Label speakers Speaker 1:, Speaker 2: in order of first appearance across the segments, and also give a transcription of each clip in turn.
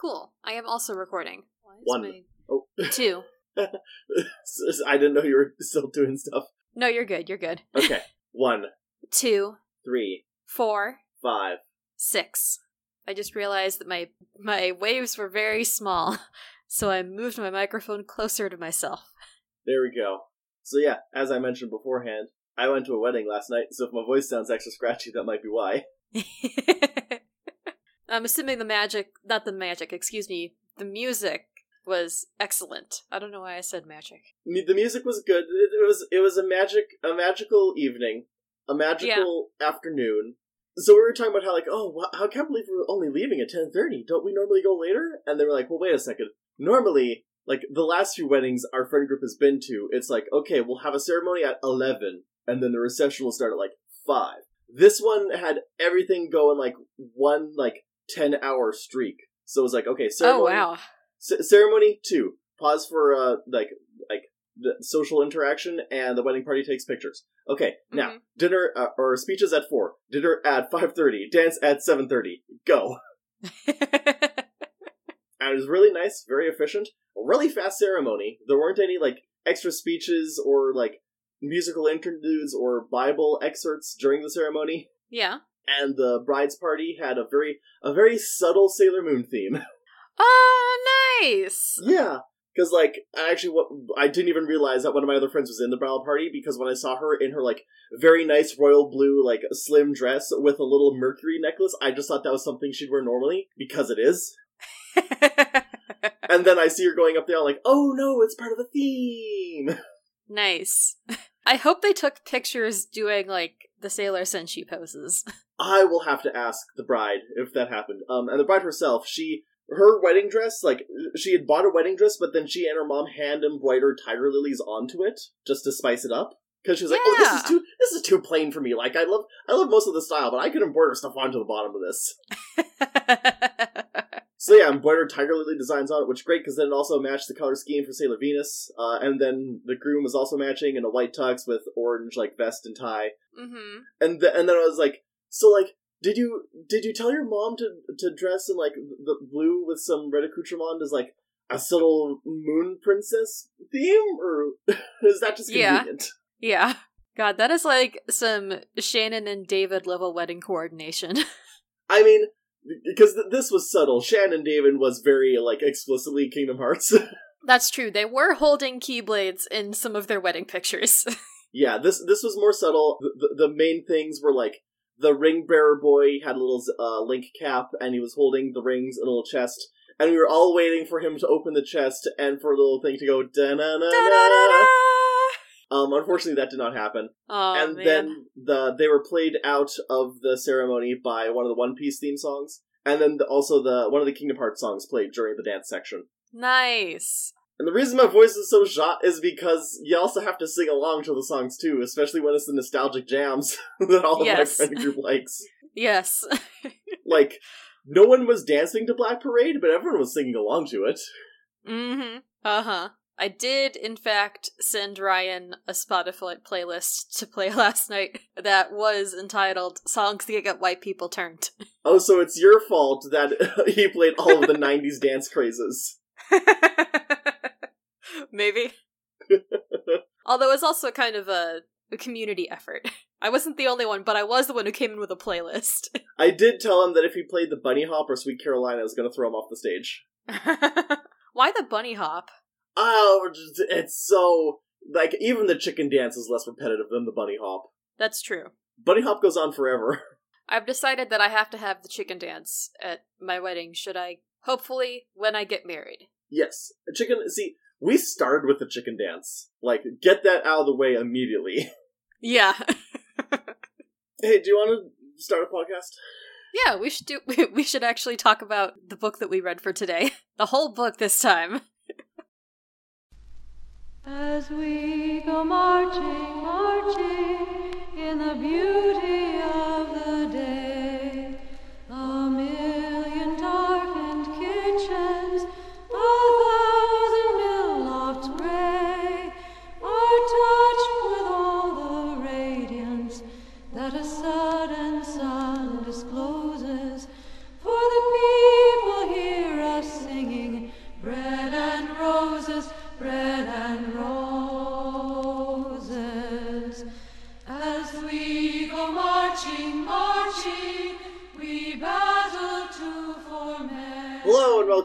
Speaker 1: Cool. I am also recording. Why
Speaker 2: One.
Speaker 1: my-
Speaker 2: Oh,
Speaker 1: Two.
Speaker 2: I didn't know you were still doing stuff.
Speaker 1: No, you're good. You're good.
Speaker 2: Okay. One,
Speaker 1: Two,
Speaker 2: three,
Speaker 1: four,
Speaker 2: five.
Speaker 1: six. I just realized that my my waves were very small, so I moved my microphone closer to myself.
Speaker 2: There we go. So yeah, as I mentioned beforehand, I went to a wedding last night, so if my voice sounds extra scratchy, that might be why.
Speaker 1: I'm assuming the magic, not the magic, excuse me, the music was excellent. I don't know why I said magic.
Speaker 2: The music was good. It, was it was a magic a magical evening, a magical afternoon. So we were talking about how like oh I can't believe we're only leaving at ten thirty. Don't we normally go later? And they were like, well, wait a second. Normally, like the last few weddings our friend group has been to, it's like okay, we'll have a ceremony at eleven, and then the reception will start at like five. This one had everything going like one like ten hour streak. So it was like okay, ceremony,
Speaker 1: Oh wow.
Speaker 2: C- ceremony two. Pause for uh like like the social interaction, and the wedding party takes pictures. Okay, now
Speaker 1: Mhm.
Speaker 2: dinner uh, or speeches at four. Dinner at five thirty. Dance at seven thirty. Go. And it was really nice, very efficient, a really fast ceremony. There weren't any like extra speeches or like musical interludes or Bible excerpts during the ceremony.
Speaker 1: yeah.
Speaker 2: And the bride's party had a very a very subtle Sailor Moon theme.
Speaker 1: Oh, nice.
Speaker 2: Yeah, because like I actually, what I didn't even realize that one of my other friends was in the bridal party because when I saw her in her like very nice royal blue like slim dress with a little Mercury necklace, I just thought that was something she'd wear normally because it is. And then I see her going up there, I'm like, oh no, it's part of the theme.
Speaker 1: nice. I hope they took pictures doing like the Sailor Senshi poses.
Speaker 2: I will have to ask the bride if that happened. Um, and the bride herself, she her wedding dress, like she had bought a wedding dress, but then she and her mom hand embroidered tiger lilies onto it just to spice it up. Because she was like, "Oh, this is too this is too plain for me. Like, I love I love most of the style, but I could embroider stuff onto the bottom of this." So yeah, embroidered tiger lily designs on it, which is great because then it also matched the color scheme for Sailor Venus. Uh, and then the groom was also matching in a white tux with orange like vest and tie.
Speaker 1: hmm
Speaker 2: and th- and then I was like, so like, did you did you tell your mom to to dress in like the blue with some red accoutrement as like a subtle moon princess theme, or is that just
Speaker 1: Yeah.
Speaker 2: convenient?
Speaker 1: Yeah. God, that is like some Shannon and David level wedding coordination.
Speaker 2: I mean, because th- this was subtle. Shannon David was very like explicitly Kingdom Hearts.
Speaker 1: That's true. They were holding keyblades in some of their wedding pictures.
Speaker 2: yeah, this this was more subtle. The, the, the main things were like. The ring bearer boy had a little uh, link cap, and he was holding the rings in a little chest. And we were all waiting for him to open the chest and for the little thing to go da na na na. Um, unfortunately, that did not happen.
Speaker 1: Oh,
Speaker 2: and
Speaker 1: man.
Speaker 2: then the they were played out of the ceremony by one of the One Piece theme songs, and then the, also the one of the Kingdom Hearts songs played during the dance section.
Speaker 1: Nice.
Speaker 2: And the reason my voice is so shot is because you also have to sing along to the songs too, especially when it's the nostalgic jams that all of
Speaker 1: Yes.
Speaker 2: my friend group likes.
Speaker 1: Yes.
Speaker 2: Like, no one was dancing to Black Parade, but everyone was singing along to it.
Speaker 1: mm-hmm. Uh-huh. I did, in fact, send Ryan a Spotify playlist to play last night that was entitled Songs That Get White People Turned.
Speaker 2: Oh, so it's your fault that he played all of the 90s dance crazes.
Speaker 1: Maybe. Although it's also kind of a, a community effort. I wasn't the only one, but I was the one who came in with a playlist.
Speaker 2: I did tell him that if he played the Bunny Hop or Sweet Carolina, I was going to throw him off the stage.
Speaker 1: Why the bunny hop?
Speaker 2: Oh, it's so. Like, even the chicken dance is less repetitive than the Bunny Hop.
Speaker 1: That's true.
Speaker 2: Bunny Hop goes on forever.
Speaker 1: I've decided that I have to have the chicken dance at my wedding, should I, hopefully, when I get married.
Speaker 2: yes. A chicken. See, we started with the chicken dance. Like, get that out of the way immediately.
Speaker 1: Yeah.
Speaker 2: hey, do you want to start a podcast?
Speaker 1: yeah, we should do we should actually talk about the book that we read for today. The whole book this time.
Speaker 3: As we go marching, marching in the beauty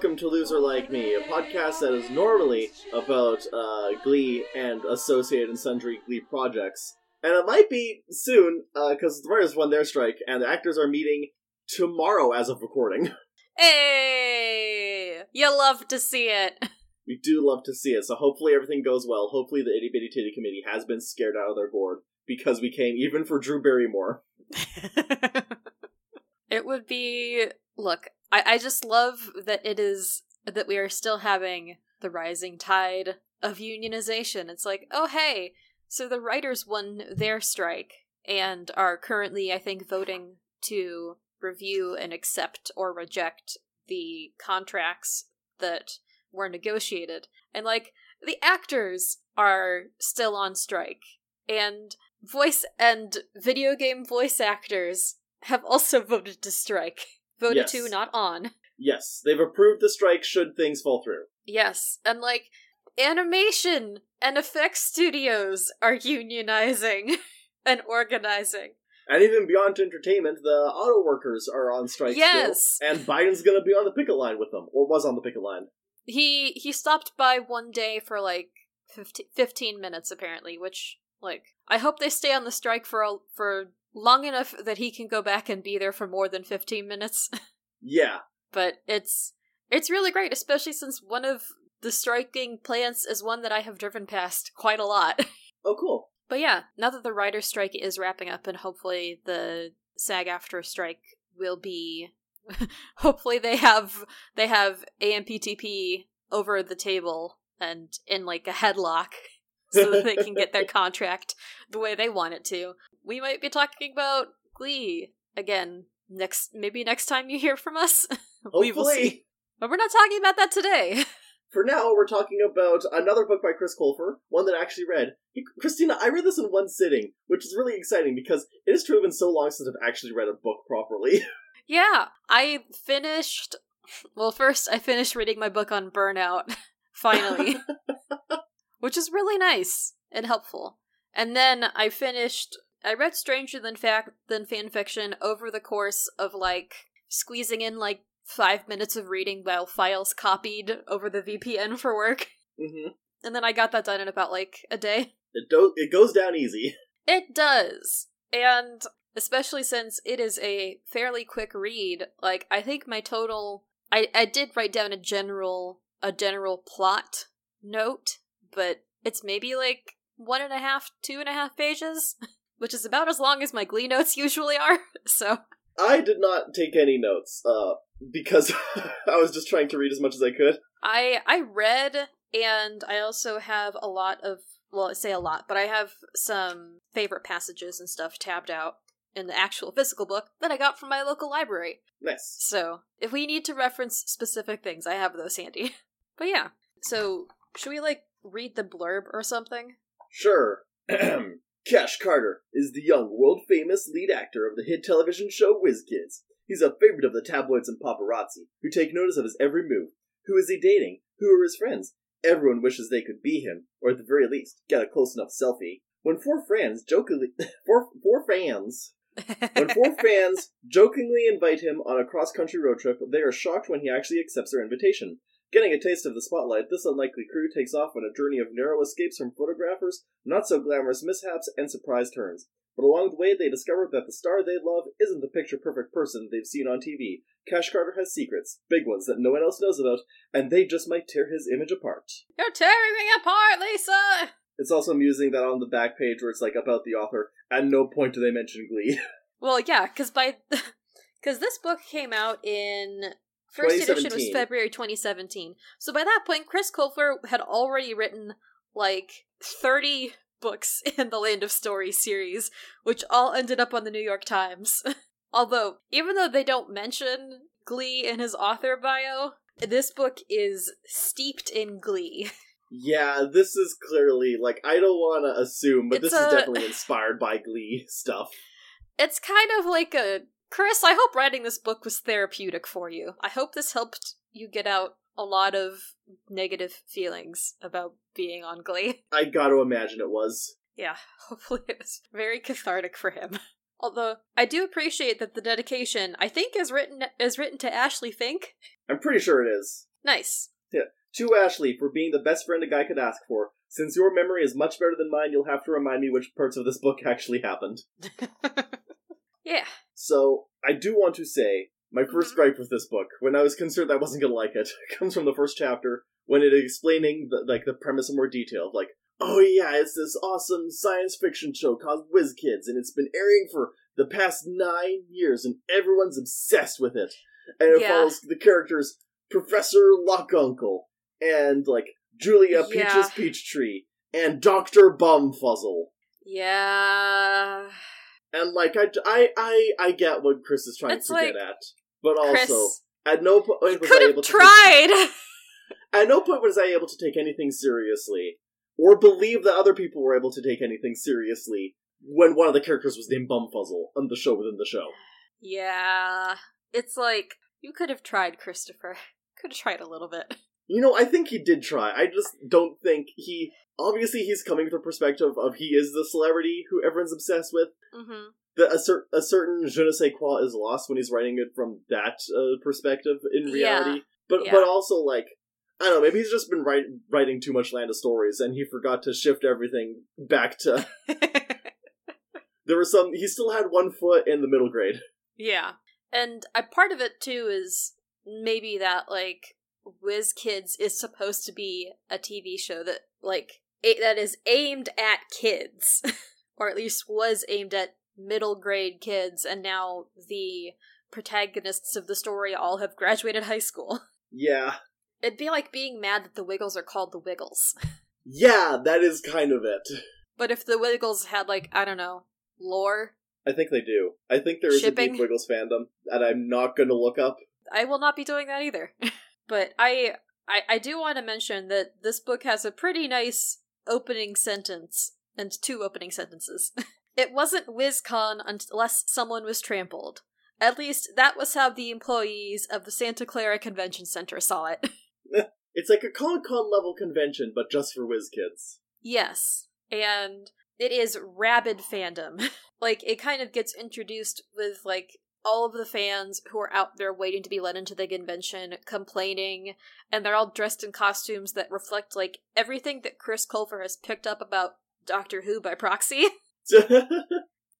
Speaker 2: welcome to Loser Like Me, a podcast that is normally about uh, Glee and associated and sundry Glee projects. And it might be soon, because the writers won their strike, and the actors are meeting tomorrow as of recording.
Speaker 1: Hey! You love to see it.
Speaker 2: We do love to see it, so hopefully everything goes well. Hopefully the Itty Bitty Titty Committee has been scared out of their gourd, because we came even for Drew Barrymore.
Speaker 1: it would be. Look, I, I just love that it is. that we are still having the rising tide of unionization. It's like, oh, hey, so the writers won their strike and are currently, I think, voting to review and accept or reject the contracts that were negotiated. And like the actors are still on strike and voice and video game voice actors have also voted to strike. Voted
Speaker 2: Yes.
Speaker 1: to, not on.
Speaker 2: Yes, they've approved the strike should things fall through.
Speaker 1: Yes, and like animation and effects studios are unionizing and organizing.
Speaker 2: And even beyond entertainment, the auto workers are on strike
Speaker 1: Yes.
Speaker 2: still. And Biden's gonna be on the picket line with them, or was on the picket line.
Speaker 1: He he stopped by one day for like 15, 15 minutes apparently, which like I hope they stay on the strike for a, for long enough that he can go back and be there for more than 15 minutes.
Speaker 2: Yeah.
Speaker 1: but it's it's really great, especially since one of the striking plants is one that I have driven past quite a lot.
Speaker 2: Oh, cool.
Speaker 1: But yeah, now that the writer's strike is wrapping up and hopefully the SAG AFTRA strike will be hopefully they have they have AMPTP over the table and in like a headlock so that they can get their contract the way they want it to. We might be talking about Glee again next maybe next time you hear from us. we will see. But we're not talking about that today.
Speaker 2: For now, we're talking about another book by Chris Colfer, one that I actually read. Christina, I read this in one sitting, which is really exciting because it has truly been so long since I've actually read a book properly.
Speaker 1: Yeah, I finished. Well, first I finished reading my book on burnout, finally, which is really nice and helpful. And then I finished. I read Stranger Than Fact Than Fan Fiction over the course of like squeezing in like five minutes of reading while files copied over the VPN for work,
Speaker 2: hmm
Speaker 1: and then I got that done in about like a day.
Speaker 2: It, do- it goes down easy.
Speaker 1: It does. And especially since it is a fairly quick read, like I think my total I, I did write down a general a general plot note, but it's maybe like one and a half, two and a half pages, which is about as long as my glee notes usually are. So
Speaker 2: I did not take any notes, uh, because I was just trying to read as much as I could.
Speaker 1: I I read and I also have a lot of well, I say a lot, but I have some favorite passages and stuff tabbed out in the actual physical book that I got from my local library.
Speaker 2: Nice.
Speaker 1: So, if we need to reference specific things, I have those handy. But yeah. So, should we like read the blurb or something?
Speaker 2: Sure. Cash Carter is the young, world famous lead actor of the hit television show Whiz Kids. He's a favorite of the tabloids and paparazzi, who take notice of his every move. Who is he dating? Who are his friends? Everyone wishes they could be him, or at the very least, get a close enough selfie. When four friends jokingly, four, four fans, when four fans jokingly invite him on a cross-country road trip, they are shocked when he actually accepts their invitation. Getting a taste of the spotlight, this unlikely crew takes off on a journey of narrow escapes from photographers, not so glamorous mishaps, and surprise turns. But along the way, they discover that the star they love isn't the picture perfect person they've seen on TV. Cash Carter has secrets, big ones that no one else knows about, and they just might tear his image apart.
Speaker 1: You're tearing me apart, Lisa!
Speaker 2: It's also amusing that on the back page where it's like about the author, at no point do they mention Glee.
Speaker 1: Well, yeah, because by. Because this book came out in. First edition was February 2017. So by that point, Chris Colfer had already written like 30 books in the Land of Story series, which all ended up on the New York Times. Although, even though they don't mention Glee in his author bio, this book is steeped in Glee.
Speaker 2: Yeah, this is clearly like I don't want to assume, but
Speaker 1: It's
Speaker 2: this is definitely inspired by Glee stuff.
Speaker 1: It's kind of like a. Chris, I hope writing this book was therapeutic for you. I hope this helped you get out a lot of negative feelings about being on Glee.
Speaker 2: I got to imagine it was.
Speaker 1: Yeah, hopefully it was very cathartic for him. Although I do appreciate that the dedication I think is written is written to Ashley Fink.
Speaker 2: I'm pretty sure it is.
Speaker 1: Nice. Yeah.
Speaker 2: To Ashley for being the best friend a guy could ask for. Since your memory is much better than mine, you'll have to remind me which parts of this book actually happened.
Speaker 1: yeah.
Speaker 2: So, I do want to say, my 1st
Speaker 1: Mhm.
Speaker 2: gripe with this book, when I was concerned I wasn't gonna like it, comes from the first chapter, when it explaining the, like the premise in more detail. Like, oh yeah, it's this awesome science fiction show called Whiz Kids, and it's been airing for the past nine years, and everyone's obsessed with it. And it
Speaker 1: Yeah.
Speaker 2: follows the characters Professor Luckuncle, and like Julia
Speaker 1: Yeah.
Speaker 2: Peaches Peachtree, and Doctor Bumfuzzle.
Speaker 1: Yeah.
Speaker 2: And like I, I, I, I get what Chris is trying
Speaker 1: It's
Speaker 2: to
Speaker 1: like,
Speaker 2: get at, but also at no point was I able to
Speaker 1: tried.
Speaker 2: Take, at no point was I able to take anything seriously, or believe that other people were able to take anything seriously when one of the characters was named Bumfuzzle on the show within the show.
Speaker 1: yeah. It's like you could have tried, Christopher. Could have tried a little bit.
Speaker 2: You know, I think he did try. I just don't think he. Obviously, he's coming from the perspective of he is the celebrity who everyone's obsessed with.
Speaker 1: Mm-hmm.
Speaker 2: The, a, cer- a certain je ne sais quoi is lost when he's writing it from that uh, perspective in
Speaker 1: Yeah.
Speaker 2: reality. But
Speaker 1: Yeah.
Speaker 2: but also like I don't know, maybe he's just been write, writing too much Land of Stories and he forgot to shift everything back to. There was some. He still had one foot in the middle grade.
Speaker 1: yeah. And a part of it too is maybe that like Whiz Kids is supposed to be a TV show that like a- that is aimed at kids, or at least was aimed at middle grade kids, and now the protagonists of the story all have graduated high school.
Speaker 2: Yeah,
Speaker 1: It'd be like being mad that the Wiggles are called the Wiggles.
Speaker 2: yeah, that is kind of it.
Speaker 1: But if the Wiggles had like I don't know lore,
Speaker 2: I think they do. I think there is a
Speaker 1: Shipping?
Speaker 2: deep Wiggles fandom that I'm not going to look up.
Speaker 1: I will not be doing that either. But I, I I do want to mention that this book has a pretty nice opening sentence and two opening sentences. it wasn't WizCon unless someone was trampled. At least that was how the employees of the Santa Clara Convention Center saw it.
Speaker 2: It's like a Comic Con level convention, but just for whiz kids.
Speaker 1: yes. And it is rabid fandom. like it kind of gets introduced with like all of the fans who are out there waiting to be let into the convention complaining and they're all dressed in costumes that reflect like everything that Chris Colfer has picked up about Doctor Who by proxy.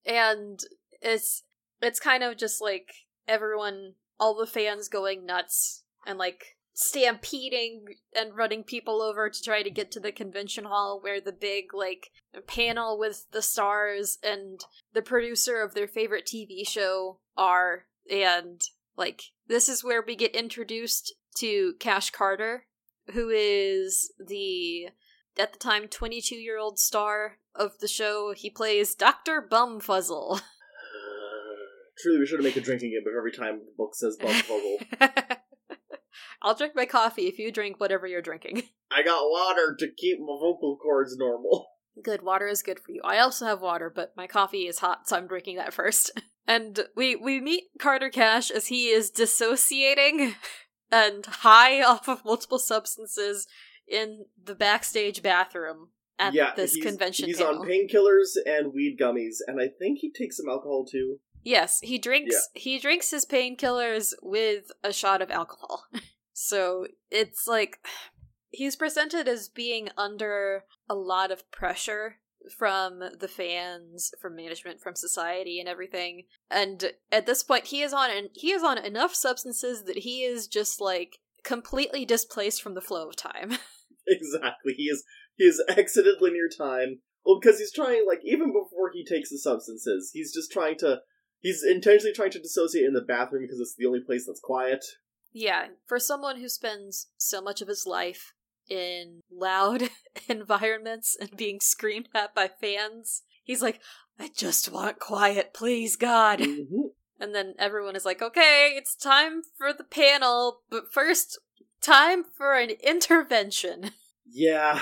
Speaker 1: And it's it's kind of just like everyone all the fans going nuts and like stampeding and running people over to try to get to the convention hall where the big like panel with the stars and the producer of their favorite TV show are and like this is where we get introduced to Cash Carter who is the at the time 22 year old star of the show he plays Dr. Bumfuzzle
Speaker 2: Truly, we should make a drinking game of every time the book says Bumfuzzle.
Speaker 1: I'll drink my coffee if you drink whatever you're drinking.
Speaker 2: I got water to keep my vocal cords normal.
Speaker 1: Good, water is good for you. I also have water, but my coffee is hot, so I'm drinking that first. And we we meet Carter Cash as he is dissociating and high off of multiple substances in the backstage bathroom at
Speaker 2: yeah,
Speaker 1: this
Speaker 2: he's,
Speaker 1: convention
Speaker 2: He's
Speaker 1: panel.
Speaker 2: on painkillers and weed gummies, and I think he takes some alcohol too.
Speaker 1: Yes, he drinks he drinks his painkillers with a shot of alcohol. so it's like he's presented as being under a lot of pressure from the fans, from management, from society and everything. And at this point he is on an, he is on enough substances that he is just like completely displaced from the flow of time.
Speaker 2: Exactly. He is he is exited linear time. Well, because he's trying like even before he takes the substances, he's just trying to he's intentionally trying to dissociate in the bathroom because it's the only place that's quiet.
Speaker 1: Yeah, for someone who spends so much of his life in loud environments and being screamed at by fans, he's like, I just want quiet, please, God.
Speaker 2: Mhm.
Speaker 1: And then everyone is like, okay, it's time for the panel, but first, time for an intervention.
Speaker 2: Yeah.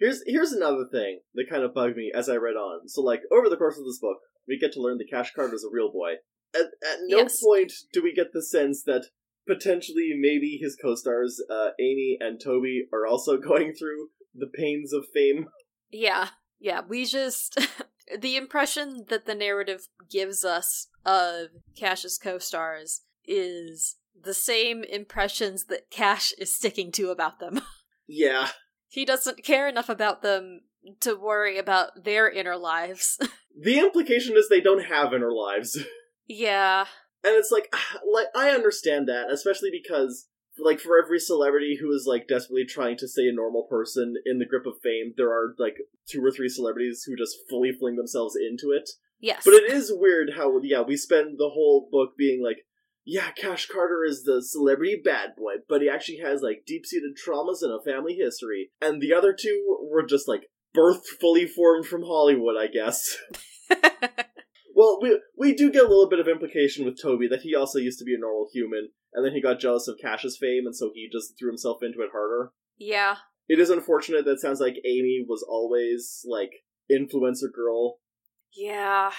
Speaker 2: Here's here's another thing that kind of bugged me as I read on. So like over the course of this book, we get to learn that Cash Card is a real boy. At at no
Speaker 1: Yes.
Speaker 2: point do we get the sense that potentially maybe his co-stars uh, Amy and Toby are also going through the pains of fame.
Speaker 1: Yeah, yeah, we just. the impression that the narrative gives us of Cash's co-stars is the same impressions that Cash is sticking to about them.
Speaker 2: Yeah.
Speaker 1: he doesn't care enough about them to worry about their inner lives.
Speaker 2: The implication is they don't have inner lives.
Speaker 1: yeah.
Speaker 2: And it's like, ah, like I understand that, especially because, like, for every celebrity who is like desperately trying to stay a normal person in the grip of fame, there are like two or three celebrities who just fully fling themselves into it.
Speaker 1: Yes.
Speaker 2: But it is weird how, yeah, we spend the whole book being like, yeah, Cash Carter is the celebrity bad boy, but he actually has like deep seated traumas and a family history. And the other two were just like birthed fully formed from Hollywood, I guess. Well, we we do get a little bit of implication with Toby that he also used to be a normal human, and then he got jealous of Cash's fame, and so he just threw himself into it harder.
Speaker 1: yeah.
Speaker 2: It is unfortunate that it sounds like Amy was always like influencer girl,
Speaker 1: Yeah.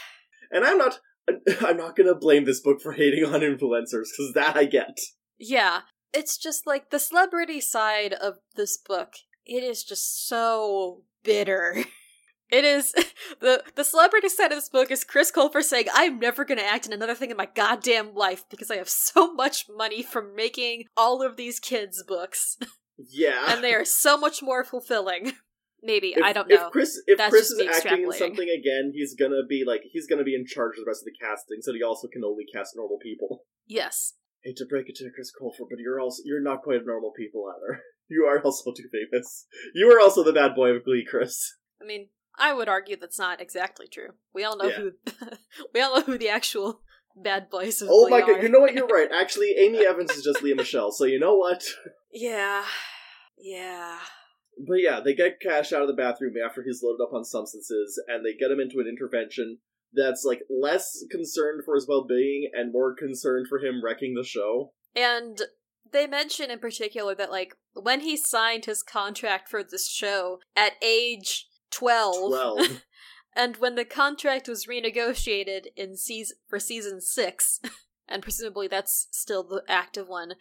Speaker 2: and I'm not I'm not gonna blame this book for hating on influencers because that I get.
Speaker 1: Yeah. It's just like the celebrity side of this book, it is just so bitter. It is the the celebrity side of this book is Chris Colfer saying, I'm never gonna act in another thing in my goddamn life because I have so much money from making all of these kids' books.
Speaker 2: Yeah,
Speaker 1: and they are so much more fulfilling. Maybe,
Speaker 2: If-
Speaker 1: I don't know.
Speaker 2: If Chris, if
Speaker 1: That's
Speaker 2: Chris is acting in something again, he's gonna be like he's gonna be in charge of the rest of the casting, so he also can only cast normal people.
Speaker 1: yes.
Speaker 2: hate to break it to Chris Colfer, but you're also you're not quite normal people either. You are also too famous. You are also the bad boy of Glee, Chris.
Speaker 1: I mean, I would argue that's not exactly true. We all know
Speaker 2: Yeah.
Speaker 1: who we all know who the actual bad boys of
Speaker 2: Oh
Speaker 1: Glee
Speaker 2: my
Speaker 1: are.
Speaker 2: god, you know what? You're right. Actually, Amy Evans is just Lea Michele, so you know what?
Speaker 1: Yeah. Yeah.
Speaker 2: But yeah, they get Cash out of the bathroom after he's loaded up on substances, and they get him into an intervention that's like less concerned for his well-being and more concerned for him wrecking the show.
Speaker 1: And they mention in particular that like when he signed his contract for this show at age 12,
Speaker 2: Twelve.
Speaker 1: and when the contract was renegotiated in season for season 6 and presumably that's still the active one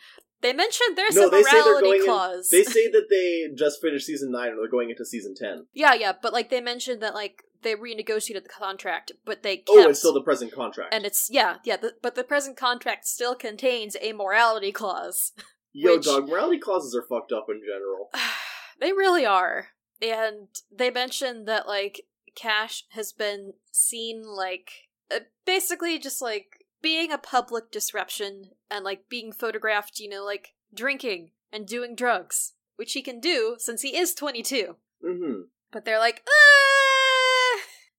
Speaker 1: they mentioned there's
Speaker 2: no,
Speaker 1: a
Speaker 2: they say they're
Speaker 1: morality
Speaker 2: going. In,
Speaker 1: clause
Speaker 2: they say that they just finished season nine, and they're going into season ten.
Speaker 1: yeah yeah but like they mentioned that like they renegotiated the contract but they kept
Speaker 2: Oh, it's still the present contract.
Speaker 1: and it's yeah yeah the, but the present contract still contains a morality clause
Speaker 2: Yo,
Speaker 1: which-
Speaker 2: dog, morality clauses are fucked up in general.
Speaker 1: they really are. And they mentioned that like Cash has been seen like uh, basically just like being a public disruption and like being photographed, you know, like drinking and doing drugs, which he can do since he is 22.
Speaker 2: Mm-hmm.
Speaker 1: But they're like, ah!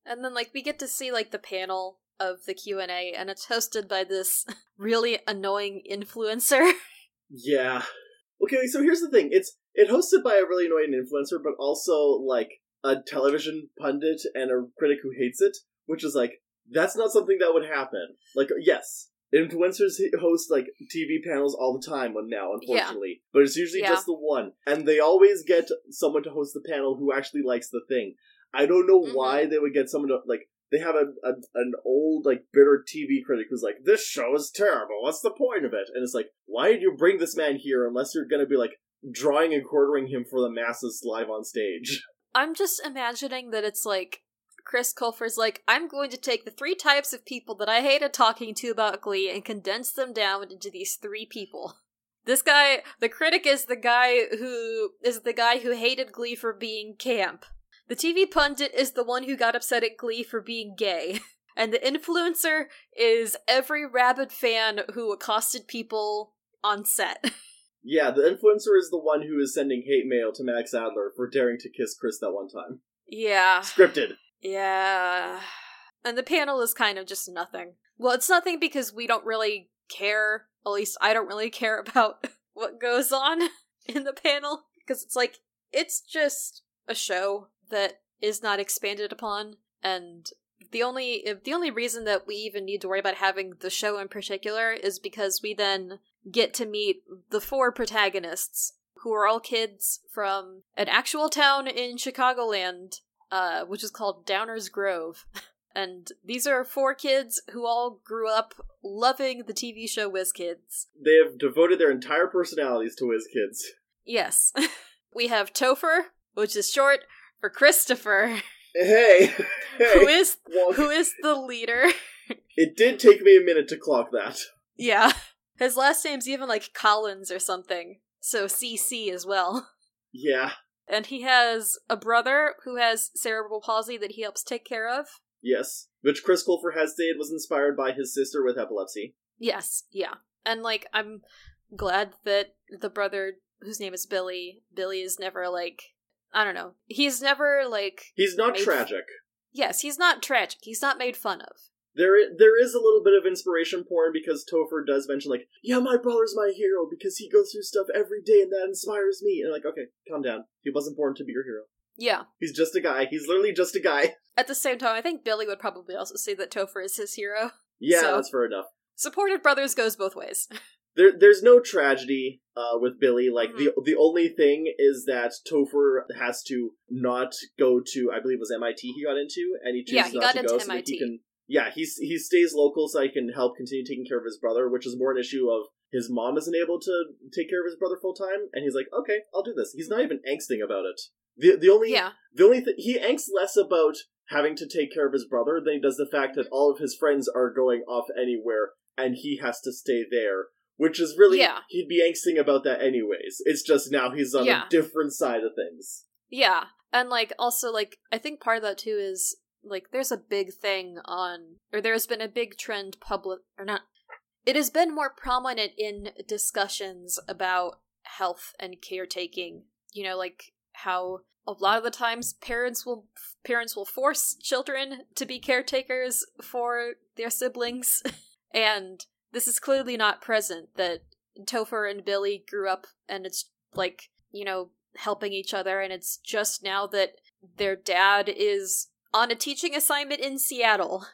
Speaker 1: And then like we get to see like the panel of the Q&A and it's hosted by this really annoying influencer.
Speaker 2: Yeah. Okay, so here's the thing. It's it hosted by a really annoying influencer, but also like a television pundit and a critic who hates it, which is like that's not something that would happen. Like, yes, influencers host like TV panels all the time now, unfortunately, but it's usually
Speaker 1: Yeah.
Speaker 2: just the one, and they always get someone to host the panel who actually likes the thing. I don't know
Speaker 1: Mhm.
Speaker 2: why they would get someone to like. They have a, a an old like bitter TV critic who's like, "This show is terrible. What's the point of it?" And it's like, why did you bring this man here unless you're going to be like drawing and quartering him for the masses live on stage?
Speaker 1: I'm just imagining that it's like Chris Colfer's like, I'm going to take the three types of people that I hated talking to about Glee and condense them down into these three people. This guy, the critic is the guy who is the guy who hated Glee for being camp. The TV pundit is the one who got upset at Glee for being gay. And the influencer is every rabid fan who accosted people on set.
Speaker 2: Yeah, the influencer is the one who is sending hate mail to Max Adler for daring to kiss Chris that one time.
Speaker 1: yeah.
Speaker 2: Scripted.
Speaker 1: Yeah. And the panel is kind of just nothing. Well, it's nothing because we don't really care. At least I don't really care about what goes on in the panel. Because it's like, it's just a show that is not expanded upon. And the only the only reason that we even need to worry about having the show in particular is because we then get to meet the four protagonists who are all kids from an actual town in Chicagoland uh, which is called Downers Grove. And these are four kids who all grew up loving the TV show Whiz Kids.
Speaker 2: They have devoted their entire personalities to Whiz Kids.
Speaker 1: Yes. we have Topher, which is short for Christopher.
Speaker 2: Hey, hey.
Speaker 1: who is
Speaker 2: Well,
Speaker 1: who is the leader.
Speaker 2: it did take me a minute to clock that.
Speaker 1: yeah. His last name's even like Collins or something. So CC as well.
Speaker 2: Yeah,
Speaker 1: And he has a brother who has cerebral palsy that he helps take care of.
Speaker 2: yes. Which Chris Colfer has stated was inspired by his sister with epilepsy.
Speaker 1: Yes, yeah. And like I'm glad that the brother whose name is Billy, Billy is never like I don't know. He's never like
Speaker 2: He's not tragic.
Speaker 1: yes, he's not tragic. He's not made fun of.
Speaker 2: There, there is a little bit of inspiration porn because Topher does mention like, "Yeah, my brother's my hero because he goes through stuff every day and that inspires me." And like, okay, calm down. He wasn't born to be your hero.
Speaker 1: Yeah.
Speaker 2: He's just a guy. He's literally just a guy.
Speaker 1: At the same time, I think Billy would probably also say that Topher is his hero.
Speaker 2: Yeah,
Speaker 1: So-
Speaker 2: that's fair enough.
Speaker 1: Supported brothers goes both ways.
Speaker 2: There, there's no tragedy uh, with Billy. Like the
Speaker 1: Mm-hmm.
Speaker 2: the only thing is that Topher has to not go to, I believe it was MIT he got into, and he chooses
Speaker 1: Yeah, he
Speaker 2: not
Speaker 1: got
Speaker 2: to
Speaker 1: into
Speaker 2: go so that he can. Yeah, he's he stays local so he can help continue taking care of his brother, which is more an issue of his mom isn't able to take care of his brother full time, and he's like, okay, I'll do this. He's not even angsting about it. The the only
Speaker 1: Yeah.
Speaker 2: the only thing he angsts less about having to take care of his brother than he does the fact that all of his friends are going off anywhere and he has to stay there. Which is really
Speaker 1: Yeah.
Speaker 2: he'd be angsting about that anyways. It's just now he's on
Speaker 1: Yeah.
Speaker 2: a different side of things.
Speaker 1: Yeah. And like also like I think part of that too is like there's a big thing on or there's been a big trend public or not it has been more prominent in discussions about health and caretaking. You know, like how a lot of the times parents will parents will force children to be caretakers for their siblings and this is clearly not present that Topher and Billy grew up and it's like, you know, helping each other and it's just now that their dad is on a teaching assignment in Seattle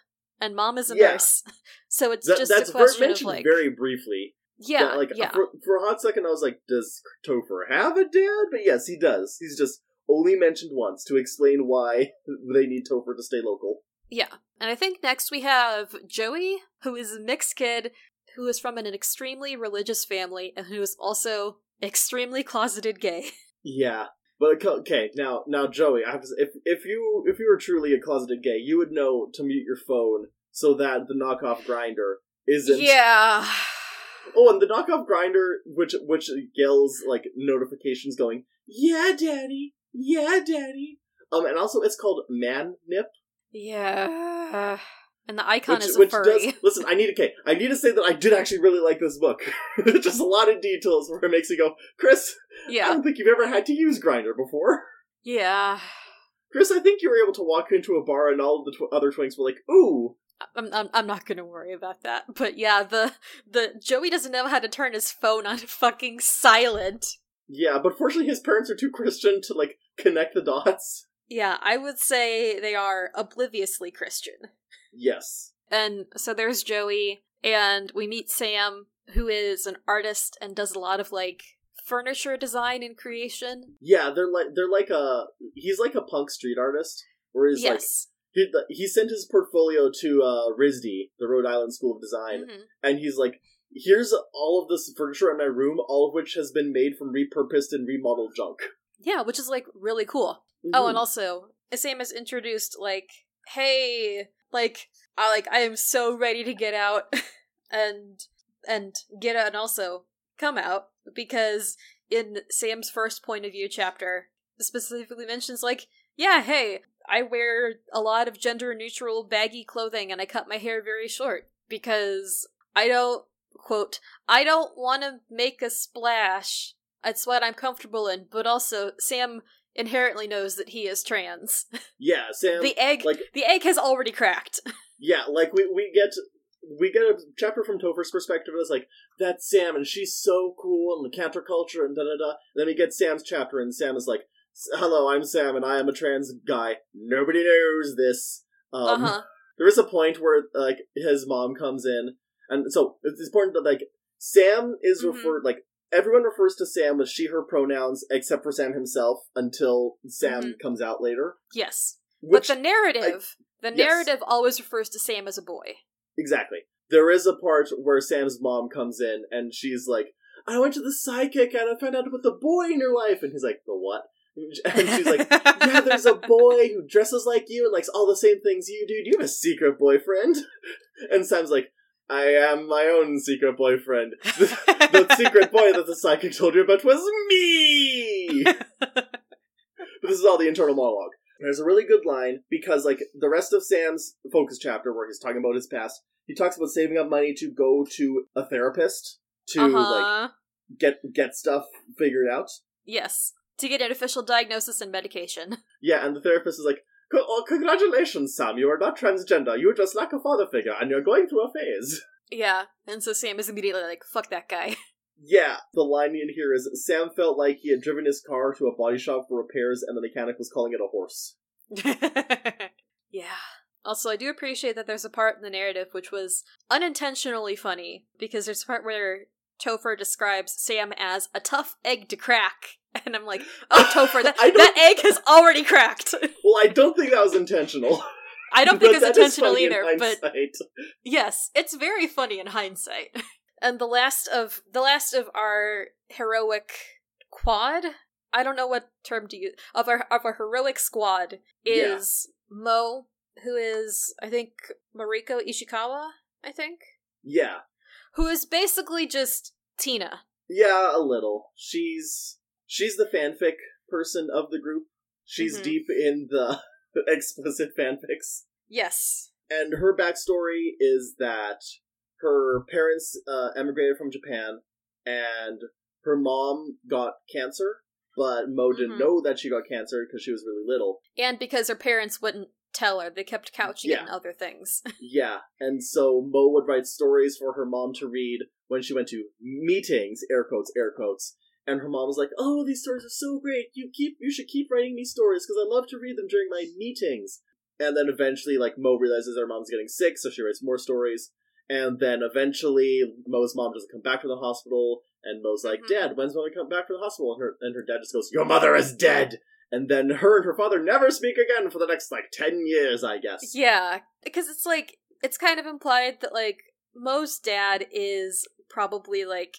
Speaker 1: and mom is a
Speaker 2: Yeah.
Speaker 1: nurse. So it's just
Speaker 2: that's
Speaker 1: a question of
Speaker 2: mentioned
Speaker 1: like
Speaker 2: very briefly.
Speaker 1: Yeah,
Speaker 2: like
Speaker 1: yeah.
Speaker 2: For, for a hot second, I was like, "Does Topher have a dad?" But yes, he does. He's just only mentioned once to explain why they need Topher to stay local.
Speaker 1: Yeah. And I think next we have Joey, who is a mixed kid who is from an extremely religious family and who is also extremely closeted gay.
Speaker 2: Yeah, but okay, now now Joey, I have to, if if you if you were truly a closeted gay, you would know to mute your phone so that the knockoff Grindr isn't.
Speaker 1: yeah.
Speaker 2: Oh, and the knockoff Grindr, which which yells like notifications going, "Yeah, daddy, yeah, daddy." Um, and also it's called Man Nip,
Speaker 1: Yeah. And the icon
Speaker 2: which
Speaker 1: is
Speaker 2: which
Speaker 1: furry.
Speaker 2: does listen. I need okay. I need to say that I did actually really like this book. It's just a lot of details where it makes you go, Chris.
Speaker 1: Yeah.
Speaker 2: I don't think you've ever had to use Grindr before.
Speaker 1: Yeah.
Speaker 2: Chris, I think you were able to walk into a bar and all the tw- other twinks were like, "Ooh,
Speaker 1: I'm, I'm I'm not gonna worry about that. But yeah, the the Joey doesn't know how to turn his phone on fucking silent.
Speaker 2: yeah." But fortunately, his parents are too Christian to like connect the dots.
Speaker 1: Yeah, I would say they are obliviously Christian.
Speaker 2: Yes,
Speaker 1: And so there's Joey, and we meet Sam, who is an artist and does a lot of like furniture design and creation.
Speaker 2: yeah. They're like they're like a he's like a punk street artist, where he's like
Speaker 1: yes.
Speaker 2: he he sent his portfolio to uh, RISD, the Rhode Island School of Design,
Speaker 1: Mhm.
Speaker 2: and he's like, "Here's all of this furniture in my room, all of which has been made from repurposed and remodeled junk."
Speaker 1: Yeah, which is like really cool. Oh,
Speaker 2: Mhm.
Speaker 1: and also Sam has introduced like, hey, like I like I am so ready to get out and and get out and also come out because in Sam's first point of view chapter specifically mentions like, yeah, hey, I wear a lot of gender neutral baggy clothing and I cut my hair very short because I don't quote, I don't want to make a splash. It's what I'm comfortable in, but also Sam inherently knows that he is trans.
Speaker 2: yeah, Sam.
Speaker 1: the egg
Speaker 2: like
Speaker 1: the egg has already cracked.
Speaker 2: Yeah, like we we get we get a chapter from Topher's perspective. It's like that's Sam, and she's so cool, and the counterculture, and da da da. Then we get Sam's chapter, and Sam is like, "Hello, I'm Sam, and I am a trans guy. Nobody knows this." Um,
Speaker 1: uh-huh.
Speaker 2: There is a point where like his mom comes in, and so it's important that like Sam is
Speaker 1: Mhm.
Speaker 2: referred like everyone refers to Sam with she her pronouns except for Sam himself until Sam
Speaker 1: Mhm.
Speaker 2: comes out later.
Speaker 1: Yes.
Speaker 2: Which
Speaker 1: but the narrative the
Speaker 2: yes.
Speaker 1: narrative always refers to Sam as a boy.
Speaker 2: Exactly. There is a part where Sam's mom comes in and she's like, I went to the psychic and I found out about the boy in your life. And he's like, The what? And she's like, Yeah, there's a boy who dresses like you and likes all the same things you do. Do you have a secret boyfriend? And Sam's like, I am my own secret boyfriend. The, the secret boy that the psychic told you about was me! but this is all the internal monologue. There's a really good line because, like, the rest of Sam's focus chapter, where he's talking about his past, he talks about saving up money to go to a therapist to like
Speaker 1: uh-huh.
Speaker 2: get get stuff figured out.
Speaker 1: Yes. To get an official diagnosis and medication.
Speaker 2: Yeah, and the therapist is like, "Co- oh, "Congratulations, Sam! You are not transgender. You just lack a father figure, and you're going through a phase."
Speaker 1: Yeah. And so Sam is immediately like, fuck that guy.
Speaker 2: Yeah, the line in here is Sam felt like he had driven his car to a body shop for repairs, and the mechanic was calling it a horse.
Speaker 1: yeah. Also, I do appreciate that there's a part in the narrative which was unintentionally funny because there's a part where Topher describes Sam as a tough egg to crack. And I'm like, oh, Topher, that, that egg has already cracked.
Speaker 2: Well, I don't think that was intentional.
Speaker 1: I don't think it's intentional either, but yes, it's very funny in hindsight. And the last of the last of our heroic quad, I don't know what term to use of our of our heroic squad
Speaker 2: Yeah.
Speaker 1: is Mo, who is I think Mariko Ishikawa, I think,
Speaker 2: yeah,
Speaker 1: who is basically just Tina.
Speaker 2: yeah, a little. She's she's the fanfic person of the group. She's
Speaker 1: Mhm.
Speaker 2: deep in the explicit fanfics.
Speaker 1: Yes.
Speaker 2: and her backstory is that her parents uh, emigrated from Japan, and her mom got cancer, but Mo didn't
Speaker 1: Mhm.
Speaker 2: know that she got cancer because she was really little.
Speaker 1: And because her parents wouldn't tell her, they kept couching it
Speaker 2: Yeah.
Speaker 1: in other things.
Speaker 2: Yeah, and so Mo would write stories for her mom to read when she went to meetings, air quotes, air quotes. And her mom was like, "Oh, these stories are so great! You keep, you should keep writing me stories because I love to read them during my meetings." And then eventually, like Mo realizes her mom's getting sick, so she writes more stories. And then eventually, Mo's mom doesn't come back from the hospital, and Mo's like,
Speaker 1: Mhm.
Speaker 2: "Dad, when's Mom come back from the hospital?" And her and her dad just goes, "Your mother is dead." And then her and her father never speak again for the next like ten years, I guess.
Speaker 1: Yeah, because it's like it's kind of implied that like Mo's dad is probably like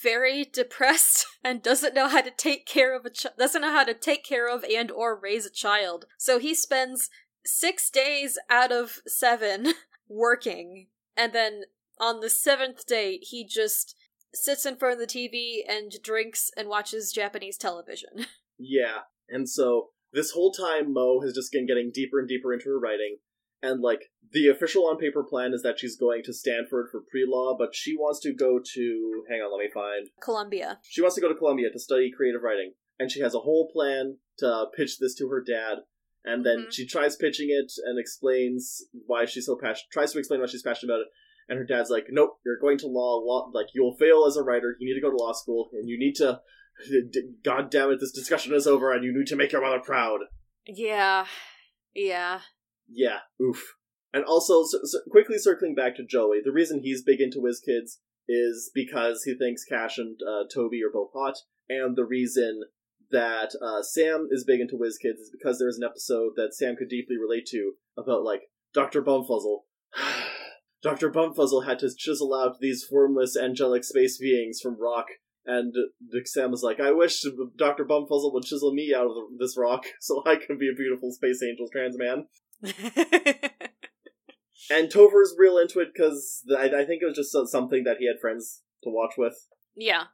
Speaker 1: very depressed and doesn't know how to take care of a ch- doesn't know how to take care of and or raise a child. So he spends 6 days out of 7 working and then on the 7th day he just sits in front of the TV and drinks and watches Japanese television.
Speaker 2: Yeah, and so this whole time, Mo has just been getting deeper and deeper into her writing, and like the official on paper plan is that she's going to Stanford for pre law, but she wants to go to. Hang on, let me find.
Speaker 1: Columbia.
Speaker 2: She wants to go to Columbia to study creative writing, and she has a whole plan to pitch this to her dad. And then
Speaker 1: Mhm.
Speaker 2: she tries pitching it and explains why she's so passionate. Tries to explain why she's passionate about it, and her dad's like, "Nope, you're going to law. law like you'll fail as a writer. You need to go to law school, and you need to. God damn it, this discussion is over, and you need to make your mother proud."
Speaker 1: Yeah. Yeah.
Speaker 2: Yeah, oof. And also, so, so quickly circling back to Joey, the reason he's big into Kids is because he thinks Cash and uh, Toby are both hot, and the reason that uh, Sam is big into Kids is because there's an episode that Sam could deeply relate to about, like, Dr. Bumfuzzle. Dr. Bumfuzzle had to chisel out these formless angelic space beings from rock, and Sam was like, I wish Dr. Bumfuzzle would chisel me out of this rock so I could be a beautiful space angel trans man. And Topher's real into it because I, I think it was just something that he had friends to watch with.
Speaker 1: yeah.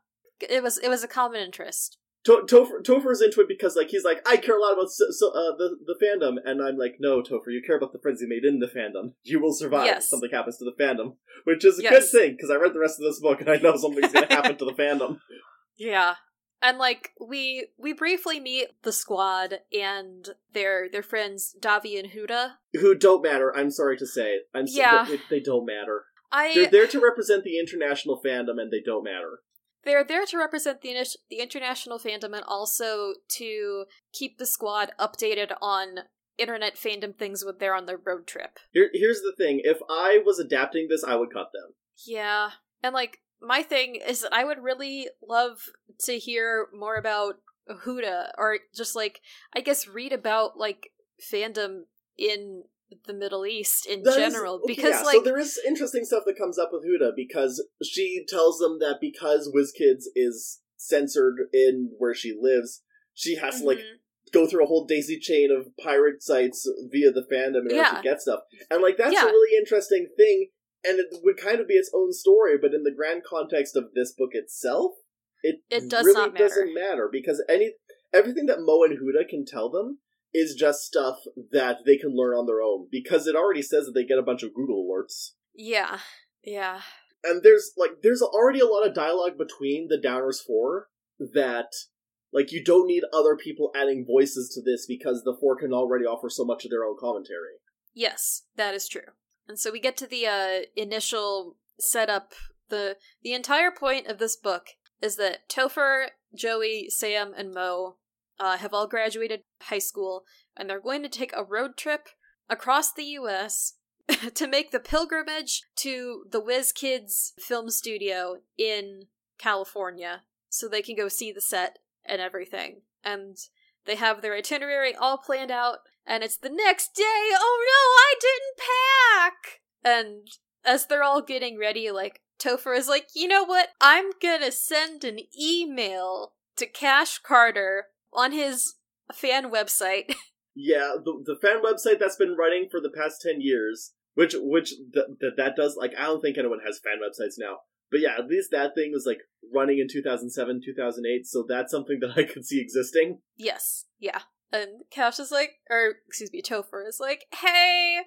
Speaker 1: It was it was a common interest.
Speaker 2: To- Topher, Topher's into it because like he's like I care a lot about so, so, uh, the the fandom, and I'm like no Topher, you care about the friends you made in the fandom. You will survive
Speaker 1: Yes.
Speaker 2: if something happens to the fandom, which is a good thing because I read the rest of this book and I know something's going to happen to the fandom.
Speaker 1: Yeah. And like we we briefly meet the squad and their their friends Davi and Huda.
Speaker 2: Who don't matter. I'm sorry to say. I'm so-
Speaker 1: Yeah.
Speaker 2: they, they don't matter.
Speaker 1: I
Speaker 2: They're there to represent the international fandom, and they don't matter.
Speaker 1: they're there to represent the the international fandom and also to keep the squad updated on internet fandom things when they're on their road trip.
Speaker 2: Here, here's the thing: if I was adapting this, I would cut them.
Speaker 1: Yeah. And like my thing is that I would really love to hear more about Huda or just like I guess read about like fandom in the Middle East in
Speaker 2: That is-
Speaker 1: general
Speaker 2: okay,
Speaker 1: because
Speaker 2: yeah,
Speaker 1: like
Speaker 2: so there is interesting stuff that comes up with Huda because she tells them that because WizKids is censored in where she lives, she has to like
Speaker 1: Mhm.
Speaker 2: go through a whole daisy chain of pirate sites via the fandom in order to get stuff. And like that's
Speaker 1: Yeah.
Speaker 2: a really interesting thing and it would kind of be its own story, but in the grand context of this book itself, it,
Speaker 1: It does
Speaker 2: really
Speaker 1: not matter.
Speaker 2: doesn't matter because any everything that Mo and Huda can tell them is just stuff that they can learn on their own because it already says that they get a bunch of Google alerts.
Speaker 1: Yeah. Yeah.
Speaker 2: And there's like there's already a lot of dialogue between the Downers Four that like you don't need other people adding voices to this because the four can already offer so much of their own commentary.
Speaker 1: Yes, that is true. And so we get to the uh, initial setup. The the entire point of this book is that Topher, Joey, Sam, and Mo uh, have all graduated high school, and they're going to take a road trip across the U.S. to make the pilgrimage to the WizKids film studio in California, so they can go see the set and everything. And they have their itinerary all planned out, and it's the next day. Oh no, I didn't pack! And as they're all getting ready, like, Topher is like, you know what? I'm gonna send an email to Cash Carter on his fan website.
Speaker 2: Yeah, the the fan website that's been running for the past ten years, which which th- th- that does like I don't think anyone has fan websites now, but yeah, at least that thing was like running in two thousand seven, two thousand eight, so that's something that I could see existing.
Speaker 1: yes, yeah. And Cash is like, or excuse me, Topher is like, hey,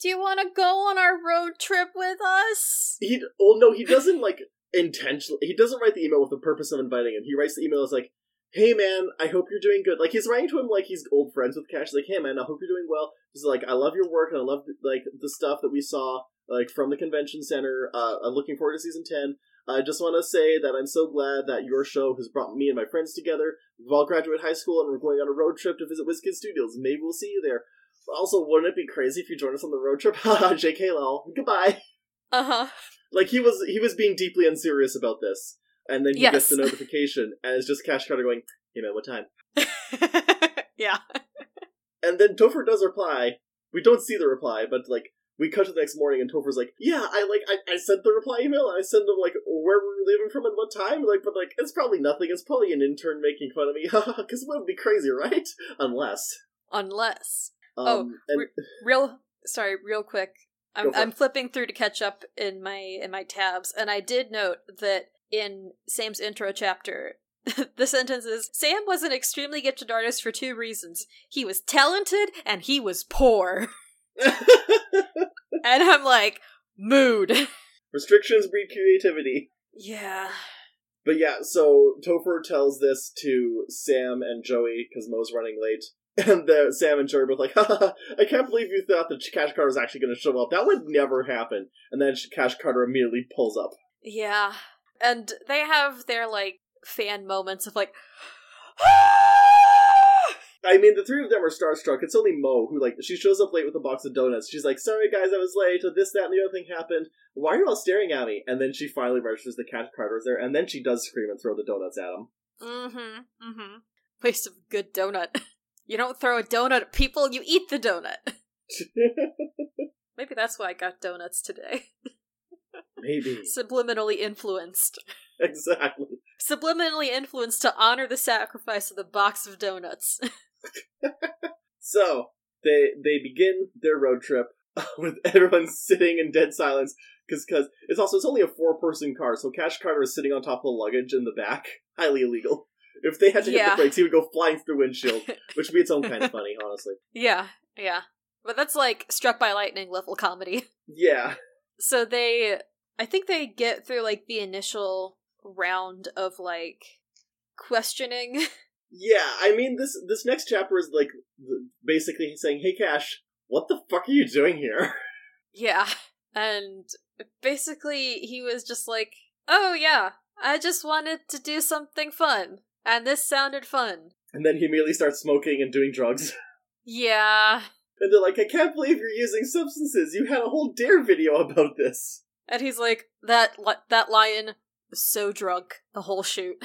Speaker 1: do you want to go on our road trip with us?
Speaker 2: He oh no, he doesn't like intentionally. He doesn't write the email with the purpose of inviting him. He writes the email as like, "Hey man, I hope you're doing good." Like he's writing to him like he's old friends with Cash. He's like, "Hey man, I hope you're doing well." He's like, "I love your work and I love like the stuff that we saw like from the convention center. Uh, I'm looking forward to season ten. I just want to say that I'm so glad that your show has brought me and my friends together. We've all graduated high school and we're going on a road trip to visit WizKid Studios. Maybe we'll see you there. Also, wouldn't it be crazy if you joined us on the road trip? Haha, JK lol. Goodbye.
Speaker 1: Uh huh.
Speaker 2: Like he was he was being deeply unserious about this. And then he
Speaker 1: Yes.
Speaker 2: gets the notification and it's just Cash Carter going, Hey man, what time?
Speaker 1: yeah.
Speaker 2: And then Topher does reply. We don't see the reply, but like we cut to the next morning and Topher's like, Yeah, I like I, I sent the reply email and I sent them like where were we leaving from and what time? Like but like it's probably nothing, it's probably an intern making fun of me. Cause it would be crazy, right? Unless.
Speaker 1: Unless
Speaker 2: Um,
Speaker 1: Oh,
Speaker 2: and
Speaker 1: we're- real sorry, real quick. I'm I'm flipping through to catch up in my in my tabs, and I did note that in Sam's intro chapter, the sentence is Sam was an extremely gifted artist for two reasons. He was talented and he was poor. and I'm like, mood.
Speaker 2: restrictions breed creativity.
Speaker 1: yeah.
Speaker 2: But yeah, so Topher tells this to Sam and Joey because Mo's running late. And the, Sam and Joey are both like, I can't believe you thought that Cash Carter was actually going to show up. That would never happen. And then Cash Carter immediately pulls up.
Speaker 1: Yeah. And they have their like fan moments of like
Speaker 2: I mean, the three of them are starstruck. It's only Mo who, like, she shows up late with a box of donuts. She's like, sorry guys, I was late. This, that, and the other thing happened. Why are you all staring at me? And then she finally registers the Cash Carter is there. And then she does scream and throw the donuts at him.
Speaker 1: Mm-hmm. Mm-hmm. Waste of good donut. You don't throw a donut at people, you eat the donut. Maybe that's why I got donuts today.
Speaker 2: Maybe.
Speaker 1: Subliminally influenced.
Speaker 2: Exactly.
Speaker 1: Subliminally influenced to honor the sacrifice of the box of donuts.
Speaker 2: So they they begin their road trip uh, with everyone sitting in dead silence because because it's also it's only a four person car, so Cash Carter is sitting on top of the luggage in the back, highly illegal. If they had to hit the brakes, he would go flying through the windshield, which would be its own kind of funny, honestly.
Speaker 1: yeah, yeah. But that's like struck by lightning level comedy.
Speaker 2: Yeah,
Speaker 1: So they I think they get through like the initial round of like questioning.
Speaker 2: Yeah. I mean this this next chapter is like basically saying, "Hey, Cash, what the fuck are you doing here?"
Speaker 1: Yeah. And basically, he was just like, oh, yeah, I just wanted to do something fun. And this sounded fun.
Speaker 2: And then he immediately starts smoking and doing drugs.
Speaker 1: Yeah.
Speaker 2: And they're like, "I can't believe you're using substances. You had a whole dare video about this."
Speaker 1: And he's like, that, li- that lion was so drunk the whole shoot.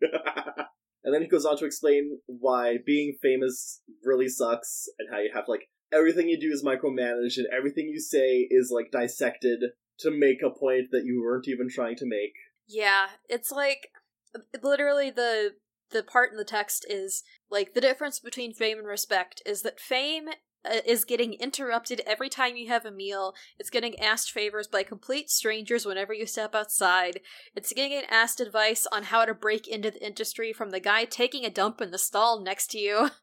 Speaker 2: and then he goes on to explain why being famous really sucks and how you have like everything you do is micromanaged and everything you say is like dissected to make a point that you weren't even trying to make.
Speaker 1: Yeah, it's like literally the the part in the text is like the difference between fame and respect is that fame uh, is getting interrupted every time you have a meal. It's getting asked favors by complete strangers whenever you step outside. It's getting asked advice on how to break into the industry from the guy taking a dump in the stall next to you.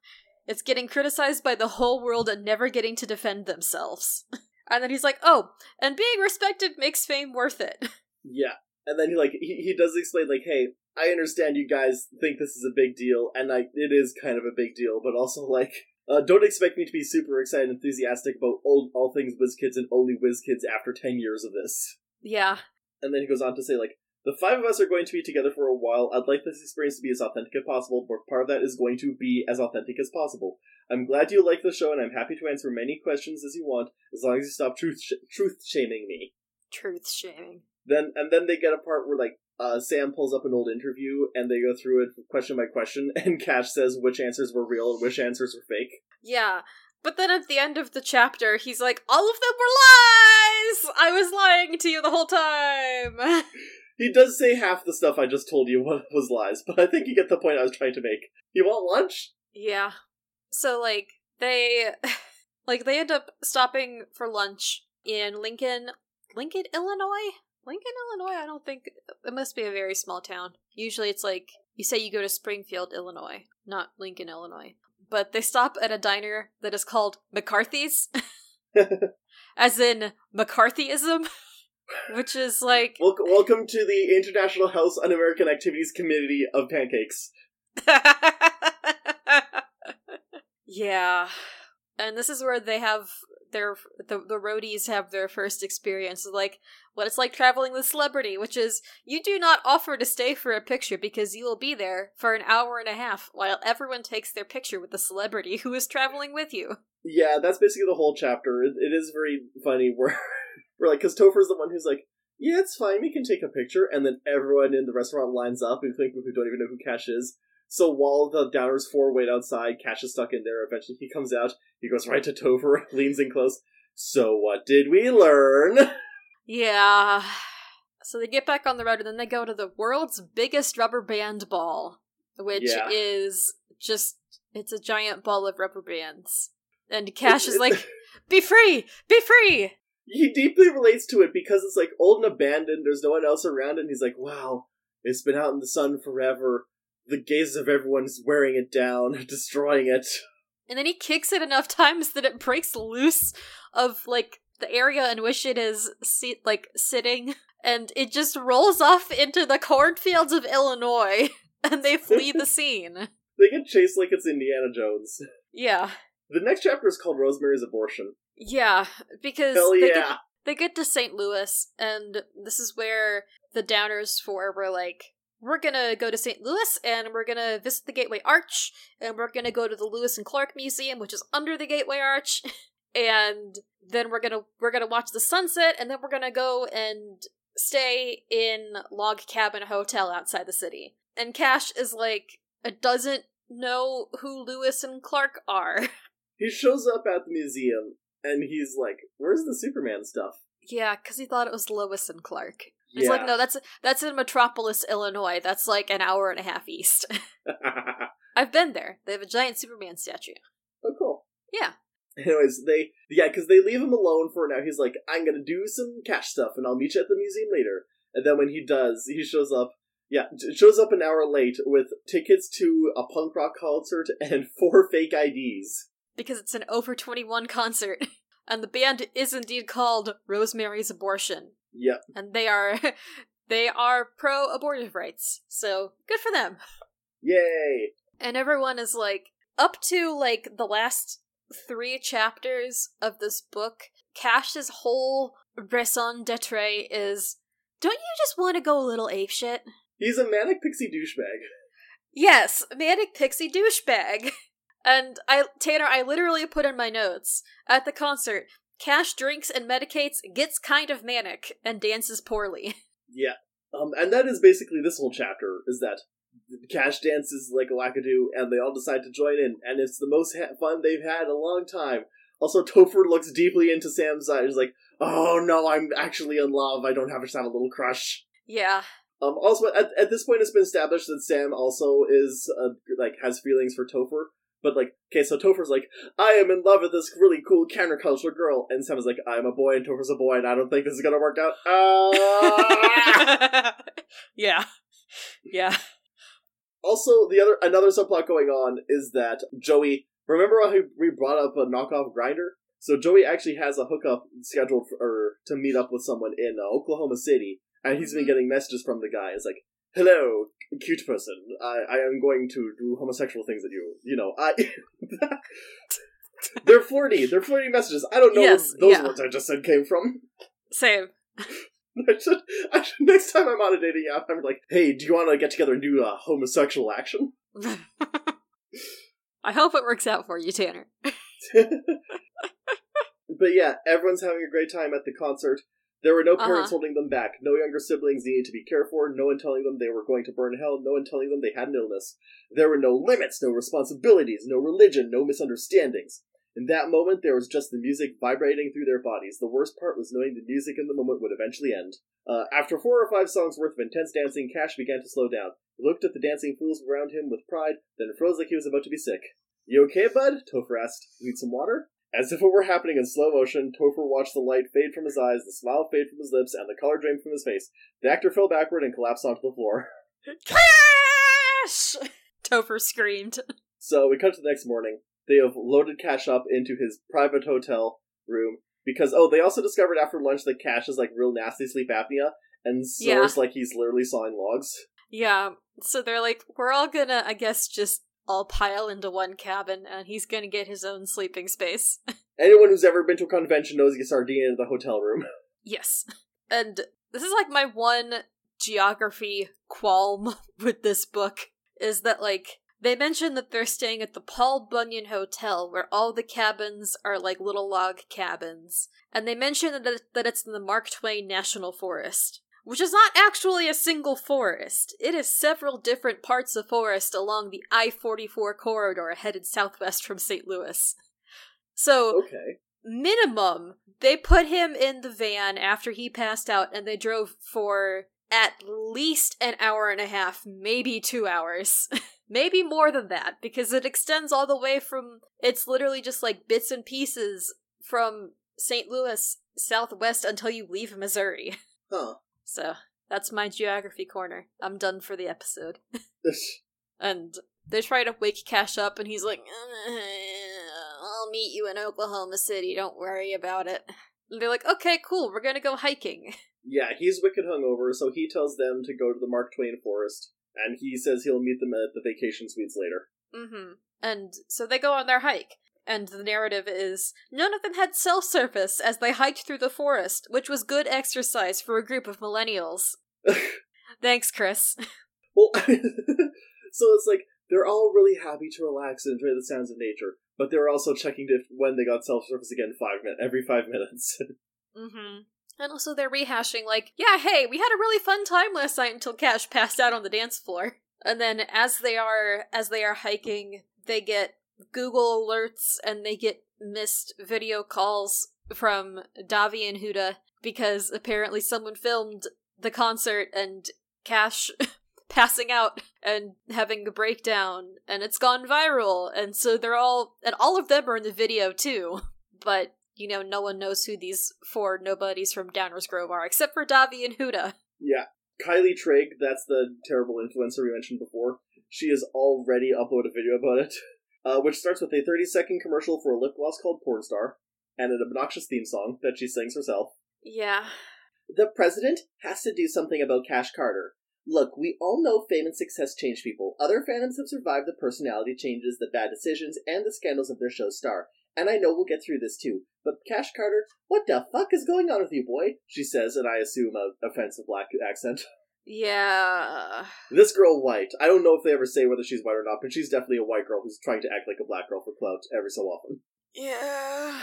Speaker 1: It's getting criticized by the whole world and never getting to defend themselves. and then he's like, "Oh, and being respected makes fame worth it."
Speaker 2: Yeah. And then he like he, he does explain like, hey, I understand you guys think this is a big deal, and like it is kind of a big deal, but also like uh, don't expect me to be super excited and enthusiastic about all, all things WizKids and only WizKids after 10 years of this.
Speaker 1: Yeah.
Speaker 2: And then he goes on to say, like, the five of us are going to be together for a while. I'd like this experience to be as authentic as possible, but part of that is going to be as authentic as possible. I'm glad you like the show, and I'm happy to answer many questions as you want, as long as you stop truth sh- truth shaming me.
Speaker 1: Truth shaming.
Speaker 2: Then and then they get a part where like uh, Sam pulls up an old interview and they go through it question by question, and Cash says which answers were real and which answers were fake.
Speaker 1: Yeah. But then at the end of the chapter, he's like, all of them were lies! I was lying to you the whole time!
Speaker 2: He does say half the stuff I just told you was lies, but I think you get the point I was trying to make. You want lunch?
Speaker 1: yeah. So, like, they. Like, they end up stopping for lunch in Lincoln. Lincoln, Illinois? Lincoln, Illinois? I don't think. It must be a very small town. Usually it's like, you say you go to Springfield, Illinois, not Lincoln, Illinois. But they stop at a diner that is called McCarthy's. as in McCarthyism, which is like
Speaker 2: Welcome, to the International House Un American Activities Committee of Pancakes.
Speaker 1: yeah, and this is where they have their the the roadies have their first experience like what it's like traveling with a celebrity, which is you do not offer to stay for a picture because you will be there for an hour and a half while everyone takes their picture with the celebrity who is traveling with you.
Speaker 2: Yeah, that's basically the whole chapter. It, it is very funny where we're like, because Topher's the one who's like, yeah, it's fine, we can take a picture, and then everyone in the restaurant lines up, including people who don't even know who Cash is. So while the Downers four wait outside, Cash is stuck in there. Eventually, he comes out. He goes right to Topher, leans in close. So what did we learn?
Speaker 1: Yeah. So they get back on the road and then they go to the world's biggest rubber band ball, which
Speaker 2: Yeah.
Speaker 1: is just it's a giant ball of rubber bands. And Cash is like, "Be free! Be free!"
Speaker 2: he deeply relates to it because it's like old and abandoned. There's no one else around, and he's like, "Wow, it's been out in the sun forever. The gaze of everyone's wearing it down, destroying it."
Speaker 1: And then he kicks it enough times that it breaks loose of like the area in which it is like sitting and it just rolls off into the cornfields of Illinois and they flee the scene.
Speaker 2: They get chased like it's Indiana Jones.
Speaker 1: Yeah.
Speaker 2: The next chapter is called Rosemary's Abortion.
Speaker 1: Yeah, because
Speaker 2: Hell
Speaker 1: they
Speaker 2: yeah!
Speaker 1: get they get to St. Louis, and this is where the Downers Four were like, we're gonna go to St. Louis, and we're gonna visit the Gateway Arch, and we're gonna go to the Lewis and Clark Museum, which is under the Gateway Arch, and then we're gonna we're gonna watch the sunset, and then we're gonna go and stay in Log Cabin Hotel outside the city. And Cash is like, doesn't know who Lewis and Clark are.
Speaker 2: He shows up at the museum and he's like, "Where's the Superman stuff?"
Speaker 1: Yeah, because he thought it was Lois and Clark. He's like, no, that's that's in Metropolis, Illinois. That's like an hour and a half east. I've been there. They have a giant Superman statue.
Speaker 2: oh, cool.
Speaker 1: Yeah.
Speaker 2: Anyways, they yeah, because they leave him alone for now. He's like, "I'm gonna do some cash stuff, and I'll meet you at the museum later." And then when he does, he shows up. Yeah, shows up an hour late with tickets to a punk rock concert and four fake IDs.
Speaker 1: Because it's an over 21 concert. And the band is indeed called Rosemary's Abortion.
Speaker 2: Yep.
Speaker 1: And they are they are pro abortive rights. So good for them.
Speaker 2: Yay!
Speaker 1: And everyone is like up to like the last three chapters of this book, Cash's whole raison d'etre is don't you just want to go a little apeshit?
Speaker 2: He's a manic pixie douchebag.
Speaker 1: Yes, manic pixie douchebag. And I Tanner, I literally put in my notes at the concert. Cash drinks and medicates, gets kind of manic, and dances poorly.
Speaker 2: Yeah. Um, and that is basically this whole chapter, is that Cash dances like a wackadoo, and they all decide to join in, and it's the most ha- fun they've had in a long time. Also, Topher looks deeply into Sam's eyes, like, oh no, I'm actually in love, I don't have to have a little crush.
Speaker 1: Yeah.
Speaker 2: Um, also, at, at this point, it's been established that Sam also is uh, like has feelings for Topher. But like, okay, so Topher's like, I am in love with this really cool counterculture girl, and Sam is like, I'm a boy, and Topher's a boy, and I don't think this is gonna work out. Uh...
Speaker 1: yeah. Yeah.
Speaker 2: Also, the other another subplot going on is that Joey. Remember how we brought up a knockoff Grindr? So Joey actually has a hookup scheduled for, or to meet up with someone in uh, Oklahoma City, and he's been getting messages from the guy. It's like, "Hello, cute person. I, I am going to do homosexual things at you. You know, I." They're flirty. They're flirty messages. I don't know
Speaker 1: Yes,
Speaker 2: where those
Speaker 1: yeah.
Speaker 2: words I just said came from.
Speaker 1: Same.
Speaker 2: I should, I should, next time I'm on a dating app, I'm like, hey, do you want to get together and do uh, homosexual action?
Speaker 1: I hope it works out for you, Tanner.
Speaker 2: But yeah, everyone's having a great time at the concert. There were no parents
Speaker 1: Uh-huh.
Speaker 2: holding them back, no younger siblings needed to be cared for, no one telling them they were going to burn in hell, no one telling them they had an illness. There were no limits, no responsibilities, no religion, no misunderstandings. In that moment, there was just the music vibrating through their bodies. The worst part was knowing the music in the moment would eventually end. Uh, after four or five songs worth of intense dancing, Cash began to slow down. He looked at the dancing fools around him with pride, then froze like he was about to be sick. You okay, bud? Topher asked. Need some water? As if it were happening in slow motion, Topher watched the light fade from his eyes, the smile fade from his lips, and the color drain from his face. The actor fell backward and collapsed onto the floor.
Speaker 1: Cash! Topher screamed.
Speaker 2: So we cut to the next morning. They have loaded Cash up into his private hotel room because oh, they also discovered after lunch that Cash is like real nasty sleep apnea and snores like he's literally sawing logs.
Speaker 1: Yeah, so they're like, we're all gonna, I guess, just all pile into one cabin, and he's gonna get his own sleeping space.
Speaker 2: Anyone who's ever been to a convention knows you sardine into the hotel room.
Speaker 1: yes. And this is like my one geography qualm with this book is that, like, they mention that they're staying at the Paul Bunyan Hotel, where all the cabins are like little log cabins. And they mention that, it- that it's in the Mark Twain National Forest, which is not actually a single forest. It is several different parts of forest along the I 44 corridor headed southwest from St. Louis. So,
Speaker 2: Okay.
Speaker 1: minimum, they put him in the van after he passed out and they drove for at least an hour and a half, maybe two hours. maybe more than that, because it extends all the way from. It's literally just like bits and pieces from St. Louis southwest until you leave Missouri.
Speaker 2: Huh.
Speaker 1: So, that's my geography corner. I'm done for the episode. And they try to wake Cash up, and he's like, uh, I'll meet you in Oklahoma City, don't worry about it. And they're like, okay, cool, we're gonna go hiking.
Speaker 2: Yeah, he's wicked hungover, so he tells them to go to the Mark Twain forest, and he says he'll meet them at the vacation suites later.
Speaker 1: Mm-hmm. And so they go on their hike. And the narrative is none of them had cell service as they hiked through the forest, which was good exercise for a group of millennials. Thanks, Chris.
Speaker 2: Well, so it's like they're all really happy to relax and enjoy the sounds of nature, but they're also checking if when they got self service again five minutes every five minutes.
Speaker 1: Mm-hmm. And also they're rehashing like, yeah, hey, we had a really fun time last night until Cash passed out on the dance floor. And then as they are as they are hiking, they get Google alerts and they get missed video calls from Davi and Huda because apparently someone filmed the concert and Cash passing out and having a breakdown and it's gone viral and so they're all and all of them are in the video too but you know no one knows who these four nobodies from downers grove are except for davi and huda
Speaker 2: yeah, Kylie Trigg, that's the terrible influencer we mentioned before. She has already uploaded a video about it, uh, which starts with a 30 second commercial for a lip gloss called Porn Star and an obnoxious theme song that she sings herself.
Speaker 1: yeah
Speaker 2: The president has to do something about Cash Carter. Look, we all know fame and success change people. Other fandoms have survived the personality changes, the bad decisions, and the scandals of their show's star. And I know we'll get through this too. But Cash Carter, what the fuck is going on with you, boy? She says, and I assume a offensive black accent.
Speaker 1: yeah
Speaker 2: This girl white. I don't know if they ever say whether she's white or not, but she's definitely a white girl who's trying to act like a black girl for clout every so often.
Speaker 1: yeah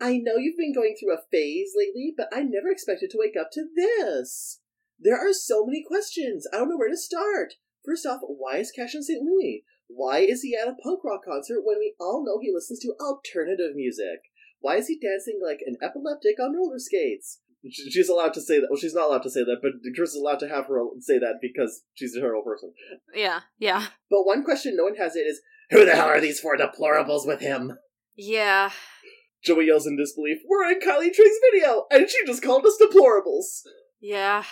Speaker 2: I know you've been going through a phase lately, but I never expected to wake up to this. There are so many questions. I don't know where to start. First off, why is Cash in St. Louis? Why is he at a punk rock concert when we all know he listens to alternative music? Why is he dancing like an epileptic on roller skates? She's allowed to say that. Well, she's not allowed to say that, but Chris is allowed to have her say that because she's a terrible person.
Speaker 1: Yeah, yeah,
Speaker 2: But one question no one has it is, who the hell are these four deplorables with him?
Speaker 1: yeah.
Speaker 2: Joey yells in disbelief, We're in Kylie Triggs' video, and she just called us deplorables.
Speaker 1: Yeah.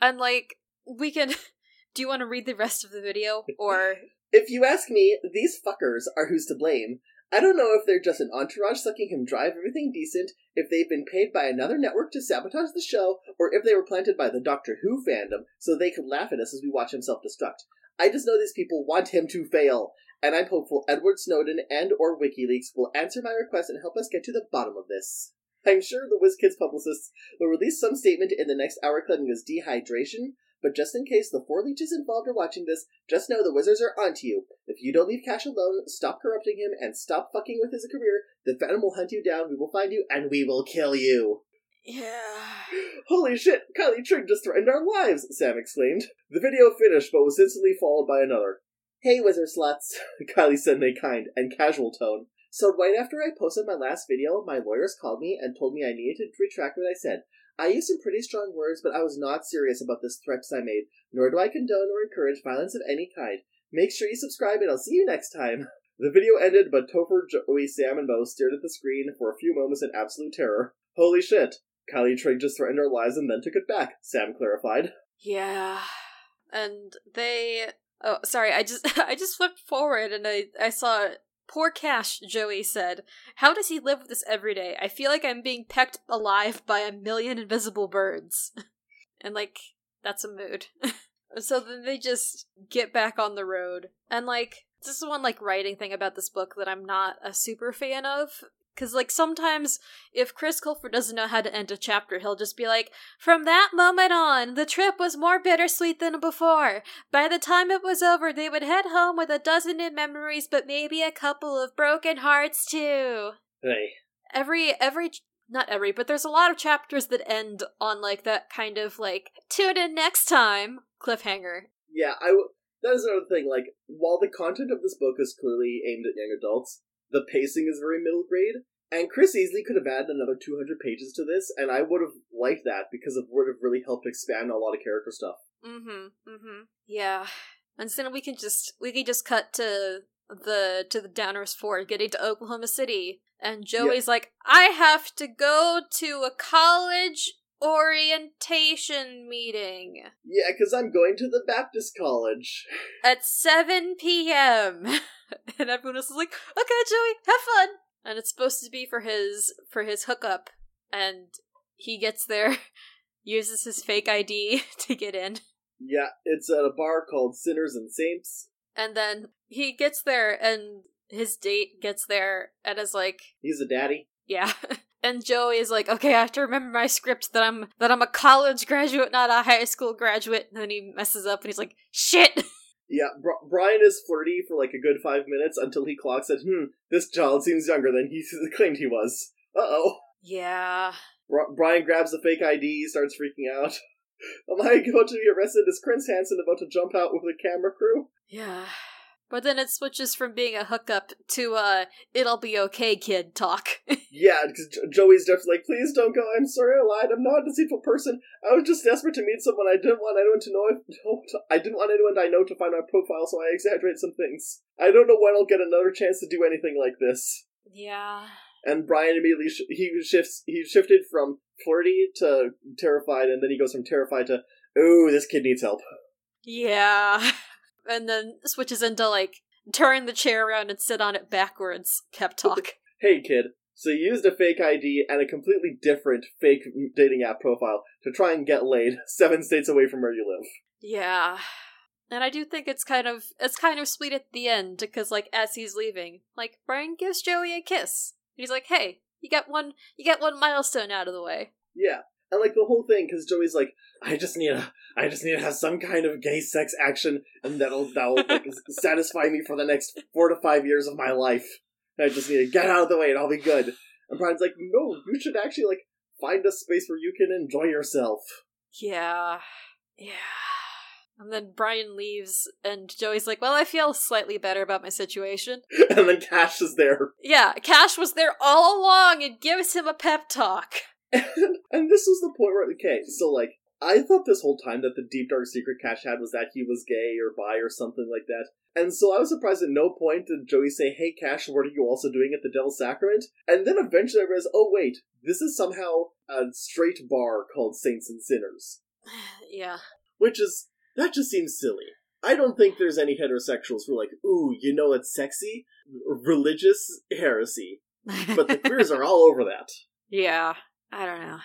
Speaker 1: And like we can do you want to read the rest of the video or
Speaker 2: If you ask me, these fuckers are who's to blame. I don't know if they're just an entourage sucking him dry of everything decent, if they've been paid by another network to sabotage the show, or if they were planted by the Doctor Who fandom so they could laugh at us as we watch him self-destruct. I just know these people want him to fail, and I'm hopeful Edward Snowden and or WikiLeaks will answer my request and help us get to the bottom of this. I'm sure the WizKids publicists will release some statement in the next hour claiming his dehydration, but just in case the four leeches involved are watching this, just know the wizards are onto you. If you don't leave Cash alone, stop corrupting him, and stop fucking with his career, the Venom will hunt you down, we will find you, and we will kill you.
Speaker 1: Yeah.
Speaker 2: Holy shit, Kylie Trigg just threatened our lives, Sam exclaimed. The video finished, but was instantly followed by another. Hey, wizard sluts, Kylie said in a kind and casual tone. So right after I posted my last video, my lawyers called me and told me I needed to retract what I said. I used some pretty strong words, but I was not serious about the threats I made, nor do I condone or encourage violence of any kind. Make sure you subscribe and I'll see you next time. The video ended, but Topher, Joey, Sam, and Mo stared at the screen for a few moments in absolute terror. Holy shit. Kylie Trigg just threatened our lives and then took it back, Sam clarified.
Speaker 1: Yeah. And they Oh, sorry. I just I just flipped forward and I I saw Poor Cash, Joey said. How does he live with this every day? I feel like I'm being pecked alive by a million invisible birds. and like that's a mood. so then they just get back on the road. And like this is one like writing thing about this book that I'm not a super fan of. Cause like sometimes if Chris Colfer doesn't know how to end a chapter, he'll just be like, From that moment on, the trip was more bittersweet than before. By the time it was over, they would head home with a dozen new memories, but maybe a couple of broken hearts too.
Speaker 2: Hey.
Speaker 1: Every every not every, but there's a lot of chapters that end on like that kind of like tune in next time cliffhanger.
Speaker 2: Yeah, I w- that is another thing. Like, while the content of this book is clearly aimed at young adults, the pacing is very middle grade. And Chris easily could have added another 200 pages to this, and I would have liked that because it would have really helped expand a lot of character stuff.
Speaker 1: Mm-hmm. Mm-hmm. Yeah. And so then we can just we can just cut to the to the Downers Four getting to Oklahoma City. And Joey's like, I have to go to a college orientation meeting
Speaker 2: Yeah, because I'm going to the Baptist College.
Speaker 1: at 7 p.m. and everyone else is like, okay, Joey, have fun. And it's supposed to be for his for his hookup. And he gets there, uses his fake ID to get in.
Speaker 2: Yeah, it's at a bar called Sinners and Saints.
Speaker 1: And then he gets there and his date gets there and is like,
Speaker 2: He's a daddy.
Speaker 1: yeah. And Joey is like, okay, I have to remember my script that I'm that I'm a college graduate, not a high school graduate. And then he messes up and he's like, shit.
Speaker 2: Yeah, Bri- Brian is flirty for like a good five minutes until he clocks that, hmm, this child seems younger than he claimed he was. Uh oh.
Speaker 1: Yeah.
Speaker 2: Bri- Brian grabs the fake ID, starts freaking out. Am I about to be arrested? Is Chris Hansen about to jump out with a camera crew?
Speaker 1: Yeah. But then it switches from being a hookup to uh it'll be okay kid talk.
Speaker 2: Yeah, because jo- Joey's definitely like, please don't go. I'm sorry I lied. I'm not a deceitful person. I was just desperate to meet someone. I didn't want anyone to know. If, I didn't want anyone I know to find my profile, so I exaggerate some things. I don't know when I'll get another chance to do anything like this.
Speaker 1: yeah.
Speaker 2: And Brian immediately sh- he shifts. He shifted from flirty to terrified, and then he goes from terrified to, "Ooh, this kid needs help."
Speaker 1: Yeah. And then switches into like turn the chair around and sit on it backwards pep talk.
Speaker 2: Hey, kid. So you used a fake ID and a completely different fake dating app profile to try and get laid seven states away from where you live.
Speaker 1: Yeah. And I do think it's kind of it's kind of sweet at the end because like as he's leaving, like Brian gives Joey a kiss. And he's like, "Hey, you got one you got one milestone out of the way."
Speaker 2: Yeah, and like the whole thing, because Joey's like, I just need a, I just need to have some kind of gay sex action, and that'll that'll like, satisfy me for the next four to five years of my life. And I just need to get out of the way, and I'll be good. And Brian's like, No, you should actually like find a space where you can enjoy yourself.
Speaker 1: Yeah. Yeah. And then Brian leaves and Joey's like, "Well, I feel slightly better about my situation."
Speaker 2: and then Cash is there.
Speaker 1: Yeah, Cash was there all along and gives him a pep talk.
Speaker 2: And, and this was the point where okay, so like I thought this whole time that the deep dark secret Cash had was that he was gay or bi or something like that. And so I was surprised at no point did Joey say, Hey Cash, what are you also doing at the Devil's Sacrament? And then eventually I realized, oh wait, this is somehow a straight bar called Saints and Sinners.
Speaker 1: yeah.
Speaker 2: Which is that just seems silly. I don't think there's any heterosexuals who are like, ooh, you know it's sexy? Religious heresy. But the queers are all over that.
Speaker 1: yeah. I don't know.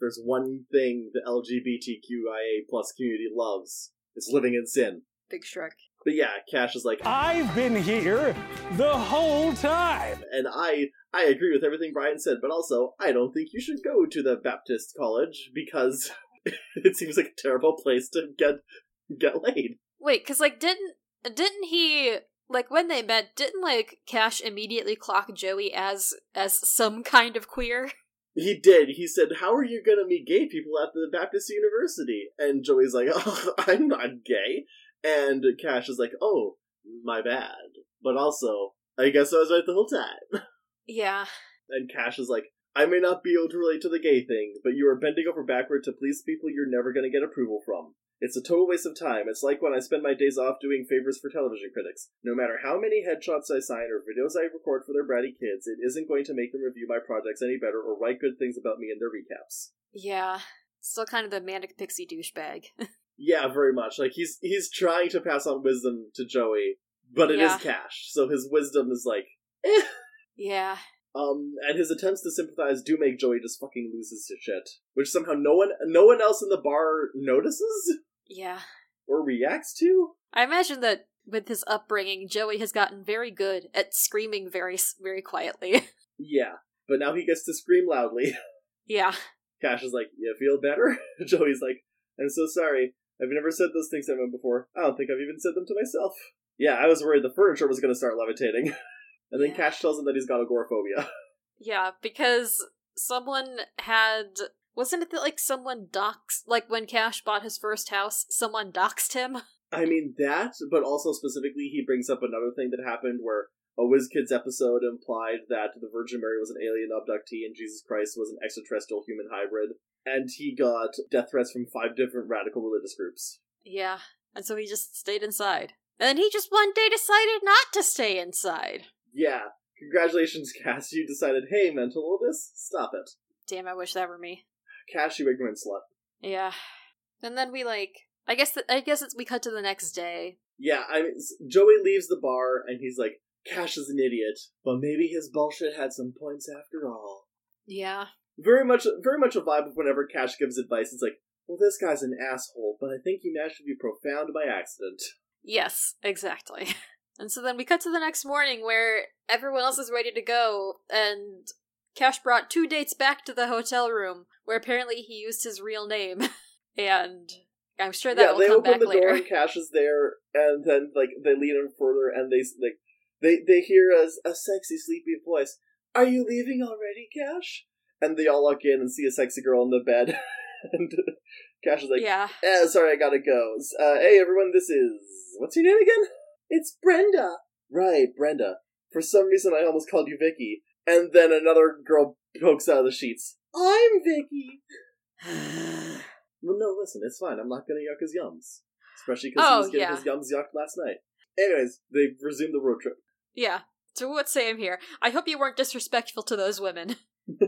Speaker 2: there's one thing the LGBTQIA plus community loves. It's living in sin.
Speaker 1: Big Shrek.
Speaker 2: But yeah, Cash is like,
Speaker 4: I've been here the whole time.
Speaker 2: and I I agree with everything Brian said, but also I don't think you should go to the Baptist college because it seems like a terrible place to get get laid.
Speaker 1: Wait, because like didn't didn't he like when they met? Didn't like Cash immediately clock Joey as as some kind of queer?
Speaker 2: He did. He said, "How are you gonna meet gay people at the Baptist University?" And Joey's like, "Oh, I'm not gay." And Cash is like, "Oh, my bad." But also, I guess I was right the whole time.
Speaker 1: Yeah.
Speaker 2: And Cash is like, I may not be able to relate to the gay thing, but you are bending over backward to please people you're never going to get approval from. It's a total waste of time. It's like when I spend my days off doing favors for television critics. No matter how many headshots I sign or videos I record for their bratty kids, it isn't going to make them review my projects any better or write good things about me in their recaps.
Speaker 1: Yeah. Still kind of the manic pixie douchebag.
Speaker 2: Yeah, very much. Like he's he's trying to pass on wisdom to Joey, but it is
Speaker 1: Yeah.
Speaker 2: Cash, so his wisdom is like, eh.
Speaker 1: yeah.
Speaker 2: Um, and his attempts to sympathize do make Joey just fucking lose his shit, which somehow no one, no one else in the bar notices
Speaker 1: Yeah.
Speaker 2: or reacts to.
Speaker 1: I imagine that with his upbringing, Joey has gotten very good at screaming very very quietly.
Speaker 2: Yeah, but now he gets to scream loudly.
Speaker 1: yeah.
Speaker 2: Cash is like, "You feel better?" Joey's like, "I'm so sorry. I've never said those things to anyone before. I don't think I've even said them to myself." Yeah, I was worried the furniture was going to start levitating, and then
Speaker 1: Yeah.
Speaker 2: Cash tells him that he's got agoraphobia.
Speaker 1: Yeah, because someone had wasn't it that like someone doxed like when Cash bought his first house, someone doxed him?
Speaker 2: I mean that, but also specifically, he brings up another thing that happened where a WizKids episode implied that the Virgin Mary was an alien abductee and Jesus Christ was an extraterrestrial human hybrid, and he got death threats from five different radical religious groups.
Speaker 1: Yeah. And so he just stayed inside. And then he just one day decided not to stay inside.
Speaker 2: Yeah, congratulations, Cass. You decided, hey, mental illness, stop it.
Speaker 1: Damn, I wish that were me.
Speaker 2: Cash, you ignorant slut.
Speaker 1: Yeah. And then we like I guess th- I guess it's we cut to the next day.
Speaker 2: Yeah, I mean, Joey leaves the bar and he's like, Cash is an idiot, but maybe his bullshit had some points after all.
Speaker 1: Yeah.
Speaker 2: very much very much a vibe of whenever Cash gives advice. It's like, well, this guy's an asshole, but I think he managed to be profound by accident.
Speaker 1: Yes, exactly. And so then we cut to the next morning where everyone else is ready to go, and Cash brought two dates back to the hotel room, where apparently he used his real name. and I'm sure that
Speaker 2: yeah,
Speaker 1: will
Speaker 2: they
Speaker 1: come
Speaker 2: open
Speaker 1: back
Speaker 2: the door
Speaker 1: later.
Speaker 2: and Cash is there, and then like they lean in further and they like they they hear a, a sexy sleepy voice. Are you leaving already, Cash? And they all look in and see a sexy girl in the bed, and Cash is like,
Speaker 1: yeah.
Speaker 2: Eh, sorry, I gotta go. Uh, hey, everyone, this is. What's your name again? It's Brenda. Right, Brenda. For some reason, I almost called you Vicky. And then another girl pokes out of the sheets. I'm Vicky. Well, no, listen, it's fine. I'm not gonna yuck his yums. Especially because
Speaker 1: Oh,
Speaker 2: he was getting
Speaker 1: yeah.
Speaker 2: his yums yucked last night. Anyways, they resume the road trip.
Speaker 1: yeah. So what's Sam here? I hope you weren't disrespectful to those women.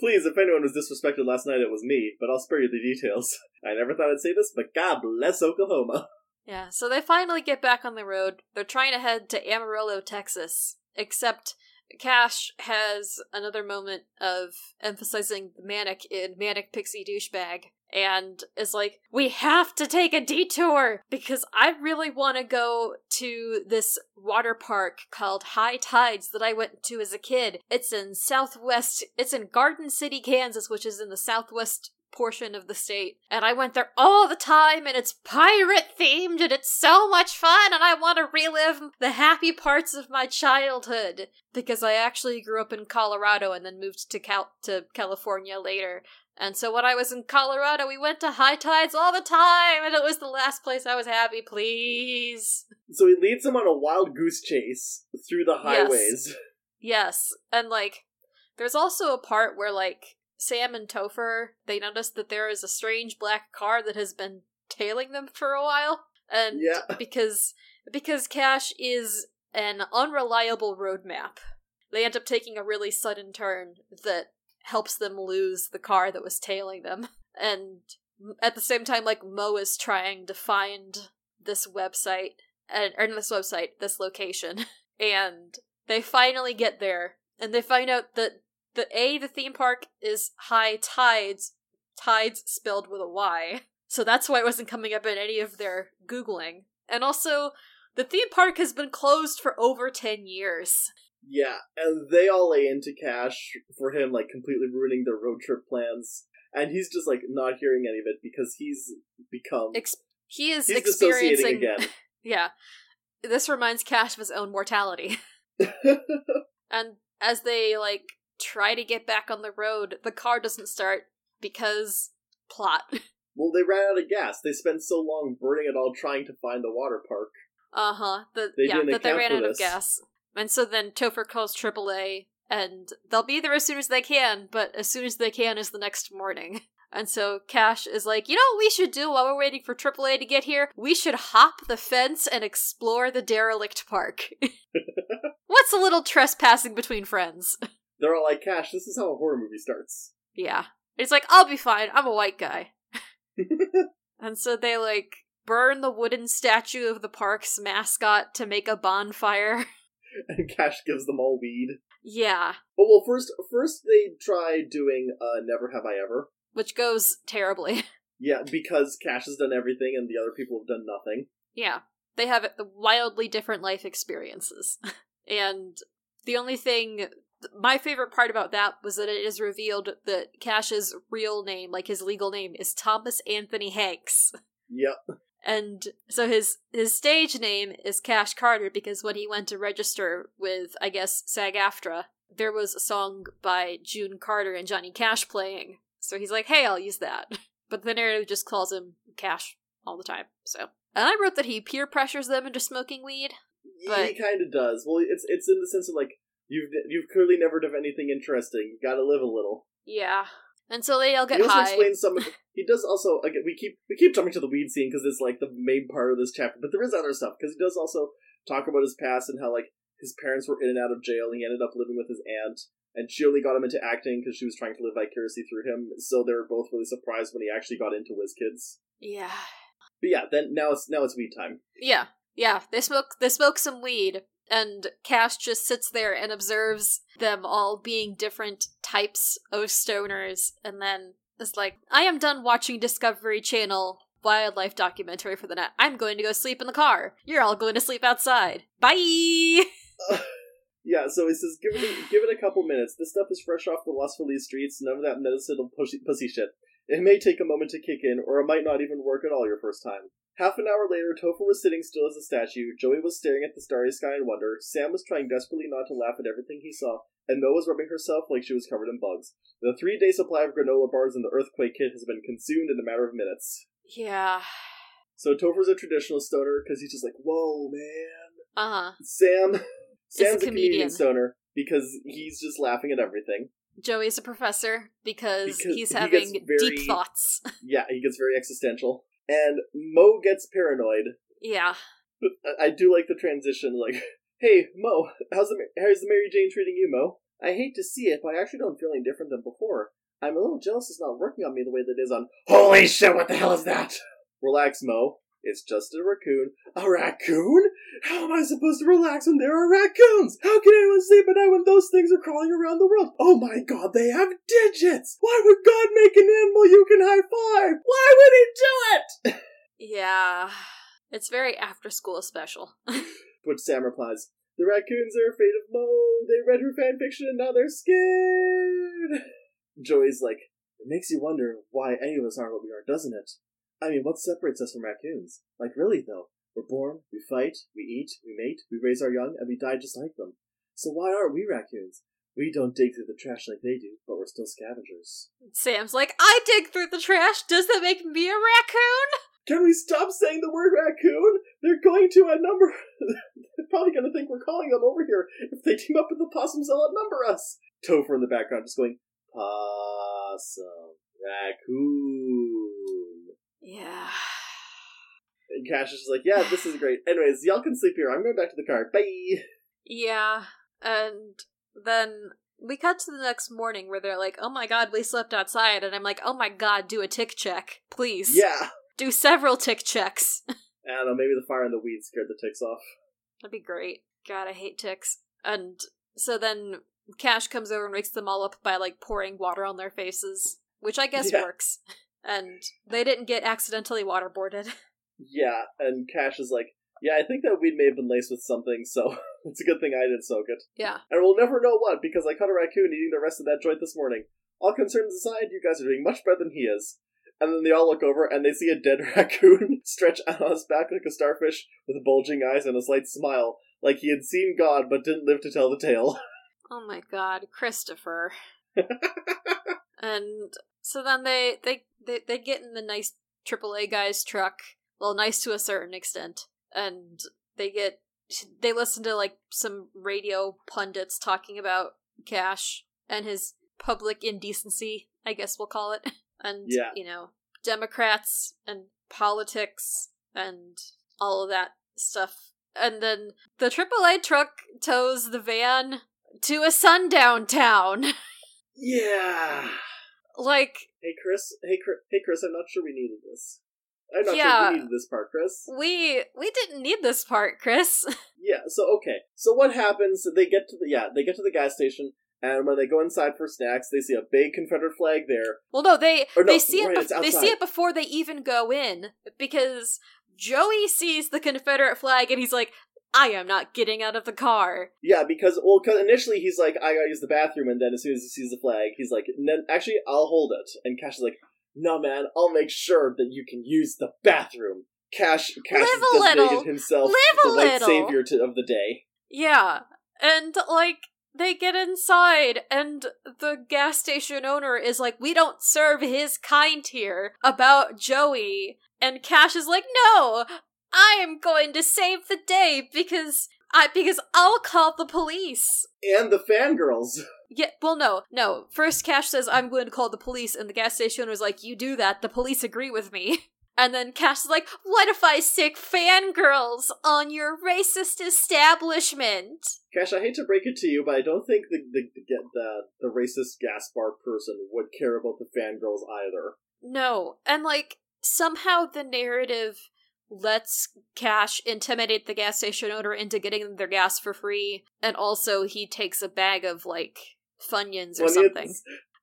Speaker 2: Please, if anyone was disrespected last night, it was me, but I'll spare you the details. I never thought I'd say this, but God bless Oklahoma.
Speaker 1: Yeah, so they finally get back on the road. They're trying to head to Amarillo, Texas. Except Cash has another moment of emphasizing the manic in Manic Pixie Douchebag and is like, We have to take a detour because I really want to go to this water park called High Tides that I went to as a kid. It's in southwest, it's in Garden City, Kansas, which is in the southwest portion of the state. And I went there all the time and it's pirate themed and it's so much fun and I want to relive the happy parts of my childhood because I actually grew up in Colorado and then moved to Cal- to California later. And so when I was in Colorado, we went to high tides all the time and it was the last place I was happy, please.
Speaker 2: So he leads them on a wild goose chase through the highways.
Speaker 1: Yes.
Speaker 2: highways.
Speaker 1: Yes. And like there's also a part where like Sam and Topher, they notice that there is a strange black car that has been tailing them for a while. And
Speaker 2: Yeah.
Speaker 1: because because Cash is an unreliable roadmap, they end up taking a really sudden turn that helps them lose the car that was tailing them. And at the same time, like Mo is trying to find this website and or this website, this location, and they finally get there, and they find out that the a the theme park is high tides, tides spelled with a Y, so that's why it wasn't coming up in any of their googling, and also the theme park has been closed for over ten years.
Speaker 2: Yeah, and they all lay into Cash for him, like completely ruining their road trip plans. And he's just like not hearing any of it because he's become
Speaker 1: Ex- he is
Speaker 2: he's
Speaker 1: experiencing.
Speaker 2: again.
Speaker 1: yeah, this reminds Cash of his own mortality. And as they like try to get back on the road, the car doesn't start because plot.
Speaker 2: well, they ran out of gas. They spent so long burning it all trying to find the water park.
Speaker 1: Uh huh. The
Speaker 2: They
Speaker 1: yeah, that they ran out of gas. And so then Topher calls AAA and they'll be there as soon as they can, but as soon as they can is the next morning. And so Cash is like, you know what we should do while we're waiting for AAA to get here? We should hop the fence and explore the derelict park. What's a little trespassing between friends?
Speaker 2: They're all like, Cash, this is how a horror movie starts.
Speaker 1: Yeah. He's like, I'll be fine. I'm a white guy. and so they like burn the wooden statue of the park's mascot to make a bonfire.
Speaker 2: and Cash gives them all weed.
Speaker 1: yeah.
Speaker 2: Oh well, first first they try doing uh, Never Have I Ever.
Speaker 1: Which goes terribly.
Speaker 2: Yeah, because Cash has done everything and the other people have done nothing.
Speaker 1: yeah. They have wildly different life experiences. and the only thing. My favorite part about that was that it is revealed that Cash's real name, like his legal name, is Thomas Anthony Hanks.
Speaker 2: Yep.
Speaker 1: And so his his stage name is Cash Carter because when he went to register with I guess SAG-AFTRA, there was a song by June Carter and Johnny Cash playing. So he's like, "Hey, I'll use that." But the narrative just calls him Cash all the time. So, and I wrote that he peer pressures them into smoking weed. But-
Speaker 2: he kind of does. Well, it's it's in the sense of like you've you've clearly never done anything interesting. You got to live a little.
Speaker 1: Yeah. And so they all get
Speaker 2: he also
Speaker 1: high.
Speaker 2: explains some. He does also. Again, we keep we keep jumping to the weed scene because it's like the main part of this chapter. But there is other stuff because he does also talk about his past and how like his parents were in and out of jail. and He ended up living with his aunt, and she only got him into acting because she was trying to live vicariously through him. So they were both really surprised when he actually got into WizKids.
Speaker 1: yeah.
Speaker 2: But yeah, then now it's now it's weed time.
Speaker 1: Yeah, yeah. They smoke. They smoke some weed, and Cash just sits there and observes them all being different types of stoners, and then is like, "I am done watching Discovery Channel wildlife documentary for the night. I'm going to go sleep in the car. You're all going to sleep outside. Bye."
Speaker 2: Yeah, so he says, give it, give it a couple minutes. This stuff is fresh off the Los Feliz streets, none of that medicinal pussy, pussy shit. It may take a moment to kick in, or it might not even work at all your first time. Half an hour later, Topher was sitting still as a statue, Joey was staring at the starry sky in wonder, Sam was trying desperately not to laugh at everything he saw, and Mo was rubbing herself like she was covered in bugs. The three day supply of granola bars in the Earthquake kit has been consumed in a matter of minutes.
Speaker 1: yeah.
Speaker 2: So Topher's a traditional stoner, because he's just like, whoa, man.
Speaker 1: Uh huh.
Speaker 2: Sam... Sam's a comedian
Speaker 1: comedian.
Speaker 2: stoner because he's just laughing at everything.
Speaker 1: Joey's a professor because,
Speaker 2: Because
Speaker 1: he's having
Speaker 2: gets very-
Speaker 1: deep thoughts.
Speaker 2: Yeah, he gets very existential. And Mo gets paranoid.
Speaker 1: yeah.
Speaker 2: I- I do like the transition, like, hey, Mo, how's the, how's the Mary Jane treating you, Mo? I hate to see it, but I actually don't feel any different than before. I'm a little jealous it's not working on me the way that it is on. Holy shit, what the hell is that? Relax, Mo. It's just a raccoon. A raccoon? How am I supposed to relax when there are raccoons? How can anyone sleep at night when those things are crawling around the world? Oh my god, they have digits! Why would God make an animal you can high five? Why would he do it?
Speaker 1: Yeah. It's very after school special.
Speaker 2: Which Sam replies, The raccoons are afraid of Mo. They read her fanfiction and now they're scared. Joey's like, It makes you wonder why any of us aren't what we are, doesn't it? I mean, what separates us from raccoons? Like, really, though? We're born, we fight, we eat, we mate, we raise our young, and we die just like them. So why aren't we raccoons? We don't dig through the trash like they do, but we're still scavengers.
Speaker 1: Sam's like, I dig through the trash. Does that make me a raccoon?
Speaker 2: Can we stop saying the word raccoon? They're going to outnumber. They're probably going to think we're calling them over here. If they team up with the possums, they'll outnumber us. Topher in the background just going, possum, Raccoon.
Speaker 1: Yeah.
Speaker 2: And Cash is just like, yeah, this is great. Anyways, y'all can sleep here. I'm going back to the car. Bye.
Speaker 1: Yeah. And then we cut to the next morning where they're like, oh my god, we slept outside. And I'm like, oh my god, do a tick check. Please.
Speaker 2: Yeah.
Speaker 1: Do several tick checks.
Speaker 2: I don't know, maybe the fire and the weed scared the ticks off.
Speaker 1: That'd be great. God, I hate ticks. And so then Cash comes over and wakes them all up by like pouring water on their faces, which I guess
Speaker 2: Yeah.
Speaker 1: works. And they didn't get accidentally waterboarded.
Speaker 2: Yeah, and Cash is like, yeah, I think that weed may have been laced with something, so it's a good thing I didn't soak it.
Speaker 1: yeah.
Speaker 2: And we'll never know what, because I caught a raccoon eating the rest of that joint this morning. All concerns aside, you guys are doing much better than he is. And then they all look over and they see a dead raccoon stretch out on his back like a starfish with bulging eyes and a slight smile, like he had seen God but didn't live to tell the tale.
Speaker 1: Oh my god, Christopher. and so then they, they they they get in the nice AAA guy's truck. Well, nice to a certain extent. And they get they listen to like some radio pundits talking about Cash and his public indecency, I guess we'll call it. And
Speaker 2: Yeah.
Speaker 1: you know, Democrats and politics and all of that stuff. And then the AAA truck tows the van to a sundown town.
Speaker 2: Yeah.
Speaker 1: Like,
Speaker 2: Hey Chris, hey Chris, hey Chris, I'm not sure we needed this. I'm not
Speaker 1: Yeah.
Speaker 2: sure we needed this part, Chris.
Speaker 1: we we didn't need this part, Chris.
Speaker 2: Yeah, so okay. So what happens? They get to the yeah, they get to the gas station, and when they go inside for snacks, they see a big Confederate flag there.
Speaker 1: well, no, they
Speaker 2: no,
Speaker 1: they see
Speaker 2: right,
Speaker 1: it. Bef- they see it before they even go in because Joey sees the Confederate flag and he's like, "I am not getting out of the car."
Speaker 2: Yeah, because well, 'cause initially he's like, I gotta use the bathroom, and then as soon as he sees the flag, he's like, "N- actually, I'll hold it. And Cash is like, no, man, I'll make sure that you can use the bathroom. Cash, Cash
Speaker 1: Live
Speaker 2: has designated
Speaker 1: little.
Speaker 2: himself
Speaker 1: Live
Speaker 2: the white
Speaker 1: little.
Speaker 2: savior to, of the day.
Speaker 1: Yeah, and like they get inside, and the gas station owner is like, "We don't serve his kind here." About Joey, and Cash is like, "No, I am going to save the day because I because I'll call the police."
Speaker 2: And the fangirls.
Speaker 1: Yeah, well, no, no. First, Cash says, I'm going to call the police, and the gas station owner's like, You do that, the police agree with me. And then Cash is like, What if I stick fangirls on your racist establishment?
Speaker 2: Cash, I hate to break it to you, but I don't think the the the, the, the racist gas bar person would care about the fangirls either.
Speaker 1: No. And, like, somehow the narrative lets Cash intimidate the gas station owner into getting their gas for free, and also he takes a bag of, like, Funyuns or
Speaker 2: When
Speaker 1: something.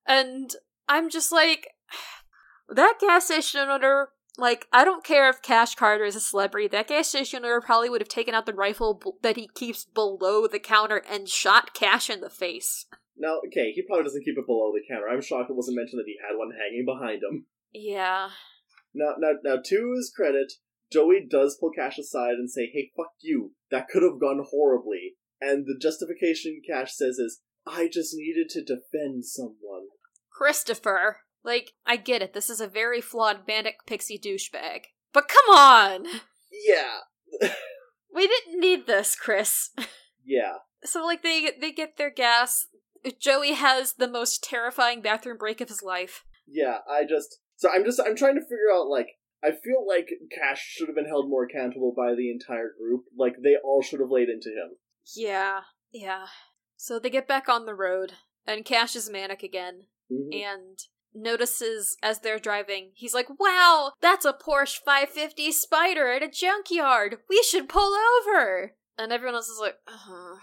Speaker 1: And I'm just like, that gas station owner, like, I don't care if Cash Carter is a celebrity, that gas station owner probably would have taken out the rifle b- that he keeps below the counter and shot Cash in the face.
Speaker 2: Now, okay, he probably doesn't keep it below the counter. I'm shocked it wasn't mentioned that he had one hanging behind him.
Speaker 1: Yeah.
Speaker 2: Now, now, now, to his credit, Joey does pull Cash aside and say, "Hey, fuck you. That could have gone horribly." And the justification Cash says is, "I just needed to defend someone."
Speaker 1: Christopher. Like, I get it, this is a very flawed manic pixie douchebag. But come on!
Speaker 2: Yeah,
Speaker 1: We didn't need this, Chris.
Speaker 2: yeah.
Speaker 1: So, like, they they get their gas. Joey has the most terrifying bathroom break of his life.
Speaker 2: Yeah, I just so I'm just I'm trying to figure out like I feel like Cash should have been held more accountable by the entire group. Like they all should have laid into him.
Speaker 1: Yeah, yeah. So they get back on the road, and Cash is manic again,
Speaker 2: Mhm.
Speaker 1: and notices as they're driving, he's like, Wow, that's a Porsche 550 Spyder at a junkyard! We should pull over! And everyone else is like, uh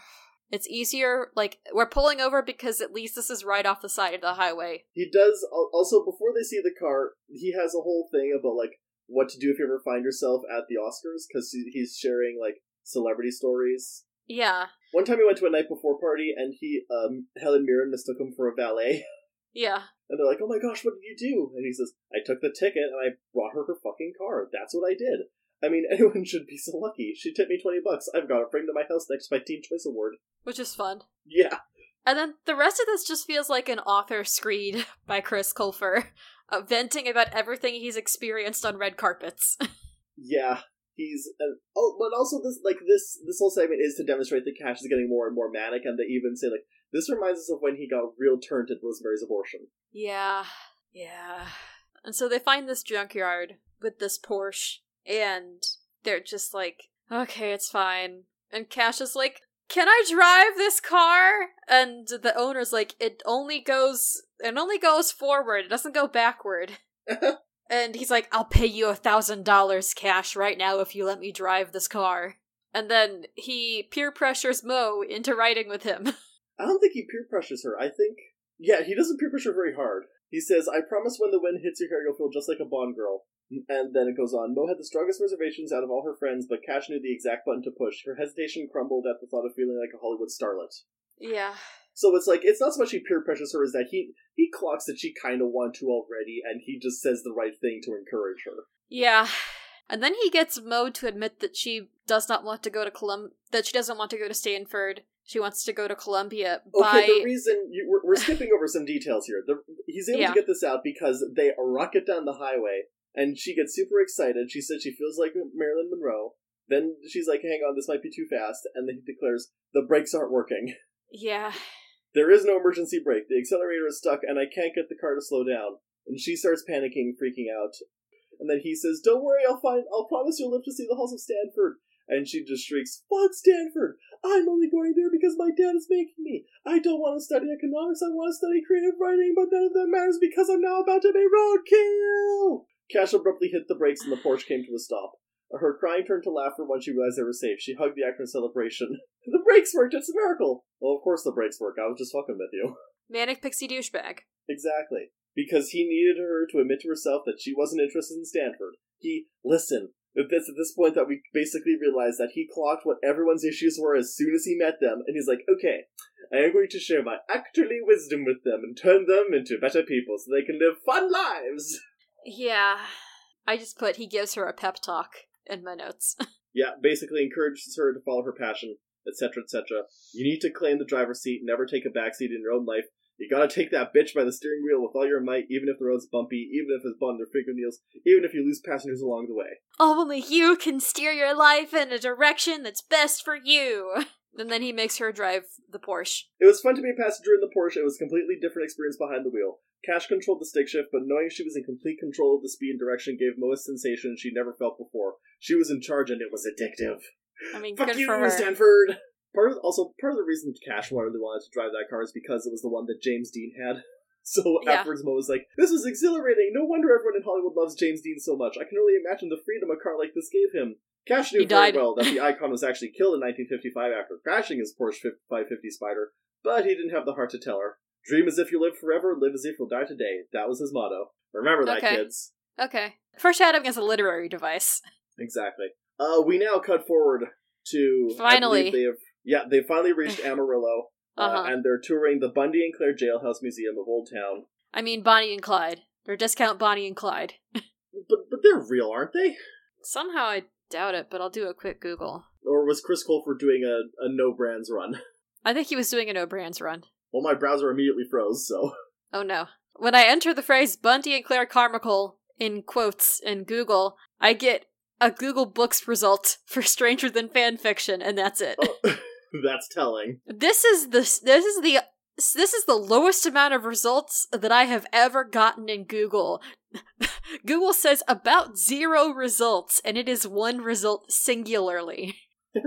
Speaker 1: It's easier, like, we're pulling over because at least this is right off the side of the highway.
Speaker 2: He does also before they see the car. He has a whole thing about like what to do if you ever find yourself at the Oscars because he's sharing like celebrity stories.
Speaker 1: Yeah,
Speaker 2: One time he went to a night before party and he um Helen Mirren mistook him for a valet.
Speaker 1: yeah.
Speaker 2: And they're like, "Oh my gosh, what did you do?" And he says, "I took the ticket and I brought her her fucking car. That's what I did." I mean, anyone should be so lucky. She tipped me twenty bucks. I've got a frame to my house next to my Teen Choice Award.
Speaker 1: Which is fun.
Speaker 2: Yeah,
Speaker 1: And then the rest of this just feels like an author screed by Chris Colfer, uh, venting about everything he's experienced on red carpets.
Speaker 2: yeah. he's uh, oh, but also this like this this whole segment is to demonstrate that Cash is getting more and more manic, and they even say like this reminds us of when he got real turned at Rosemary's abortion.
Speaker 1: Yeah. Yeah. And so they find this junkyard with this Porsche, and they're just like, okay, it's fine. And Cash is like, can I drive this car? And the owner's like, it only goes, it only goes forward. It doesn't go backward. Uh-huh. and he's like, I'll pay you a thousand dollars cash right now if you let me drive this car. And then he peer pressures Mo into riding with him.
Speaker 2: I don't think he peer pressures her. I think yeah, he doesn't peer pressure very hard. He says, "I promise when the wind hits your hair, you'll feel just like a Bond girl." And then it goes on. Mo had the strongest reservations out of all her friends, but Cash knew the exact button to push. Her hesitation crumbled at the thought of feeling like a Hollywood starlet.
Speaker 1: yeah.
Speaker 2: So it's like it's not so much he peer pressures her as that he he clocks that she kind of want to already, and he just says the right thing to encourage her.
Speaker 1: Yeah. And then he gets Mo to admit that she does not want to go to Colum that she doesn't want to go to Stanford. She wants to go to Columbia by
Speaker 2: Okay, the reason you, we're, we're skipping over some details here. The, he's able
Speaker 1: Yeah.
Speaker 2: to get this out because they rocket down the highway, and she gets super excited. She said she feels like Marilyn Monroe. Then she's like, "Hang on, this might be too fast," and then he declares, "The brakes aren't working.
Speaker 1: Yeah.
Speaker 2: There is no emergency brake. The accelerator is stuck, and I can't get the car to slow down." And she starts panicking, freaking out. And then he says, "Don't worry, I'll find. I'll promise you'll live to see the halls of Stanford." And she just shrieks, "Fuck Stanford! I'm only going there because my dad is making me. I don't want to study economics. I want to study creative writing, but none of that matters because I'm now about to be roadkill." Cash abruptly hit the brakes, and the Porsche came to a stop. Her crying turned to laughter when she realized they were safe. She hugged the actor in celebration. the brakes worked. It's a miracle. Well, of course the brakes work. I was just fucking with you.
Speaker 1: Manic pixie douchebag.
Speaker 2: Exactly. Because he needed her to admit to herself that she wasn't interested in Stanford. He, listen, it's at this point that we basically realize that he clocked what everyone's issues were as soon as he met them, and he's like, okay, I am going to share my actorly wisdom with them and turn them into better people so they can live fun lives.
Speaker 1: Yeah. I just put he gives her a pep talk in my notes.
Speaker 2: Yeah, basically encourages her to follow her passion, etc., etc. You need to claim the driver's seat, never take a backseat in your own life. You gotta take that bitch by the steering wheel with all your might, even if the road's bumpy, even if it's bummed your fingernails, even if you lose passengers along the way.
Speaker 1: Only you can steer your life in a direction that's best for you. And then he makes her drive the Porsche.
Speaker 2: It was fun to be a passenger in the Porsche. It was a completely different experience behind the wheel. Cash controlled the stick shift, but knowing she was in complete control of the speed and direction gave Mo a sensation she never felt before. She was in charge, and it was addictive.
Speaker 1: I mean,
Speaker 2: Fuck you,
Speaker 1: for.
Speaker 2: Stanford. Part of, also part of the reason Cash really wanted to drive that car is because it was the one that James Dean had. So
Speaker 1: Yeah.
Speaker 2: afterwards, Mo was like, "This is exhilarating. No wonder everyone in Hollywood loves James Dean so much. I can only imagine the freedom a car like this gave him." Cash knew
Speaker 1: He
Speaker 2: very
Speaker 1: died.
Speaker 2: well that the icon was actually killed in 1955 after crashing his Porsche 550 Spyder, but he didn't have the heart to tell her. Dream as if you live forever, live as if you'll die today. That was his motto. Remember that,
Speaker 1: Okay.
Speaker 2: kids.
Speaker 1: Okay. Foreshadowing is a literary device.
Speaker 2: Exactly. Uh, we now cut forward to
Speaker 1: Finally.
Speaker 2: They have, yeah, they finally reached Amarillo, uh,
Speaker 1: Uh-huh.
Speaker 2: and they're touring the Bundy and Claire Jailhouse Museum of Old Town.
Speaker 1: I mean, Bonnie and Clyde. Or discount Bonnie and Clyde.
Speaker 2: But but they're real, aren't they?
Speaker 1: Somehow I doubt it, but I'll do a quick Google.
Speaker 2: Or was Chris Colfer doing a, a no brands run?
Speaker 1: I think he was doing a no brands run.
Speaker 2: Well, my browser immediately froze, so
Speaker 1: Oh no. When I enter the phrase Bundy and Claire Carmichael in quotes in Google, I get a Google Books result for Stranger Than Fan Fiction, and that's it.
Speaker 2: Oh, that's telling.
Speaker 1: This is the this is the this is the lowest amount of results that I have ever gotten in Google. Google says about zero results, and it is one result singularly.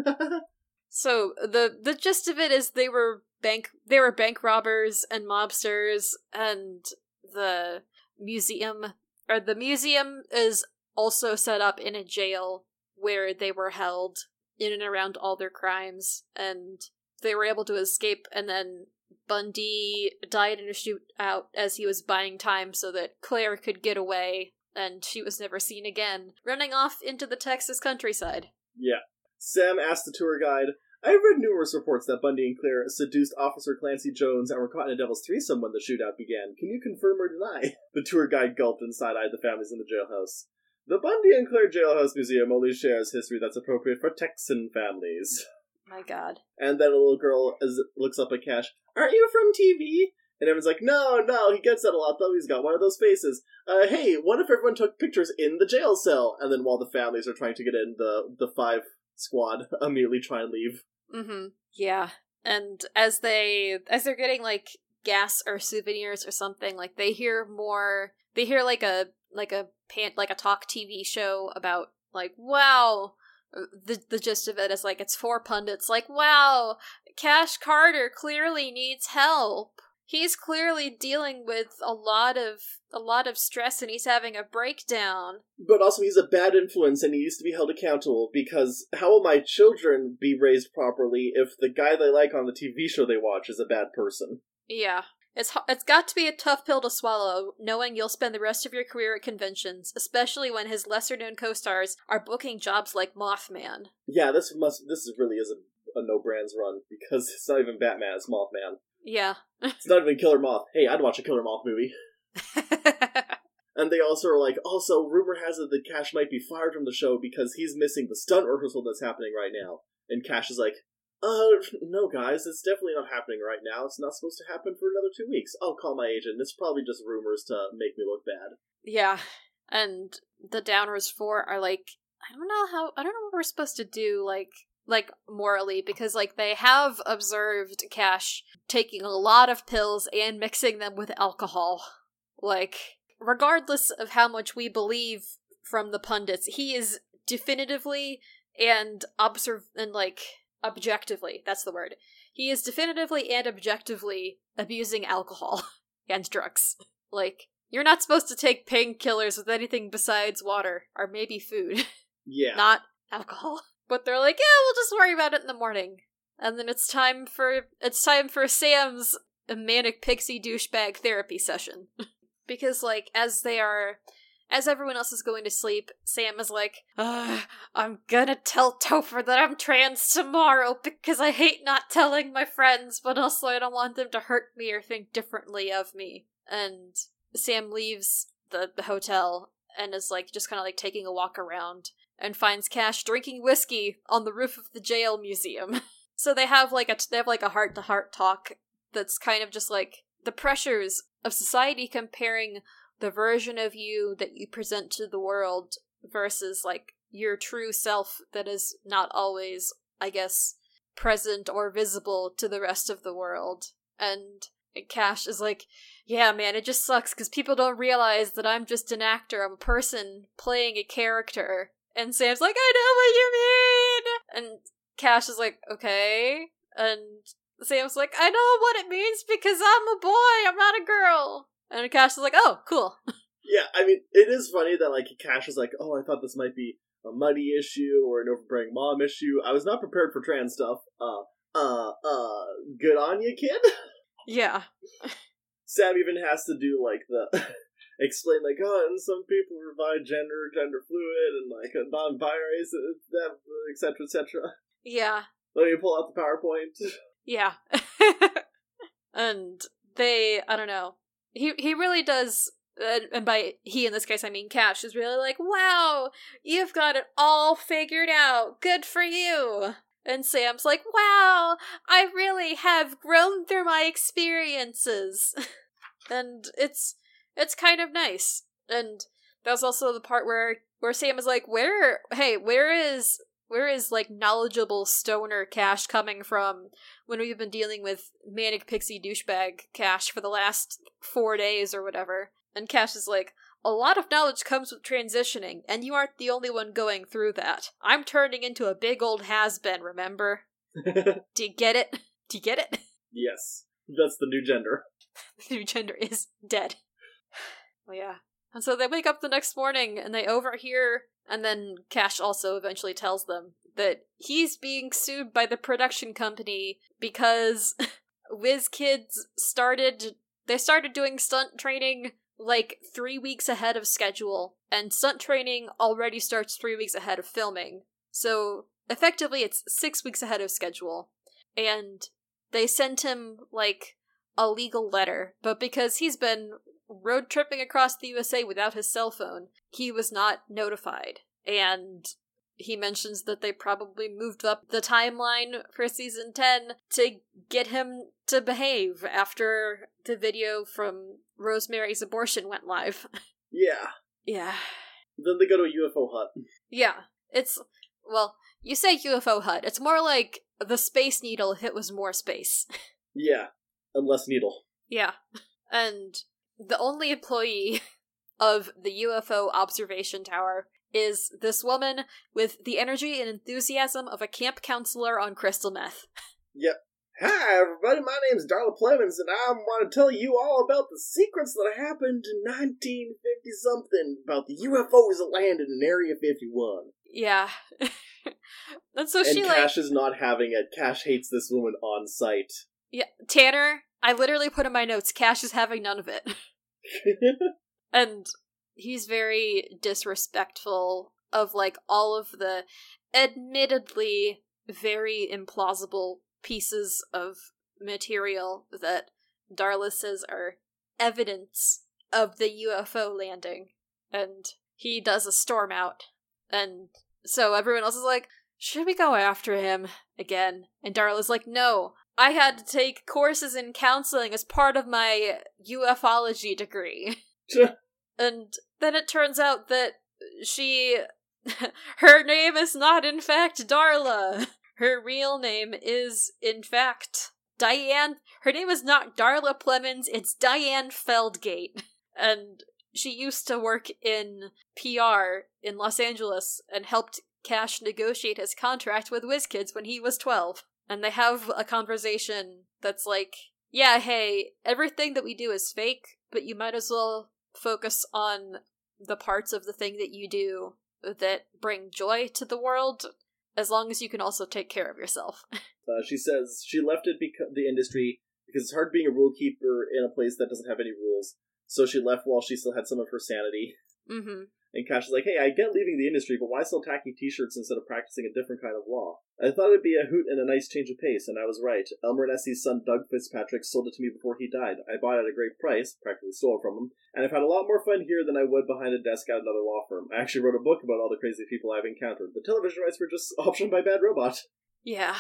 Speaker 1: So the the gist of it is they were bank they were bank robbers and mobsters, and the museum or the museum is also set up in a jail where they were held in and around all their crimes, and they were able to escape. And then Bundy died in a shootout as he was buying time so that Claire could get away, and she was never seen again, running off into the Texas countryside.
Speaker 2: Yeah. Sam asked the tour guide, I have read numerous reports that Bundy and Claire seduced Officer Clancy Jones and were caught in a devil's threesome when the shootout began. Can you confirm or deny? The tour guide gulped and side eyed the families in the jailhouse. The Bundy and Claire Jailhouse Museum only shares history that's appropriate for Texan families.
Speaker 1: My god.
Speaker 2: And then a little girl is, looks up at Cash. Aren't you from TV? And everyone's like, no, no, he gets that a lot though. He's got one of those faces. Uh, hey, what if everyone took pictures in the jail cell? And then while the families are trying to get in, the the five squad immediately try and leave.
Speaker 1: Mm-hmm. Yeah. And as they as they're getting like gas or souvenirs or something, like they hear more they hear like a like a pan like a talk TV show about like wow the the gist of it is like it's four pundits like wow Cash Carter clearly needs help. He's clearly dealing with a lot of a lot of stress and he's having a breakdown.
Speaker 2: But also, he's a bad influence and he needs to be held accountable because how will my children be raised properly if the guy they like on the TV show they watch is a bad person?
Speaker 1: Yeah. It's it's got to be a tough pill to swallow, knowing you'll spend the rest of your career at conventions, especially when his lesser-known co-stars are booking jobs like Mothman.
Speaker 2: Yeah, this must this really is a, a no brands run because it's not even Batman, it's Mothman.
Speaker 1: Yeah.
Speaker 2: It's not even Killer Moth. Hey, I'd watch a Killer Moth movie. And they also are like, also, rumor has it that Cash might be fired from the show because he's missing the stunt rehearsal that's happening right now. And Cash is like, uh, no, guys, it's definitely not happening right now. It's not supposed to happen for another two weeks. I'll call my agent. It's probably just rumors to make me look bad.
Speaker 1: yeah. And the Downers 4 are like I don't know how I don't know what we're supposed to do like like morally because like they have observed Cash taking a lot of pills and mixing them with alcohol. Like regardless of how much we believe from the pundits, he is definitively and observe and like objectively, that's the word. He is definitively and objectively abusing alcohol and drugs. Like you're not supposed to take painkillers with anything besides water or maybe food,
Speaker 2: Yeah.
Speaker 1: not alcohol. But they're like, yeah, we'll just worry about it in the morning. And then it's time for it's time for Sam's manic pixie douchebag therapy session. because like as they are as everyone else is going to sleep, Sam is like, "Ugh, I'm gonna tell Topher that I'm trans tomorrow because I hate not telling my friends, but also I don't want them to hurt me or think differently of me. And Sam leaves the, the hotel and is like just kind of like taking a walk around and finds Cash drinking whiskey on the roof of the jail museum. so they have like a they have like a heart to heart talk that's kind of just like the pressures of society comparing the version of you that you present to the world versus like your true self that is not always i guess present or visible to the rest of the world. And cash is like yeah man it just sucks because people don't realize that i'm just an actor. I'm a person playing a character and sam's like i know what you mean and cash is like okay and sam's like i know what it means because i'm a boy i'm not a girl and Cash is like, "Oh, cool."
Speaker 2: Yeah, I mean, it is funny that, like, Cash is like, oh, I thought this might be a money issue or an overbearing mom issue. I was not prepared for trans stuff. Uh, uh, uh, good on you, kid.
Speaker 1: Yeah.
Speaker 2: Sam even has to do, like, the. explain, like, oh, and some people provide gender, gender fluid, and, like, a non binary, etc., etc.
Speaker 1: Yeah.
Speaker 2: Let me pull out the PowerPoint.
Speaker 1: Yeah. and they, I don't know. He he really does and by he in this case I mean Cash is really like, "Wow, you've got it all figured out. Good for you." And Sam's like, "Wow, I really have grown through my experiences." and it's it's kind of nice. And that's also the part where where Sam is like, "Where hey, where is where is like knowledgeable stoner cash coming from when we've been dealing with manic pixie douchebag cash for the last four days or whatever? And cash is like a lot of knowledge comes with transitioning and you aren't the only one going through that. I'm turning into a big old has-been remember? Do you get it? Do you get it?
Speaker 2: Yes, that's the new gender.
Speaker 1: the new gender is dead well yeah. And so they wake up the next morning and they overhear and then Cash also eventually tells them that he's being sued by the production company because WizKids started they started doing stunt training like 3 weeks ahead of schedule. And stunt training already starts 3 weeks ahead of filming. So effectively it's 6 weeks ahead of schedule. And they sent him like a legal letter, but because he's been road tripping across the USA without his cell phone, he was not notified. And he mentions that they probably moved up the timeline for season 10 to get him to behave after the video from Rosemary's abortion went live.
Speaker 2: Yeah.
Speaker 1: yeah.
Speaker 2: Then they go to a UFO hut.
Speaker 1: Yeah. It's, well, you say UFO hut. It's more like the Space Needle if it was more space.
Speaker 2: Yeah. And less needle.
Speaker 1: Yeah. And the only employee of the UFO observation tower is this woman with the energy and enthusiasm of a camp counselor on crystal meth. Yep.
Speaker 2: Hi, everybody. My name is Darla Plemons, and I want to tell you all about the secrets that happened in 1950 something about the UFOs that landed in Area 51.
Speaker 1: Yeah. and so
Speaker 2: and
Speaker 1: she like
Speaker 2: Cash is not having it. Cash hates this woman on sight.
Speaker 1: Yeah, Tanner, I literally put in my notes Cash is having none of it. and he's very disrespectful of like all of the admittedly very implausible pieces of material that Darla says are evidence of the UFO landing. And he does a storm out. And so everyone else is like, should we go after him again? And Darla's like, no, I had to take courses in counseling as part of my ufology degree. and then it turns out that she. her name is not, in fact, Darla. Her real name is, in fact, Diane. Her name is not Darla Plemons, it's Diane Feldgate. And she used to work in PR in Los Angeles and helped Cash negotiate his contract with WizKids when he was 12. And they have a conversation that's like, yeah, hey, everything that we do is fake, but you might as well focus on the parts of the thing that you do that bring joy to the world, as long as you can also take care of yourself.
Speaker 2: Uh, she says she left it because the industry because it's hard being a rule keeper in a place that doesn't have any rules. So she left while she still had some of her sanity.
Speaker 1: mm-hmm.
Speaker 2: And Cash is like, "Hey, I get leaving the industry, but why still tacking T-shirts instead of practicing a different kind of law? I thought it'd be a hoot and a nice change of pace, and I was right. Elmer Nessie's son Doug Fitzpatrick sold it to me before he died. I bought it at a great price, practically stole it from him, and I've had a lot more fun here than I would behind a desk at another law firm. I actually wrote a book about all the crazy people I've encountered. The television rights were just optioned by Bad Robot.
Speaker 1: Yeah.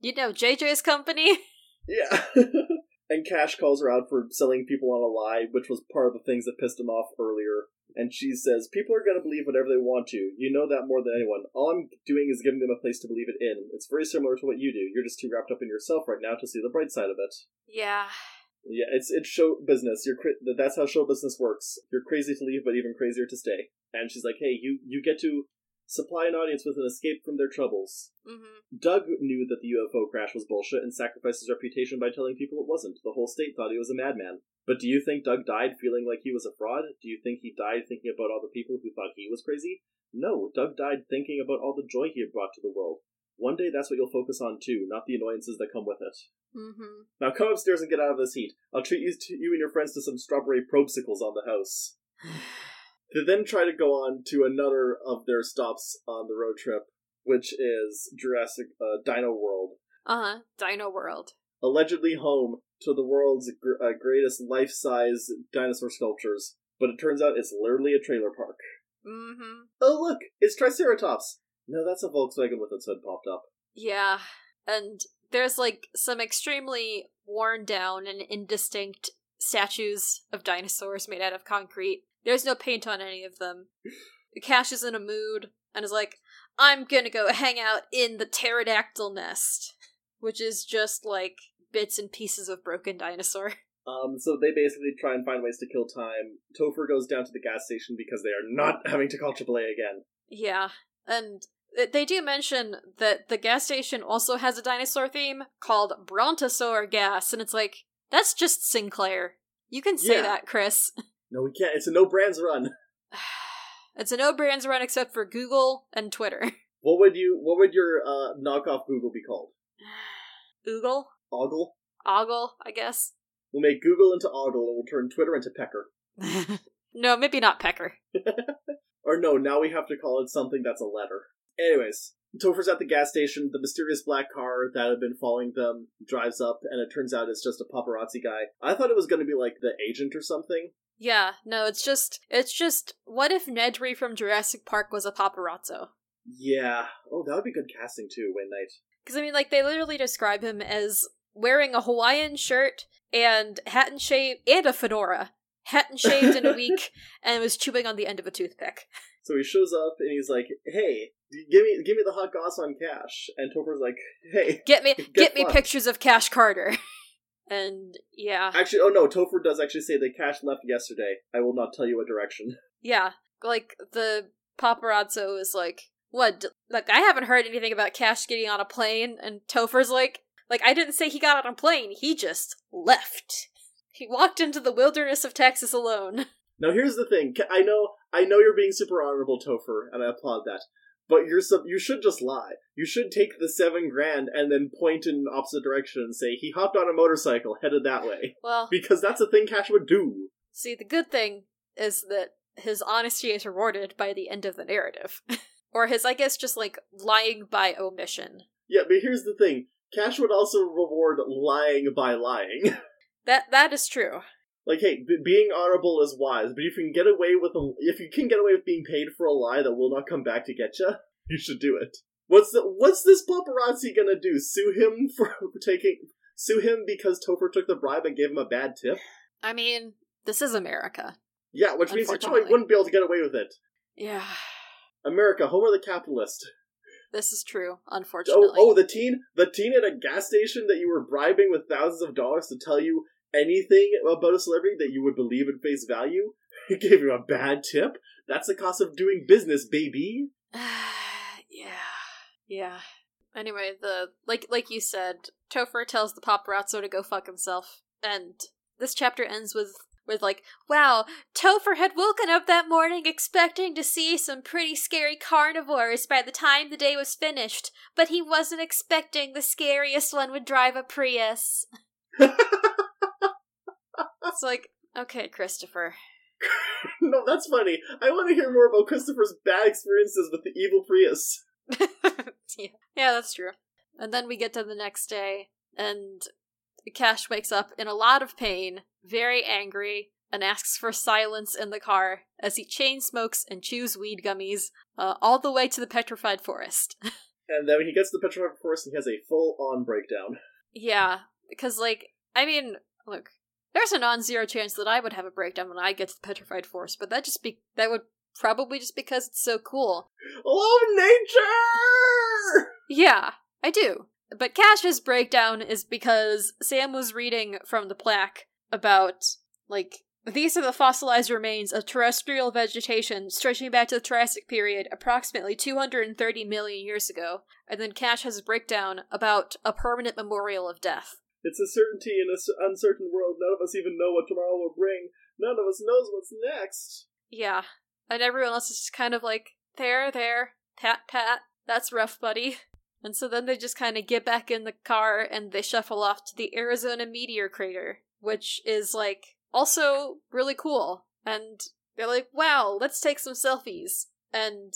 Speaker 1: You know, JJ's company?
Speaker 2: Yeah. and Cash calls her out for selling people on a lie, which was part of the things that pissed him off earlier. And she says, People are going to believe whatever they want to. You know that more than anyone. All I'm doing is giving them a place to believe it in. It's very similar to what you do. You're just too wrapped up in yourself right now to see the bright side of it.
Speaker 1: Yeah.
Speaker 2: Yeah, it's it's show business. You're cra- that's how show business works. You're crazy to leave, but even crazier to stay. And she's like, "Hey, you you get to supply an audience with an escape from their troubles."
Speaker 1: Mm-hmm.
Speaker 2: Doug knew that the UFO crash was bullshit and sacrificed his reputation by telling people it wasn't. The whole state thought he was a madman. But do you think Doug died feeling like he was a fraud? Do you think he died thinking about all the people who thought he was crazy? No, Doug died thinking about all the joy he had brought to the world. One day that's what you'll focus on too, not the annoyances that come with it.
Speaker 1: Mm-hmm.
Speaker 2: Now come upstairs and get out of this heat. I'll treat you, to, you and your friends to some strawberry probesicles on the house. They then try to go on to another of their stops on the road trip, which is Jurassic uh, Dino World,
Speaker 1: Uh-huh. Dino World.
Speaker 2: allegedly home to the world's gr- uh, greatest life-size dinosaur sculptures. But it turns out it's literally a trailer park.
Speaker 1: Mm-hmm.
Speaker 2: Oh look, it's Triceratops. No, that's a Volkswagen with its hood popped up.
Speaker 1: Yeah. And there's like some extremely worn down and indistinct statues of dinosaurs made out of concrete. There's no paint on any of them. Cash is in a mood and is like, I'm gonna go hang out in the pterodactyl nest, which is just like bits and pieces of broken dinosaur.
Speaker 2: Um, so they basically try and find ways to kill time. Topher goes down to the gas station because they are not having to call AAA again.
Speaker 1: Yeah, and they do mention that the gas station also has a dinosaur theme called Brontosaur Gas, and it's like, that's just Sinclair. You can say
Speaker 2: Yeah.
Speaker 1: that, Chris.
Speaker 2: No, we can't. It's a no brands run.
Speaker 1: It's a no brands run except for Google and Twitter.
Speaker 2: What would you? What would your uh, knockoff Google be called?
Speaker 1: Oogle?
Speaker 2: Ogle.
Speaker 1: Ogle, I guess.
Speaker 2: We'll make Google into Ogle, and we'll turn Twitter into Pecker.
Speaker 1: no, maybe not Pecker.
Speaker 2: Or no, now we have to call it something that's a letter. Anyways, Topher's at the gas station. The mysterious black car that had been following them drives up, and it turns out it's just a paparazzi guy. I thought it was going to be like the agent or something.
Speaker 1: Yeah, no, it's just, it's just, what if Nedry from Jurassic Park was a paparazzo?
Speaker 2: Yeah. Oh, that would be good casting too, Wayne Knight.
Speaker 1: Because I mean, like they literally describe him as wearing a Hawaiian shirt and hat and shave and a fedora, hat and shaved in a week, and was chewing on the end of a toothpick.
Speaker 2: So he shows up and he's like, "Hey, give me give me the hot goss on Cash." And Topher's like, "Hey,
Speaker 1: Get me, get,
Speaker 2: Get
Speaker 1: me pictures of Cash Carter. and yeah,
Speaker 2: actually, oh no, Topher does actually say that Cash left yesterday. I will not tell you what direction."
Speaker 1: yeah, like the paparazzo is like, "What? Like I haven't heard anything about Cash getting on a plane." And Topher's like, "Like I didn't say he got on a plane. He just left. He walked into the wilderness of Texas alone."
Speaker 2: Now here's the thing. I know I know you're being super honorable, Topher, and I applaud that. But you're sub- you should just lie. You should take the seven grand and then point in opposite direction and say he hopped on a motorcycle, headed that way,
Speaker 1: Well,
Speaker 2: because that's a thing Cash would do.
Speaker 1: See, the good thing is that his honesty is rewarded by the end of the narrative. or his, I guess, just like lying by omission.
Speaker 2: Yeah, but here's the thing. Cash would also reward lying by lying.
Speaker 1: That that is true.
Speaker 2: like, hey, b- being honorable is wise, but if you can get away with a, if you can get away with being paid for a lie that will not come back to get you, you should do it. What's the what's this paparazzi gonna do? Sue him for taking sue him because Topher took the bribe and gave him a bad tip?
Speaker 1: I mean, this is America.
Speaker 2: Yeah, which means he probably wouldn't be able to get away with it.
Speaker 1: Yeah,
Speaker 2: America, home of the capitalist.
Speaker 1: This is true.
Speaker 2: Oh,
Speaker 1: Unfortunately.
Speaker 2: oh, the teen, the teen at a gas station that you were bribing with thousands of dollars to tell you anything about a celebrity that you would believe at face value. He gave you a bad tip. That's the cost of doing business, baby.
Speaker 1: yeah, yeah. Anyway, the like like you said, Topher tells the paparazzo to go fuck himself, and this chapter ends with with like, wow, Topher had woken up that morning expecting to see some pretty scary carnivores by the time the day was finished, but he wasn't expecting the scariest one would drive a Prius. it's like, okay, Christopher.
Speaker 2: no, that's funny. I want to hear more about Christopher's bad experiences with the evil Prius.
Speaker 1: yeah. yeah, that's true. And then we get to the next day, and Cash wakes up in a lot of pain, very angry, and asks for silence in the car as he chain smokes and chews weed gummies uh, all the way to the petrified forest.
Speaker 2: And then when he gets to the petrified forest and he has a full-on breakdown.
Speaker 1: yeah, because, like, I mean, look, there's a non zero chance that I would have a breakdown when I get to the petrified forest, but that just be that would probably just because it's so cool.
Speaker 2: Love nature!
Speaker 1: Yeah, I do. But Cash's breakdown is because Sam was reading from the plaque about, like, these are the fossilized remains of terrestrial vegetation stretching back to the Triassic period, approximately 230 million years ago. And then Cash has a breakdown about a permanent memorial of death.
Speaker 2: It's a certainty in an uncertain world. None of us even know what tomorrow will bring. None of us knows what's next.
Speaker 1: Yeah. And everyone else is just kind of like, there, there, pat, pat, that's rough, buddy. And so then they just kind of get back in the car and they shuffle off to the Arizona meteor crater, which is like also really cool. And they're like, wow, let's take some selfies. And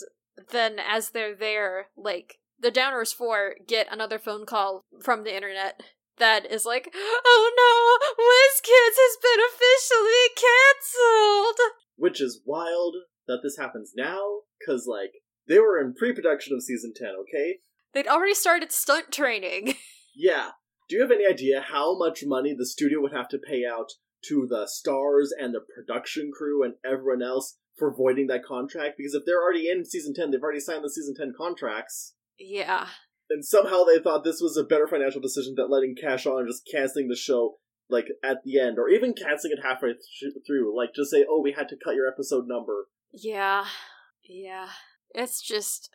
Speaker 1: then as they're there, like, the Downers 4 get another phone call from the internet that is like, oh no, WizKids has been officially cancelled!
Speaker 2: Which is wild that this happens now, because, like, they were in pre production of season 10, okay?
Speaker 1: They'd already started stunt training.
Speaker 2: Yeah. Do you have any idea how much money the studio would have to pay out to the stars and the production crew and everyone else for voiding that contract? Because if they're already in season 10, they've already signed the season 10 contracts.
Speaker 1: yeah.
Speaker 2: And somehow they thought this was a better financial decision than letting cash on and just canceling the show, like, at the end, or even canceling it halfway th- through. Like, just say, oh, we had to cut your episode number.
Speaker 1: Yeah. Yeah. It's just.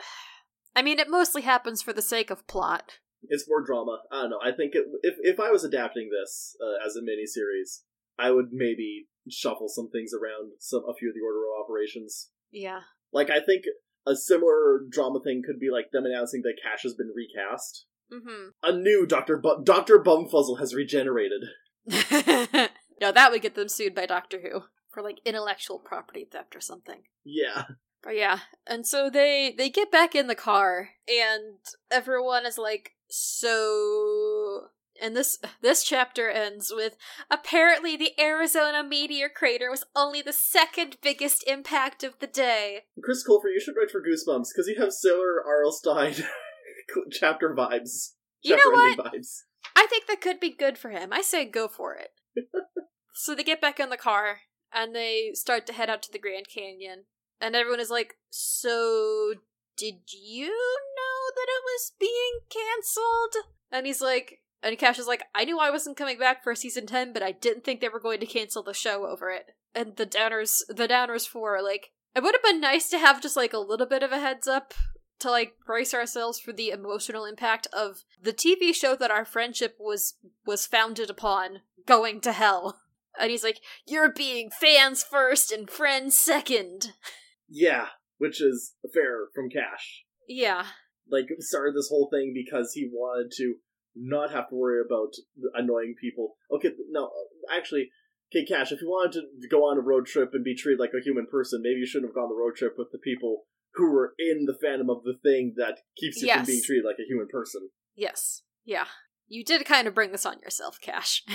Speaker 1: I mean, it mostly happens for the sake of plot.
Speaker 2: It's more drama. I don't know. I think it, if if I was adapting this uh, as a miniseries, I would maybe shuffle some things around, some a few of the order of operations.
Speaker 1: Yeah.
Speaker 2: Like I think a similar drama thing could be like them announcing that Cash has been recast.
Speaker 1: Mm
Speaker 2: A new Doctor Bu- Doctor Bumfuzzle has regenerated.
Speaker 1: no, that would get them sued by Doctor Who for like intellectual property theft or something.
Speaker 2: Yeah,
Speaker 1: But yeah, and so they they get back in the car, and everyone is like, "So, And this this chapter ends with apparently the Arizona meteor crater was only the second biggest impact of the day.
Speaker 2: Chris Colfer, you should write for Goosebumps because you have Sailor R.L. Stine chapter vibes.
Speaker 1: You
Speaker 2: chapter
Speaker 1: know
Speaker 2: what? vibes.
Speaker 1: I think that could be good for him. I say go for it. so they get back in the car and they start to head out to the Grand Canyon. And everyone is like, So, did you know that it was being cancelled? And he's like, and Cash is like, I knew I wasn't coming back for season 10, but I didn't think they were going to cancel the show over it. And the Downers, the Downers 4 are like, it would have been nice to have just like a little bit of a heads up to like brace ourselves for the emotional impact of the TV show that our friendship was was founded upon going to hell. And he's like, "You're being fans first and friends second.
Speaker 2: Yeah, which is fair from Cash.
Speaker 1: Yeah.
Speaker 2: Like, started this whole thing because he wanted to not have to worry about annoying people. Okay, no, actually, okay, Cash, if you wanted to go on a road trip and be treated like a human person, maybe you shouldn't have gone the road trip with the people who were in the fandom of the thing that keeps you
Speaker 1: Yes.
Speaker 2: from being treated like a human person.
Speaker 1: Yes. Yeah. You did kind of bring this on yourself, Cash.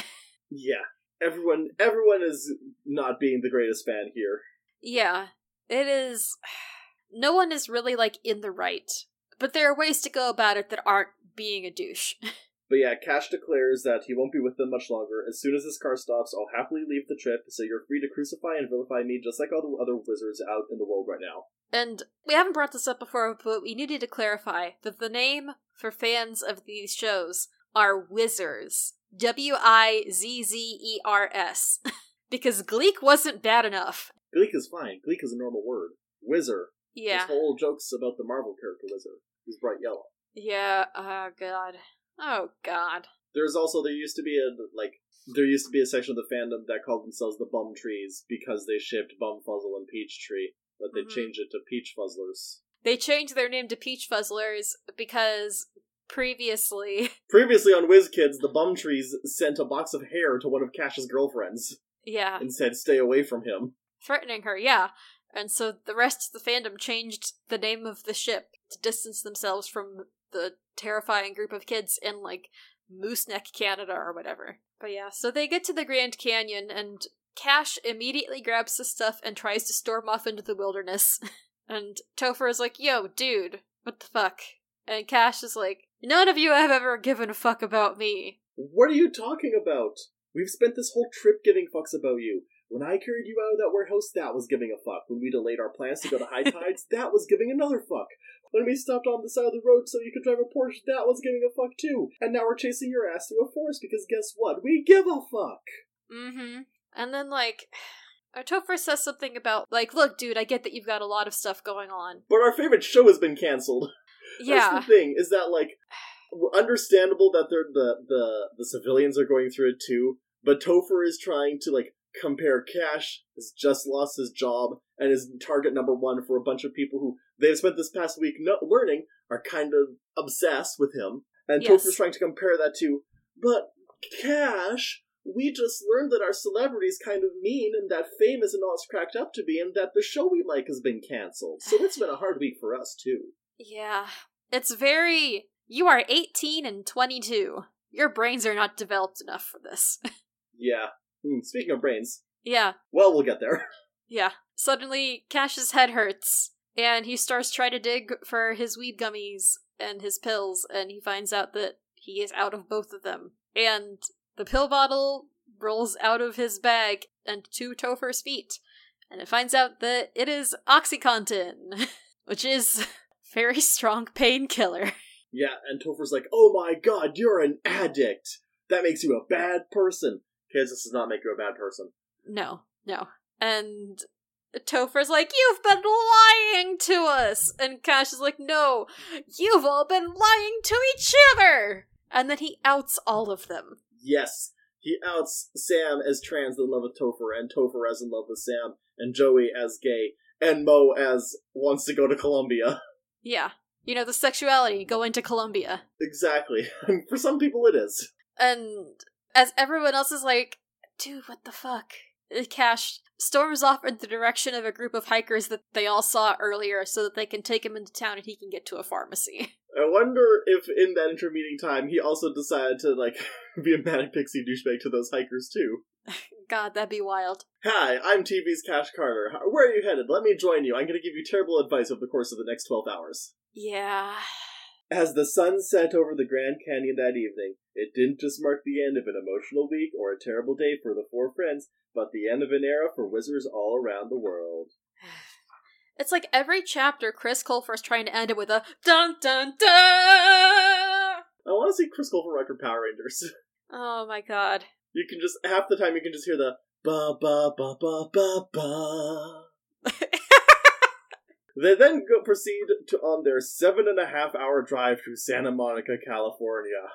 Speaker 2: Yeah. Everyone everyone is not being the greatest fan here.
Speaker 1: yeah. It is no one is really like in the right. But there are ways to go about it that aren't being a douche.
Speaker 2: But yeah, Cash declares that he won't be with them much longer. As soon as his car stops, I'll happily leave the trip, so you're free to crucify and vilify me just like all the other Wizzers out in the world right now.
Speaker 1: And we haven't brought this up before, but we needed to clarify that the name for fans of these shows are Wizzers. W I Z Z E R S. Because Gleek wasn't bad enough.
Speaker 2: Gleek is fine. Gleek is a normal word. Wizzer.
Speaker 1: Yeah.
Speaker 2: This whole joke's about the Marvel character Whizzer. He's bright yellow.
Speaker 1: Yeah, oh god. Oh god.
Speaker 2: There's also there used to be a like there used to be a section of the fandom that called themselves the Bum Trees because they shipped Bumfuzzle and Peachtree, but they
Speaker 1: Mhm.
Speaker 2: changed it to Peach Fuzzlers.
Speaker 1: They changed their name to Peach Fuzzlers because previously,
Speaker 2: Previously on WizKids, the Bum Trees sent a box of hair to one of Cash's girlfriends
Speaker 1: yeah,
Speaker 2: and said, "Stay away from him."
Speaker 1: Threatening her, yeah. And so the rest of the fandom changed the name of the ship to distance themselves from the terrifying group of kids in, like, Moose Neck, Canada or whatever. But yeah, so they get to the Grand Canyon and Cash immediately grabs the stuff and tries to storm off into the wilderness. and Topher is like, yo, dude, what the fuck? And Cash is like, none of you have ever given a fuck about me.
Speaker 2: What are you talking about? We've spent this whole trip giving fucks about you. When I carried you out of that warehouse, that was giving a fuck. When we delayed our plans to go to High Tides, that was giving another fuck. When we stopped on the side of the road so you could drive a Porsche, that was giving a fuck too. And now we're chasing your ass through a forest because guess what? We give a fuck.
Speaker 1: Mm-hmm. And then like Topher says something about like, look, dude, I get that you've got a lot of stuff going on.
Speaker 2: But our favorite show has been canceled.
Speaker 1: Yeah.
Speaker 2: That's the thing is that like understandable that they're the the the civilians are going through it too, but Topher is trying to like compare Cash has just lost his job and is target number one for a bunch of people who they've spent this past week no- learning are kind of obsessed with him, and
Speaker 1: Yes.
Speaker 2: Topher's trying to compare that to, but Cash. We just learned that our celebrity's kind of mean and that fame isn't all it's cracked up to be and that the show we like has been cancelled. So it's been a hard week for us too.
Speaker 1: Yeah. It's very you are 18 and 22. Your brains are not developed enough for this.
Speaker 2: Yeah. Hmm, speaking of brains,
Speaker 1: yeah.
Speaker 2: well, we'll get there.
Speaker 1: Yeah. Suddenly Cash's head hurts and he starts trying to dig for his weed gummies and his pills and he finds out that he is out of both of them. And the pill bottle rolls out of his bag and to Topher's feet. And it finds out that it is Oxycontin, which is very strong painkiller.
Speaker 2: yeah, and Topher's like, "Oh my god, you're an addict. That makes you a bad person." Kids, this does not make you a bad person.
Speaker 1: No, no. And Topher's like, You've been lying to us! And Cash is like, No, you've all been lying to each other! And then he outs all of them.
Speaker 2: Yes, he outs Sam as trans in love with Topher, and Topher as in love with Sam, and Joey as gay, and Mo as wants to go to Columbia.
Speaker 1: Yeah. You know, the sexuality going to Columbia.
Speaker 2: exactly. For some people, it is.
Speaker 1: And as everyone else is like, Dude, what the fuck? Cash storms off in the direction of a group of hikers that they all saw earlier so that they can take him into town and he can get to a pharmacy.
Speaker 2: I wonder if in that intermeeting time he also decided to like be a manic pixie douchebag to those hikers too.
Speaker 1: God, that'd be wild.
Speaker 2: Hi, I'm TV's Cash Carter. Where are you headed? Let me join you. I'm going to give you terrible advice over the course of the next 12 hours.
Speaker 1: Yeah.
Speaker 2: As the sun set over the Grand Canyon that evening, it didn't just mark the end of an emotional week or a terrible day for the four friends, but the end of an era for Wizzers all around the world.
Speaker 1: It's like every chapter, Chris Colfer's trying to end it with a dun dun dun.
Speaker 2: I want to see Chris Colfer write for Power Rangers.
Speaker 1: Oh my god.
Speaker 2: You can just, half the time, you can just hear the ba ba ba ba ba ba. They then go proceed to on their seven and a half hour drive to Santa Monica, California,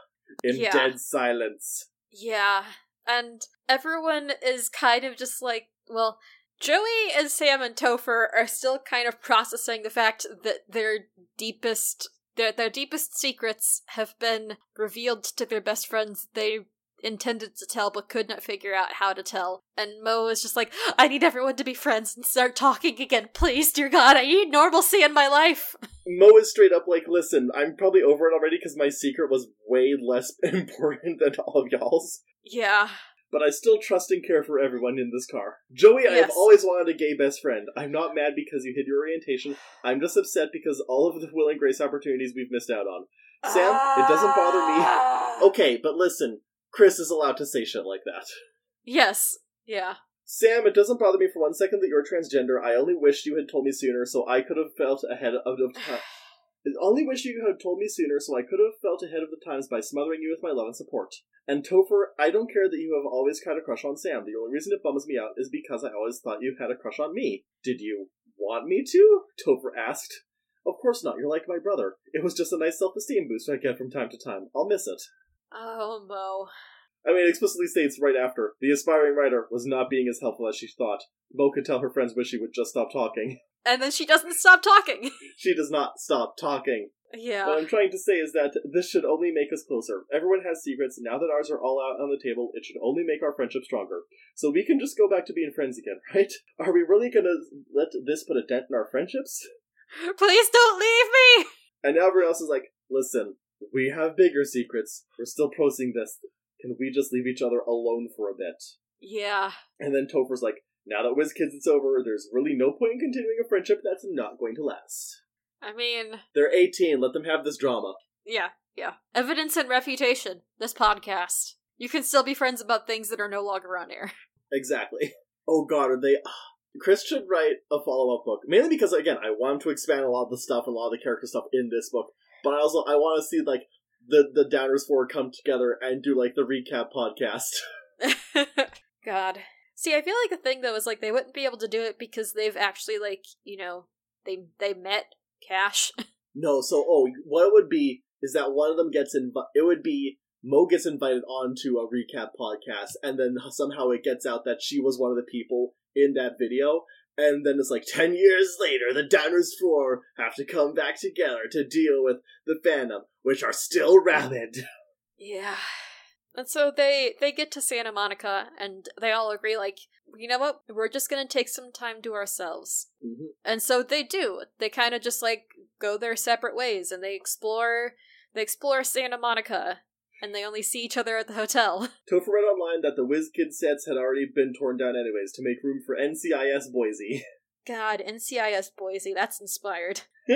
Speaker 2: in
Speaker 1: Yeah.
Speaker 2: dead silence.
Speaker 1: Yeah. And everyone is kind of just like, well, Joey and Sam and Topher are still kind of processing the fact that their deepest their their deepest secrets have been revealed to their best friends they intended to tell but could not figure out how to tell. And Mo is just like, I need everyone to be friends and start talking again, please, dear God, I need normalcy in my life.
Speaker 2: Mo is straight up like, listen, I'm probably over it already because my secret was way less important than all of y'all's.
Speaker 1: Yeah.
Speaker 2: But I still trust and care for everyone in this car. Joey, I have always wanted a gay best friend. I'm not mad because you hid your orientation. I'm just upset because all of the Will and Grace opportunities we've missed out on. Sam, it doesn't bother me. Ah. Okay, but listen, Chris is allowed to say shit like that.
Speaker 1: Yes. Yeah.
Speaker 2: Sam, it doesn't bother me for one second that you're transgender. I only wish you had told me sooner so I could have felt ahead of the time. I only wish you had told me sooner so I could have felt ahead of the times by smothering you with my love and support. And Topher, I don't care that you have always had a crush on Sam. The only reason it bums me out is because I always thought you had a crush on me. Did you want me to? Topher asked. Of course not. You're like my brother. It was just a nice self-esteem boost I get from time to time. I'll miss it.
Speaker 1: Oh, Mo.
Speaker 2: I mean, it explicitly states right after the aspiring writer was not being as helpful as she thought. Mo could tell her friends wish she would just stop talking.
Speaker 1: And then she doesn't stop talking.
Speaker 2: She does not stop talking.
Speaker 1: Yeah. What.
Speaker 2: I'm trying to say is that this should only make us closer. Everyone has secrets. Now that ours are all out on the table, it should only make our friendship stronger. So we can just go back to being friends again, right? Are we really gonna let this put a dent in our friendships?
Speaker 1: Please don't leave me!
Speaker 2: And now everyone else is like, listen, we have bigger secrets. We're still posting this. Can we just leave each other alone for a bit?
Speaker 1: Yeah.
Speaker 2: And then Topher's like, now that WizKids it's over, there's really no point in continuing a friendship that's not going to last.
Speaker 1: I mean,
Speaker 2: They're 18, let them have this drama.
Speaker 1: yeah, yeah. Evidence and refutation. This podcast. You can still be friends about things that are no longer on air.
Speaker 2: Exactly. Oh god, are they. Ah. Chris should write a follow up book. Mainly because, again, I want him to expand a lot of the stuff and a lot of the character stuff in this book. But I also I want to see, like, the, the Downers 4 come together and do, like, the recap podcast.
Speaker 1: God. See, I feel like the thing though is like they wouldn't be able to do it because they've actually like, you know, they they met Cash.
Speaker 2: No, so, oh, what it would be is that one of them gets invited. It would be Mo gets invited onto a recap podcast, and then somehow it gets out that she was one of the people in that video. And then it's like 10 years later, the Downers 4 have to come back together to deal with the Phantom, which are still rabid.
Speaker 1: yeah. And so they they get to Santa Monica and they all agree like, you know what? We're just going to take some time to ourselves.
Speaker 2: Mhm.
Speaker 1: And so they do. They kind of just like go their separate ways and they explore they explore Santa Monica and they only see each other at the hotel.
Speaker 2: Topher read online that the WizKid sets had already been torn down anyways to make room for NCIS Boise.
Speaker 1: God, NCIS Boise, that's inspired.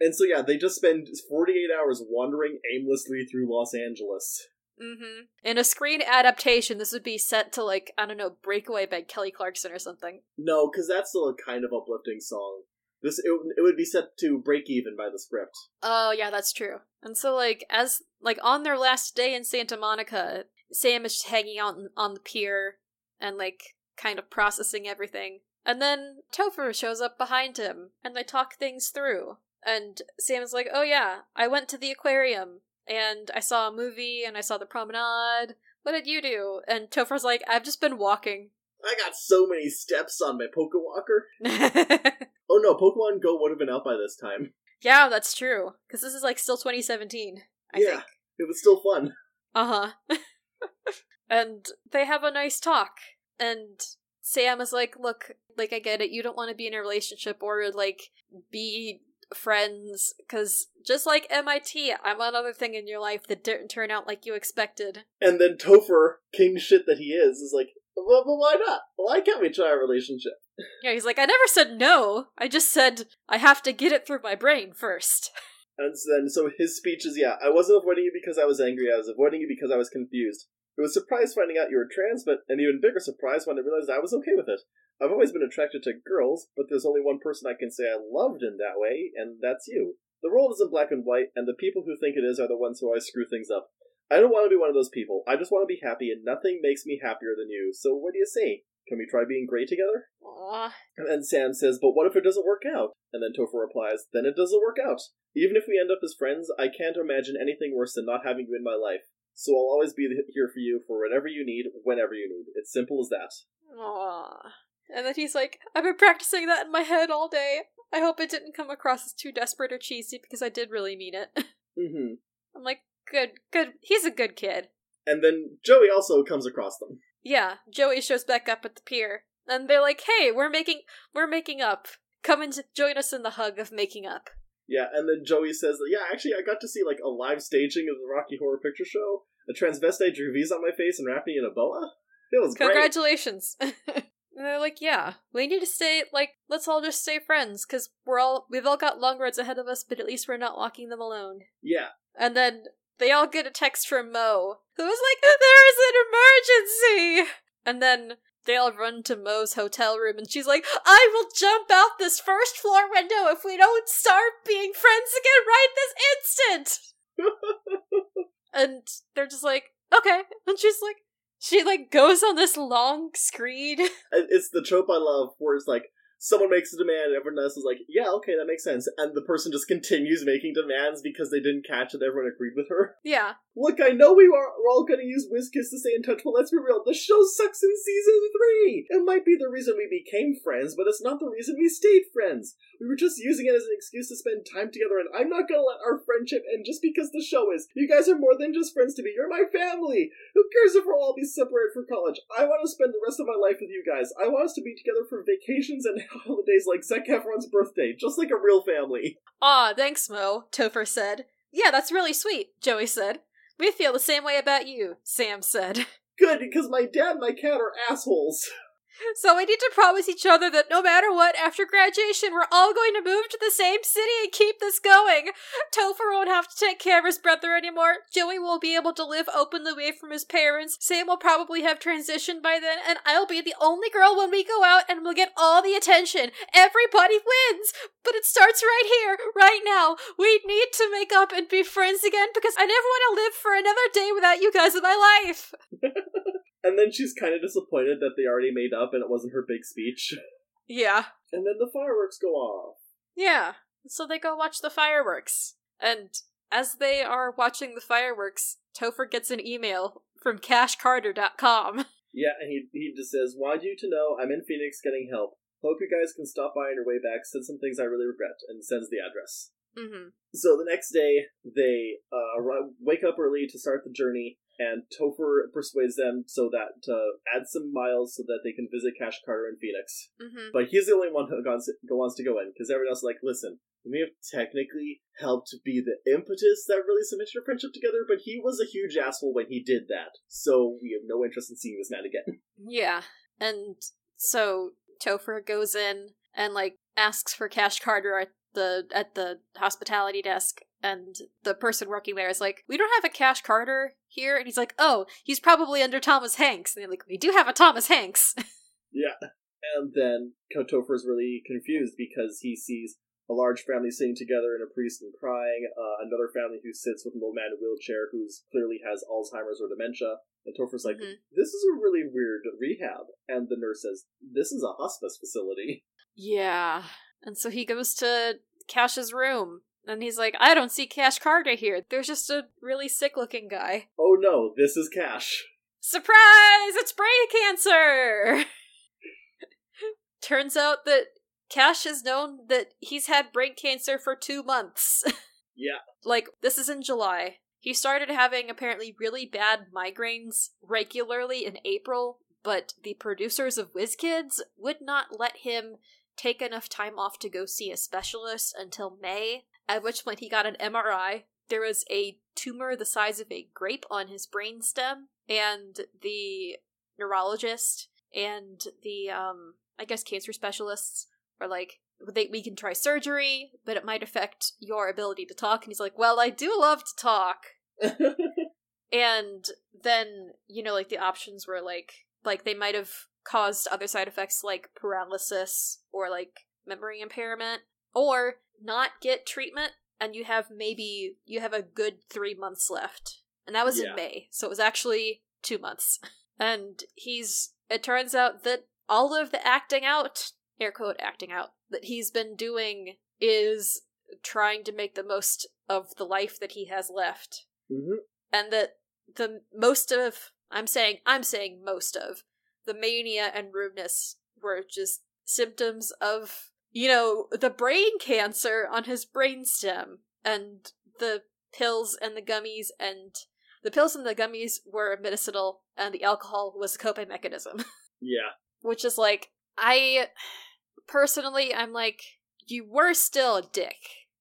Speaker 2: and so, yeah, they just spend 48 hours wandering aimlessly through Los Angeles.
Speaker 1: Mm-hmm. In a screen adaptation, this would be set to like, I don't know, Breakaway by Kelly Clarkson or something.
Speaker 2: No, because that's still a kind of uplifting song. This it, it would be set to break even by the script.
Speaker 1: Oh yeah, that's true. And so like as like on their last day in Santa Monica, Sam is just hanging out on- on the pier and like kind of processing everything. And then Topher shows up behind him and they talk things through. And Sam is like, "Oh yeah, I went to the aquarium and I saw a movie and I saw the promenade. What did you do?" And Topher's like, "I've just been walking."
Speaker 2: I got so many steps on my Pokéwalker. Oh no, Pokemon Go would have been out by this time.
Speaker 1: yeah, that's true. Because this is like still 2017, I
Speaker 2: yeah,
Speaker 1: think.
Speaker 2: it was still fun.
Speaker 1: Uh huh. and they have a nice talk. and Sam is like, look, like I get it, you don't want to be in a relationship or like be friends because just like MIT, I'm another thing in your life that didn't turn out like you expected.
Speaker 2: And then Topher, king shit that he is, is like, well, but why not? Why can't we try a relationship?
Speaker 1: Yeah, he's like, I never said no. I just said I have to get it through my brain first.
Speaker 2: And then, so his speech is, yeah, I wasn't avoiding you because I was angry. I was avoiding you because I was confused. It was surprise finding out you were trans, but an even bigger surprise when I realized I was okay with it. I've always been attracted to girls, but there's only one person I can say I loved in that way, and that's you. The world isn't black and white, and the people who think it is are the ones who always screw things up. I don't want to be one of those people. I just want to be happy, and nothing makes me happier than you. So what do you say? Can we try being great together?
Speaker 1: Aww.
Speaker 2: And then Sam says, But what if it doesn't work out? And then Topher replies, Then it doesn't work out. Even if we end up as friends, I can't imagine anything worse than not having you in my life. So I'll always be here for you for whatever you need, whenever you need. It's simple as that.
Speaker 1: Aww. And then he's like, I've been practicing that in my head all day. I hope it didn't come across as too desperate or cheesy because I did really mean it.
Speaker 2: hmm
Speaker 1: I'm like, good, good. He's a good kid.
Speaker 2: And then Joey also comes across them.
Speaker 1: Yeah, Joey shows back up at the pier, and they're like, "Hey, we're making we're making up. Come and join us in the hug of making up."
Speaker 2: Yeah, and then Joey says, that, Yeah, actually, I got to see like a live staging of the Rocky Horror Picture Show. A transvestite drew V's on my face and wrapped me in a boa. It was great.
Speaker 1: Congratulations. and they're like, "Yeah, we need to stay like let's all just stay friends because we're all we've all got long roads ahead of us, but at least we're not walking them alone."
Speaker 2: Yeah,
Speaker 1: And then they all get a text from Mo, who was like, There is an emergency! And then they all run to Mo's hotel room, and she's like, I will jump out this first floor window if we don't start being friends again right this instant! and they're just like, Okay. And she's like, she like goes on this long screed.
Speaker 2: It's the trope I love where it's like someone makes a demand and everyone else is like, yeah, okay, that makes sense. And the person just continues making demands because they didn't catch that everyone agreed with her.
Speaker 1: yeah.
Speaker 2: Look, I know we were, we're all gonna use WizKids to stay in touch, but let's be real, the show sucks in season three! It might be the reason we became friends, but it's not the reason we stayed friends. We were just using it as an excuse to spend time together, and I'm not gonna let our friendship end just because the show is. You guys are more than just friends to me, you're my family! Who cares if we'll all be separated for college? I want to spend the rest of my life with you guys. I want us to be together for vacations and holidays like Zac Efron's birthday, just like a real family.
Speaker 1: Aw, thanks, Mo, Topher said. Yeah, that's really sweet, Joey said. We feel the same way about you, Sam said.
Speaker 2: Good, because my dad and my cat are assholes.
Speaker 1: So we need to promise each other that no matter what, after graduation, we're all going to move to the same city and keep this going. Topher won't have to take care of his brother anymore. Joey will be able to live openly away from his parents. Sam will probably have transitioned by then, and I'll be the only girl when we go out and we'll get all the attention. Everybody wins! But it starts right here, right now. We need to make up and be friends again because I never want to live for another day without you guys in my life.
Speaker 2: And then she's kind of disappointed that they already made up and it wasn't her big speech.
Speaker 1: Yeah.
Speaker 2: And then the fireworks go off.
Speaker 1: Yeah. So they go watch the fireworks. And as they are watching the fireworks, Topher gets an email from cashcarter.com.
Speaker 2: Yeah, and he, he just says, Want you to know I'm in Phoenix getting help. Hope you guys can stop by on your way back, said some things I really regret, and sends the address.
Speaker 1: Mm-hmm.
Speaker 2: So the next day, they uh, wake up early to start the journey, and Topher persuades them so that to add some miles so that they can visit Cash Carter in Phoenix.
Speaker 1: Mm-hmm.
Speaker 2: But he's the only one who wants to go in because everyone else is like, listen, we may have technically helped be the impetus that really cemented your friendship together, but he was a huge asshole when he did that. So we have no interest in seeing this man again.
Speaker 1: Yeah. And so Topher goes in and like asks for Cash Carter at the at the hospitality desk and the person working there is like, We don't have a Cash Carter here and he's like, Oh, he's probably under Thomas Hanks. And they're like, We do have a Thomas Hanks.
Speaker 2: Yeah. And then Topher is really confused because he sees a large family sitting together and a priest and crying, uh, another family who sits with an old man in a wheelchair who's clearly has Alzheimer's or dementia. And Topher's like,
Speaker 1: Mhm.
Speaker 2: this is a really weird rehab. And the nurse says, this is a hospice facility.
Speaker 1: Yeah. And so he goes to Cash's room and he's like, I don't see Cash Carter here. There's just a really sick looking guy.
Speaker 2: Oh no, this is Cash.
Speaker 1: Surprise! It's brain cancer! Turns out that Cash has known that he's had brain cancer for two months.
Speaker 2: Yeah.
Speaker 1: like, this is in July. He started having apparently really bad migraines regularly in April, but the producers of WizKids would not let him take enough time off to go see a specialist until May, at which point he got an MRI. There was a tumor the size of a grape on his brainstem, and the neurologist and the um I guess cancer specialists are like they, we can try surgery, but it might affect your ability to talk. And he's like, well, I do love to talk. and then, you know, like the options were like, like they might have caused other side effects like paralysis or like memory impairment, or not get treatment, and you have maybe you have a good three months left. And that was
Speaker 2: Yeah.
Speaker 1: in May, so it was actually two months. And he's, it turns out that all of the acting out, air quote acting out, that he's been doing is trying to make the most of the life that he has left.
Speaker 2: hmm
Speaker 1: And that the most of, I'm saying, I'm saying most of, the mania and rudeness were just symptoms of, you know, the brain cancer on his brainstem and the pills and the gummies and the pills and the gummies were medicinal and the alcohol was a coping mechanism
Speaker 2: Yeah.
Speaker 1: which is like i personally i'm like you were still a dick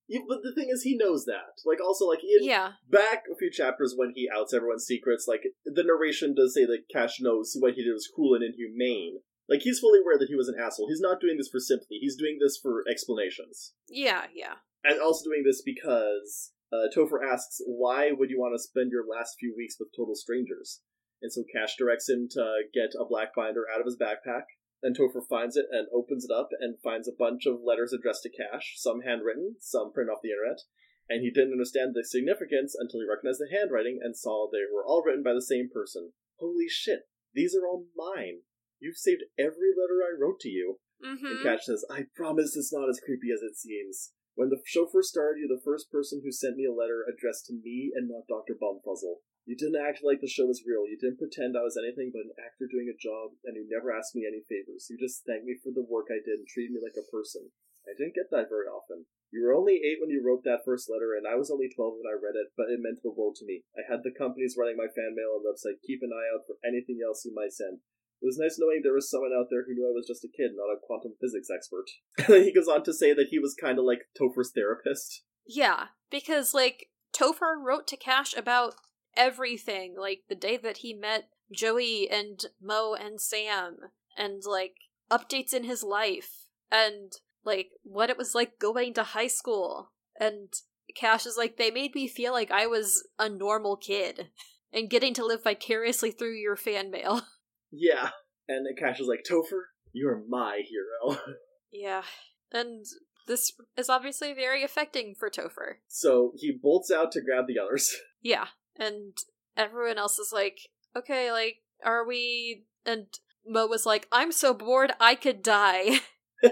Speaker 2: You- But the thing is, he knows that. Like, also, like, in,
Speaker 1: yeah
Speaker 2: back a few chapters when he outs everyone's secrets, like, the narration does say that Cash knows what he did was cruel and inhumane. Like, he's fully aware that he was an asshole. He's not doing this for sympathy. He's doing this for explanations.
Speaker 1: yeah yeah
Speaker 2: And also doing this because uh, Topher asks, why would you want to spend your last few weeks with total strangers? And so Cash directs him to get a black binder out of his backpack. And Topher finds it and opens it up and finds a bunch of letters addressed to Cash, some handwritten, some printed off the internet. And he didn't understand the significance until he recognized the handwriting and saw they were all written by the same person. Holy shit, these are all mine. You've saved every letter I wrote to you. And
Speaker 1: mm-hmm
Speaker 2: Cash says, I promise it's not as creepy as it seems. When the show first started, you're the first person who sent me a letter addressed to me and not Dr. Bumfuzzle. You didn't act like the show was real. You didn't pretend I was anything but an actor doing a job, and you never asked me any favors. You just thanked me for the work I did and treated me like a person. I didn't get that very often. You were only eight when you wrote that first letter, and I was only twelve when I read it, but it meant the world to me. I had the companies running my fan mail and website keep an eye out for anything else you might send. It was nice knowing there was someone out there who knew I was just a kid, not a quantum physics expert. he goes on to say that he was kind of like Topher's therapist.
Speaker 1: Yeah, because like Topher wrote to Cash about everything, like the day that he met Joey and Mo and Sam, and like updates in his life, and like what it was like going to high school. And Cash is like, they made me feel like I was a normal kid and getting to live vicariously through your fan mail.
Speaker 2: Yeah. And Cash is like, Topher, you're my hero.
Speaker 1: yeah. And this is obviously very affecting for Topher.
Speaker 2: so he bolts out to grab the others.
Speaker 1: Yeah. And everyone else is like, okay, like, are we. And Mo was like, I'm so bored, I could die.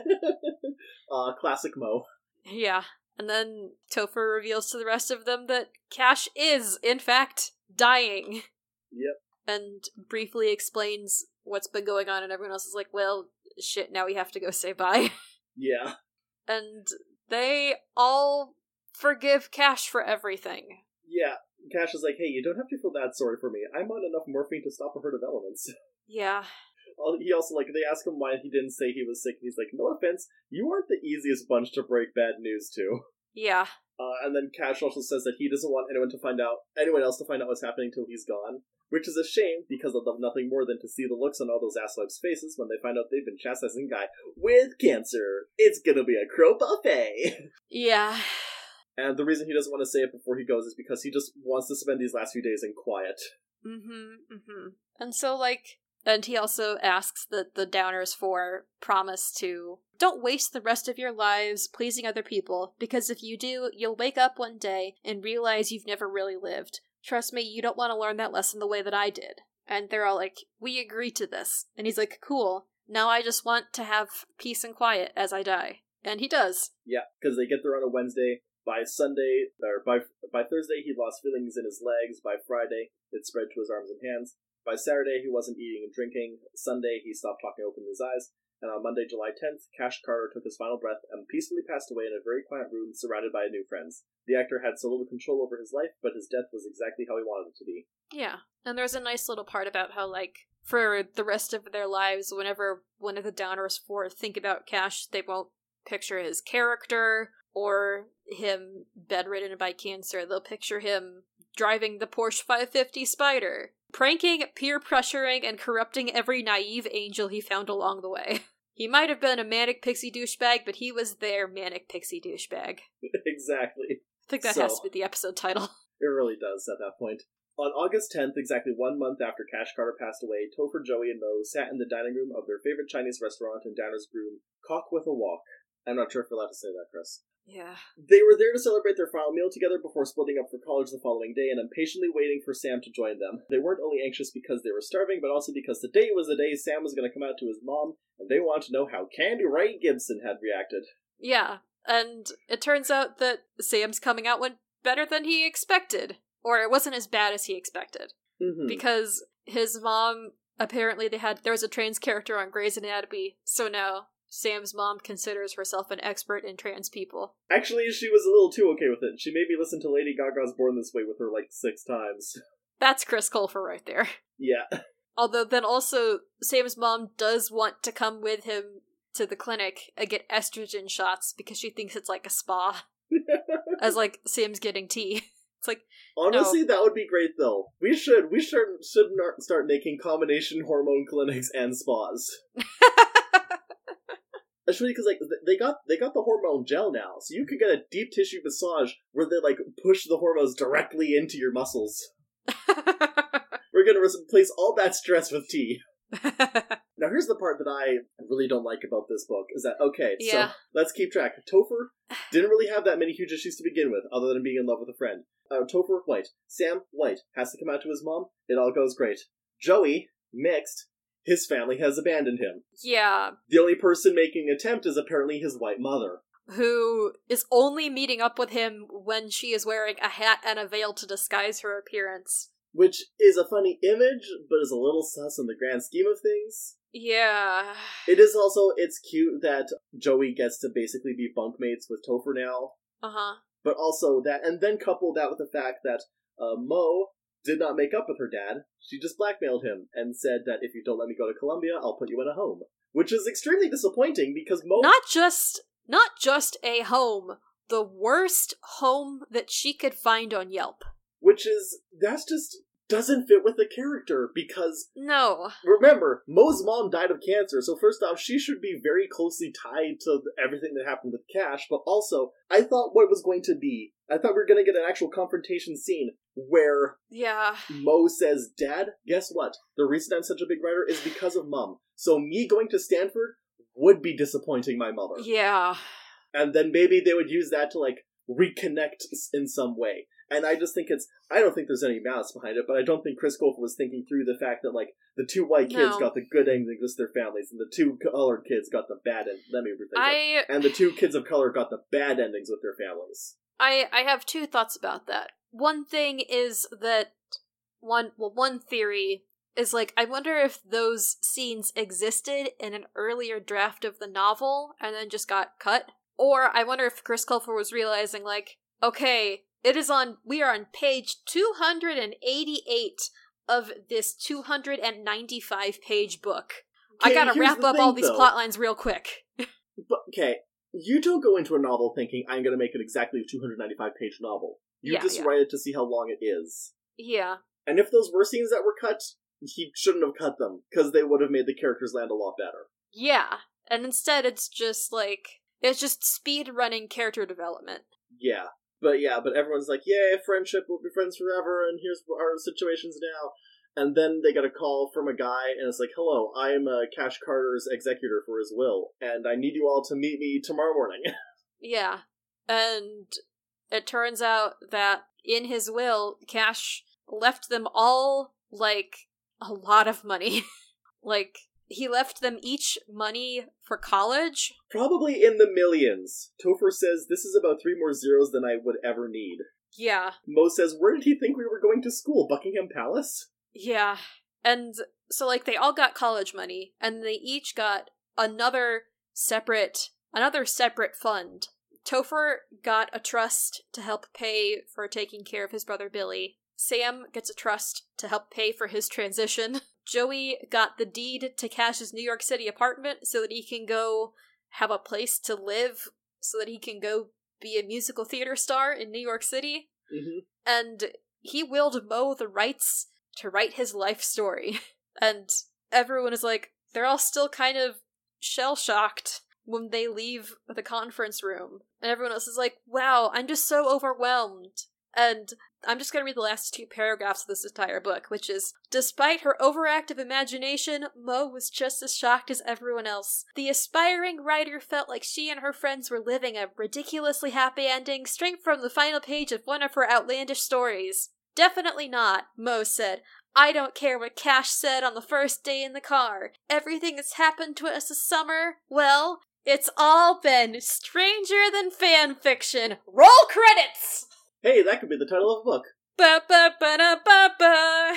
Speaker 2: uh, classic Mo.
Speaker 1: yeah. And then Topher reveals to the rest of them that Cash is, in fact, dying.
Speaker 2: Yep.
Speaker 1: And briefly explains what's been going on, and everyone else is like, well, shit, now we have to go say bye.
Speaker 2: Yeah.
Speaker 1: and they all forgive Cash for everything.
Speaker 2: Yeah. Cash is like, hey, you don't have to feel that sorry for me. I'm on enough morphine to stop a herd of elements.
Speaker 1: Yeah.
Speaker 2: He also, like, they ask him why he didn't say he was sick. And he's like, no offense, you aren't the easiest bunch to break bad news to.
Speaker 1: Yeah.
Speaker 2: Uh, and then Cash also says that he doesn't want anyone to find out, anyone else to find out what's happening till he's gone. Which is a shame because they'll love nothing more than to see the looks on all those asswipes' faces when they find out they've been chastising Guy with cancer. It's gonna be a crow buffet.
Speaker 1: Yeah.
Speaker 2: and the reason he doesn't want to say it before he goes is because he just wants to spend these last few days in quiet.
Speaker 1: Mm-hmm. Mm-hmm. And so like and he also asks that the Downers Four promise to don't waste the rest of your lives pleasing other people, because if you do, you'll wake up one day and realize you've never really lived. Trust me, you don't want to learn that lesson the way that I did. And they're all like, We agree to this. And he's like, Cool. Now I just want to have peace and quiet as I die. And he does.
Speaker 2: Yeah, because they get there on a Wednesday. By Sunday, or by by Thursday, he lost feelings in his legs. By Friday, it spread to his arms and hands. By Saturday, he wasn't eating and drinking. Sunday, he stopped talking, opened his eyes. And on Monday, July 10th, Cash Carter took his final breath and peacefully passed away in a very quiet room surrounded by new friends. The actor had so little control over his life, but his death was exactly how he wanted it to be.
Speaker 1: Yeah. And there's a nice little part about how, like, for the rest of their lives, whenever one of the Downers Four think about Cash, they won't picture his character or him bedridden by cancer. They'll picture him driving the Porsche 550 Spyder, pranking, peer pressuring, and corrupting every naive angel he found along the way. He might have been a manic pixie douchebag, but he was their manic pixie douchebag.
Speaker 2: exactly.
Speaker 1: I think that has to be the episode title.
Speaker 2: It really does at that point. On August 10th, exactly one month after Cash Carter passed away, Topher, Joey, and Mo sat in the dining room of their favorite Chinese restaurant in Downers Grove, Cock with a Walk. I'm not sure if you're allowed to say that, Chris.
Speaker 1: Yeah.
Speaker 2: They were there to celebrate their final meal together before splitting up for college the following day and impatiently waiting for Sam to join them. They weren't only anxious because they were starving, but also because today was the day Sam was going to come out to his mom, and they wanted to know how Candy Ray Gibson had reacted.
Speaker 1: Yeah. And it turns out that Sam's coming out went better than he expected. Or it wasn't as bad as he expected.
Speaker 2: Mm-hmm.
Speaker 1: Because his mom apparently they had there was a trans character on Grey's Anatomy, so now Sam's mom considers herself an expert in trans people.
Speaker 2: Actually, she was a little too okay with it. She made me listen to Lady Gaga's Born This Way with her like six times.
Speaker 1: That's Chris Colfer right there.
Speaker 2: Yeah.
Speaker 1: Although then also Sam's mom does want to come with him to the clinic and get estrogen shots because she thinks it's like a spa. as like Sam's getting tea. It's like
Speaker 2: Honestly, that would be great though. We should we should should start making combination hormone clinics and spas. Especially because like they got they got the hormone gel now, so you could get a deep tissue massage where they like push the hormones directly into your muscles. We're gonna replace all that stress with tea. Now here's the part that I really don't like about this book is that okay,
Speaker 1: Yeah.
Speaker 2: so let's keep track. Topher didn't really have that many huge issues to begin with, other than being in love with a friend. Uh, Topher white, Sam white has to come out to his mom. It all goes great. Joey mixed. His family has abandoned him.
Speaker 1: yeah,
Speaker 2: The only person making an attempt is apparently his white mother.
Speaker 1: who is only meeting up with him when she is wearing a hat and a veil to disguise her appearance.
Speaker 2: Which is a funny image, but is a little sus in the grand scheme of things.
Speaker 1: Yeah.
Speaker 2: It is also it's cute that Joey gets to basically be bunkmates with Topher now.
Speaker 1: Uh huh.
Speaker 2: but also that, and then couple that with the fact that uh, Mo did not make up with her dad. She just blackmailed him and said that if you don't let me go to Columbia, I'll put you in a home, which is extremely disappointing because Mo.
Speaker 1: Not just not just a home, the worst home that she could find on Yelp.
Speaker 2: which is that's just doesn't fit with the character because
Speaker 1: No.
Speaker 2: remember Mo's mom died of cancer, so first off, she should be very closely tied to everything that happened with Cash. But also, I thought what it was going to be, I thought we were going to get an actual confrontation scene where
Speaker 1: Yeah.
Speaker 2: Mo says, Dad, guess what? The reason I'm such a big writer is because of Mom. So me going to Stanford would be disappointing my mother.
Speaker 1: Yeah.
Speaker 2: And then maybe they would use that to, like, reconnect in some way. And I just think it's, I don't think there's any malice behind it, but I don't think Chris Colfer was thinking through the fact that, like, the two white kids
Speaker 1: No.
Speaker 2: got the good endings with their families, and the two colored kids got the bad end. Let me rethink it. And the two kids of color got the bad endings with their families.
Speaker 1: I I have two thoughts about that. One thing is that one well one theory is like I wonder if those scenes existed in an earlier draft of the novel and then just got cut. Or I wonder if Chris Colfer was realizing like, okay, it is on we are on page 288 of this 295 page book. I gotta wrap up all these
Speaker 2: though.
Speaker 1: plot lines real quick.
Speaker 2: But okay, you don't go into a novel thinking I'm going to make it exactly a 295 page novel. You
Speaker 1: Yeah,
Speaker 2: just
Speaker 1: yeah.
Speaker 2: write it to see how long it is.
Speaker 1: Yeah.
Speaker 2: And if those were scenes that were cut, he shouldn't have cut them because they would have made the characters land a lot better.
Speaker 1: Yeah. And instead it's just like it's just speed running character development.
Speaker 2: Yeah. But yeah, but everyone's like, "Yay, friendship, we'll be friends forever," and here's our situations now. And then they get a call from a guy, and it's like, "Hello, I am uh, Cash Carter's executor for his will, and I need you all to meet me tomorrow morning."
Speaker 1: Yeah. And it turns out that in his will, Cash left them all like a lot of money. like he left them each money for college.
Speaker 2: Probably in the millions. Topher says this is about three more zeros than I would ever need.
Speaker 1: Yeah.
Speaker 2: Mo says, Where did he think we were going to school? Buckingham Palace?
Speaker 1: Yeah. And so like they all got college money and they each got another separate another separate fund. Topher got a trust to help pay for taking care of his brother Billy Sam gets a trust to help pay for his transition. Joey got the deed to Cash's New York City apartment so that he can go have a place to live, so that he can go be a musical theater star in New York City.
Speaker 2: hmm
Speaker 1: And he willed Mo the rights to write his life story. And everyone is like, they're all still kind of shell shocked when they leave the conference room. And everyone else is like, wow, I'm just so overwhelmed. And I'm just going to read the last two paragraphs of this entire book, which is Despite her overactive imagination, Mo was just as shocked as everyone else. The aspiring writer felt like she and her friends were living a ridiculously happy ending straight from the final page of one of her outlandish stories. Definitely not, Mo said. I don't care what Cash said on the first day in the car. Everything that's happened to us this summer, well, it's all been stranger than fan fiction. Roll credits!
Speaker 2: Hey, that could be the title of a book.
Speaker 1: Ba ba ba da ba ba.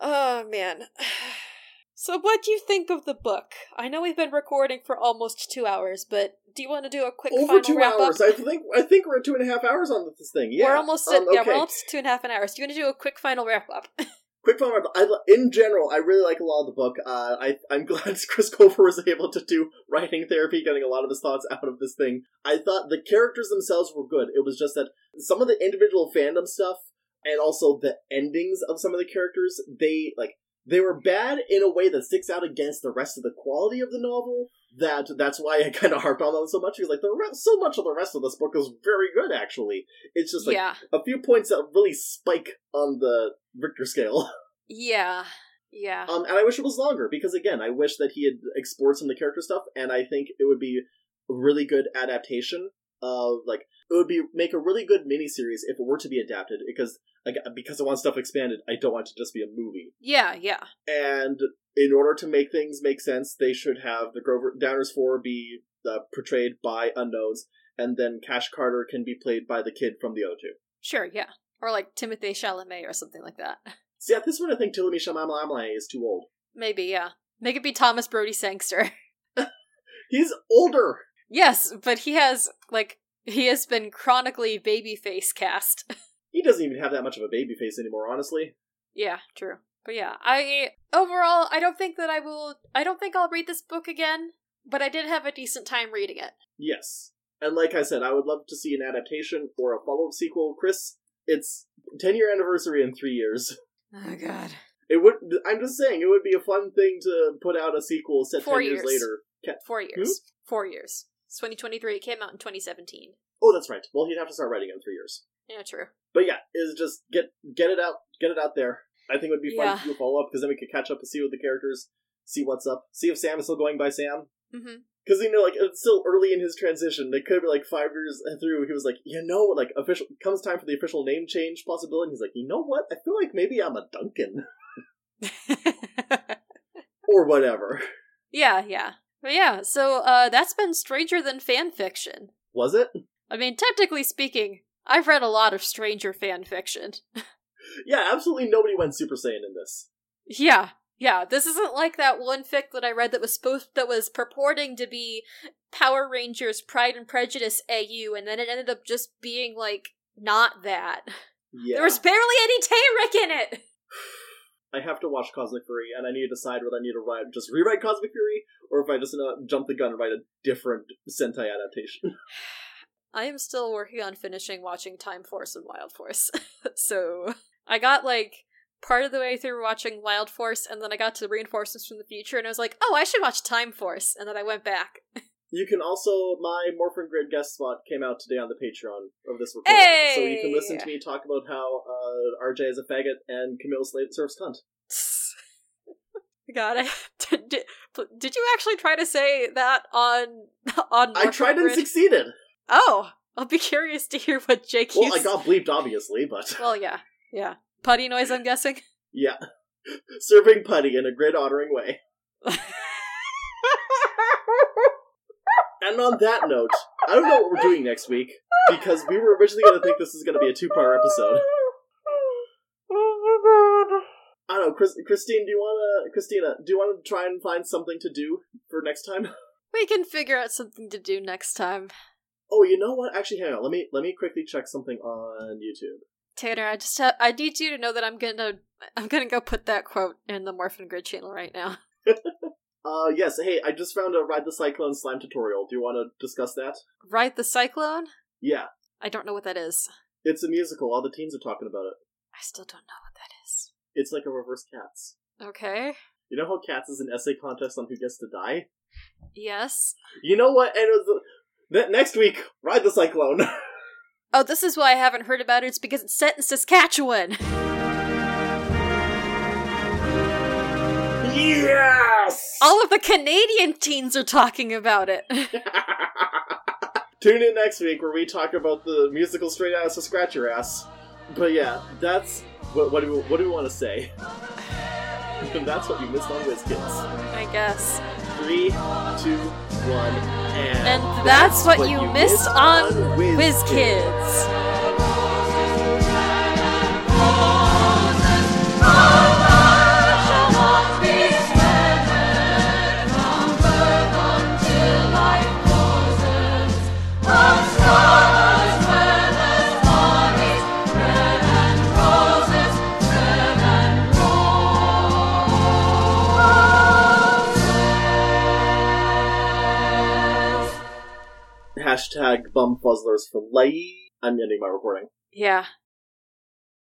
Speaker 1: oh man. So, what do you think of the book? I know we've been recording for almost two hours, but do you want to do a quick
Speaker 2: Over
Speaker 1: final
Speaker 2: two
Speaker 1: wrap
Speaker 2: hours.
Speaker 1: up?
Speaker 2: I think. I think we're at two and a half hours on this thing. Yeah,
Speaker 1: we're almost at
Speaker 2: Um,
Speaker 1: yeah, we're almost two and a half an hours. Do you want to do a quick final wrap up?
Speaker 2: Quick fun. I, li- in general, I really like a lot of the book. Uh, I, I'm glad Chris Colfer was able to do writing therapy, getting a lot of his thoughts out of this thing. I thought the characters themselves were good. It was just that some of the individual fandom stuff and also the endings of some of the characters, they like they were bad in a way that sticks out against the rest of the quality of the novel. That that's why I kind of harped on them so much. Because like the re- so much of the rest of this book is very good. Actually, it's just like
Speaker 1: yeah,
Speaker 2: a few points that really spike on the Richter scale.
Speaker 1: yeah, yeah.
Speaker 2: Um, and I wish it was longer because again, I wish that he had explored some of the character stuff, and I think it would be a really good adaptation of like it would be make a really good miniseries if it were to be adapted because like because I want stuff expanded, I don't want it to just be a movie.
Speaker 1: yeah, yeah.
Speaker 2: And in order to make things make sense, they should have the Grover Downers Four be uh, portrayed by unknowns, and then Cash Carter can be played by the kid from the other two.
Speaker 1: Sure, yeah. Or like Timothée Chalamet or something like that.
Speaker 2: See, at this one, I think Timothée Chalamet is too old.
Speaker 1: Maybe, yeah. Make it be Thomas Brodie-Sangster.
Speaker 2: He's older.
Speaker 1: Yes, but he has, like, he has been chronically babyface cast.
Speaker 2: He doesn't even have that much of a baby face anymore, honestly.
Speaker 1: yeah, true. But yeah, I, overall, I don't think that I will, I don't think I'll read this book again, but I did have a decent time reading it.
Speaker 2: Yes. And like I said, I would love to see an adaptation or a follow up sequel. Chris, it's 10 year anniversary in three years.
Speaker 1: Oh, God.
Speaker 2: It would. I'm just saying, it would be a fun thing to put out a sequel set
Speaker 1: Four
Speaker 2: 10 years,
Speaker 1: years.
Speaker 2: later. Ca-
Speaker 1: Four years. Hmm? Four years. It's 2023. It came out in 2017.
Speaker 2: Oh, that's right. Well, he'd have to start writing in three years.
Speaker 1: Yeah, true.
Speaker 2: But yeah, is just get get it out, get it out there. I think it would be fun
Speaker 1: Yeah.
Speaker 2: to do a follow up because then we could catch up and see what the characters, see what's up, see if Sam is still going by Sam.
Speaker 1: Mm-hmm.
Speaker 2: Because you know, like it's still early in his transition. It could be like five years through. He was like, you know, like official comes time for the official name change possibility. He's like, you know what? I feel like maybe I'm a Duncan or whatever.
Speaker 1: yeah, yeah. But yeah, so uh that's been Stranger Than Fan Fiction.
Speaker 2: Was it?
Speaker 1: I mean, technically speaking, I've read a lot of Stranger fan fiction.
Speaker 2: Yeah, absolutely. Nobody went Super Saiyan in this.
Speaker 1: Yeah, yeah. This isn't like that one fic that I read that was supposed that was purporting to be Power Rangers Pride and Prejudice AU, and then it ended up just being like not that.
Speaker 2: Yeah,
Speaker 1: There was barely any Tayrick in it.
Speaker 2: I have to watch Cosmic Fury, and I need to decide whether I need to write just rewrite Cosmic Fury or if I just uh, jump the gun and write a different Sentai adaptation.
Speaker 1: I am still working on finishing watching Time Force and Wild Force. so I got like part of the way through watching Wild Force, and then I got to reinforcements from the future, and I was like, oh, I should watch Time Force, and then I went back.
Speaker 2: You can also my Morphin Grid guest spot came out today on the Patreon of this recording, so you can listen to me talk about how uh, RJ is a faggot and Camille Slade serves cunt.
Speaker 1: God, I, did, did, did you actually try to say that on on?
Speaker 2: Morphin I tried and succeeded.
Speaker 1: Oh, I'll be curious to hear what Jake.
Speaker 2: Well,
Speaker 1: used-
Speaker 2: I got bleeped, obviously, but
Speaker 1: Well, yeah, yeah. Putty noise. I'm guessing.
Speaker 2: yeah, serving putty in a grid honoring way. And on that note, I don't know what we're doing next week because we were originally going to think this is going to be a two-part episode. I don't know, Chris, Christine. Do you want to, Christina? Do you want to try and find something to do for next time?
Speaker 1: we can figure out something to do next time.
Speaker 2: Oh, you know what? Actually, hang on. Let me let me quickly check something on YouTube.
Speaker 1: Tanner, I just ha- I need you to know that I'm gonna I'm gonna go put that quote in the Morphin Grid channel right now.
Speaker 2: Uh, yes. Hey, I just found a Ride the Cyclone slime tutorial. Do you want to discuss that?
Speaker 1: Ride the Cyclone?
Speaker 2: Yeah,
Speaker 1: I don't know what that is.
Speaker 2: it's a musical. All the teens are talking about it.
Speaker 1: I still don't know what that is.
Speaker 2: It's like a reverse Cats.
Speaker 1: Okay.
Speaker 2: You know how Cats is an essay contest on who gets to die?
Speaker 1: Yes.
Speaker 2: You know what? And it was the, ne- next week, Ride the Cyclone.
Speaker 1: Oh, this is why I haven't heard about it. It's because it's set in Saskatchewan.
Speaker 2: Yes!
Speaker 1: All of the Canadian teens are talking about it.
Speaker 2: Tune in next week where we talk about the musical Straight Out of Scratch Your Ass. But yeah, that's what, what do we, what do we want to say? And that's what you missed on WizKids.
Speaker 1: I guess.
Speaker 2: Three, two, one, and,
Speaker 1: And that's, what, you missed on WizKids.
Speaker 2: Hashtag bumfuzzlers for life. I'm ending my recording.
Speaker 1: Yeah.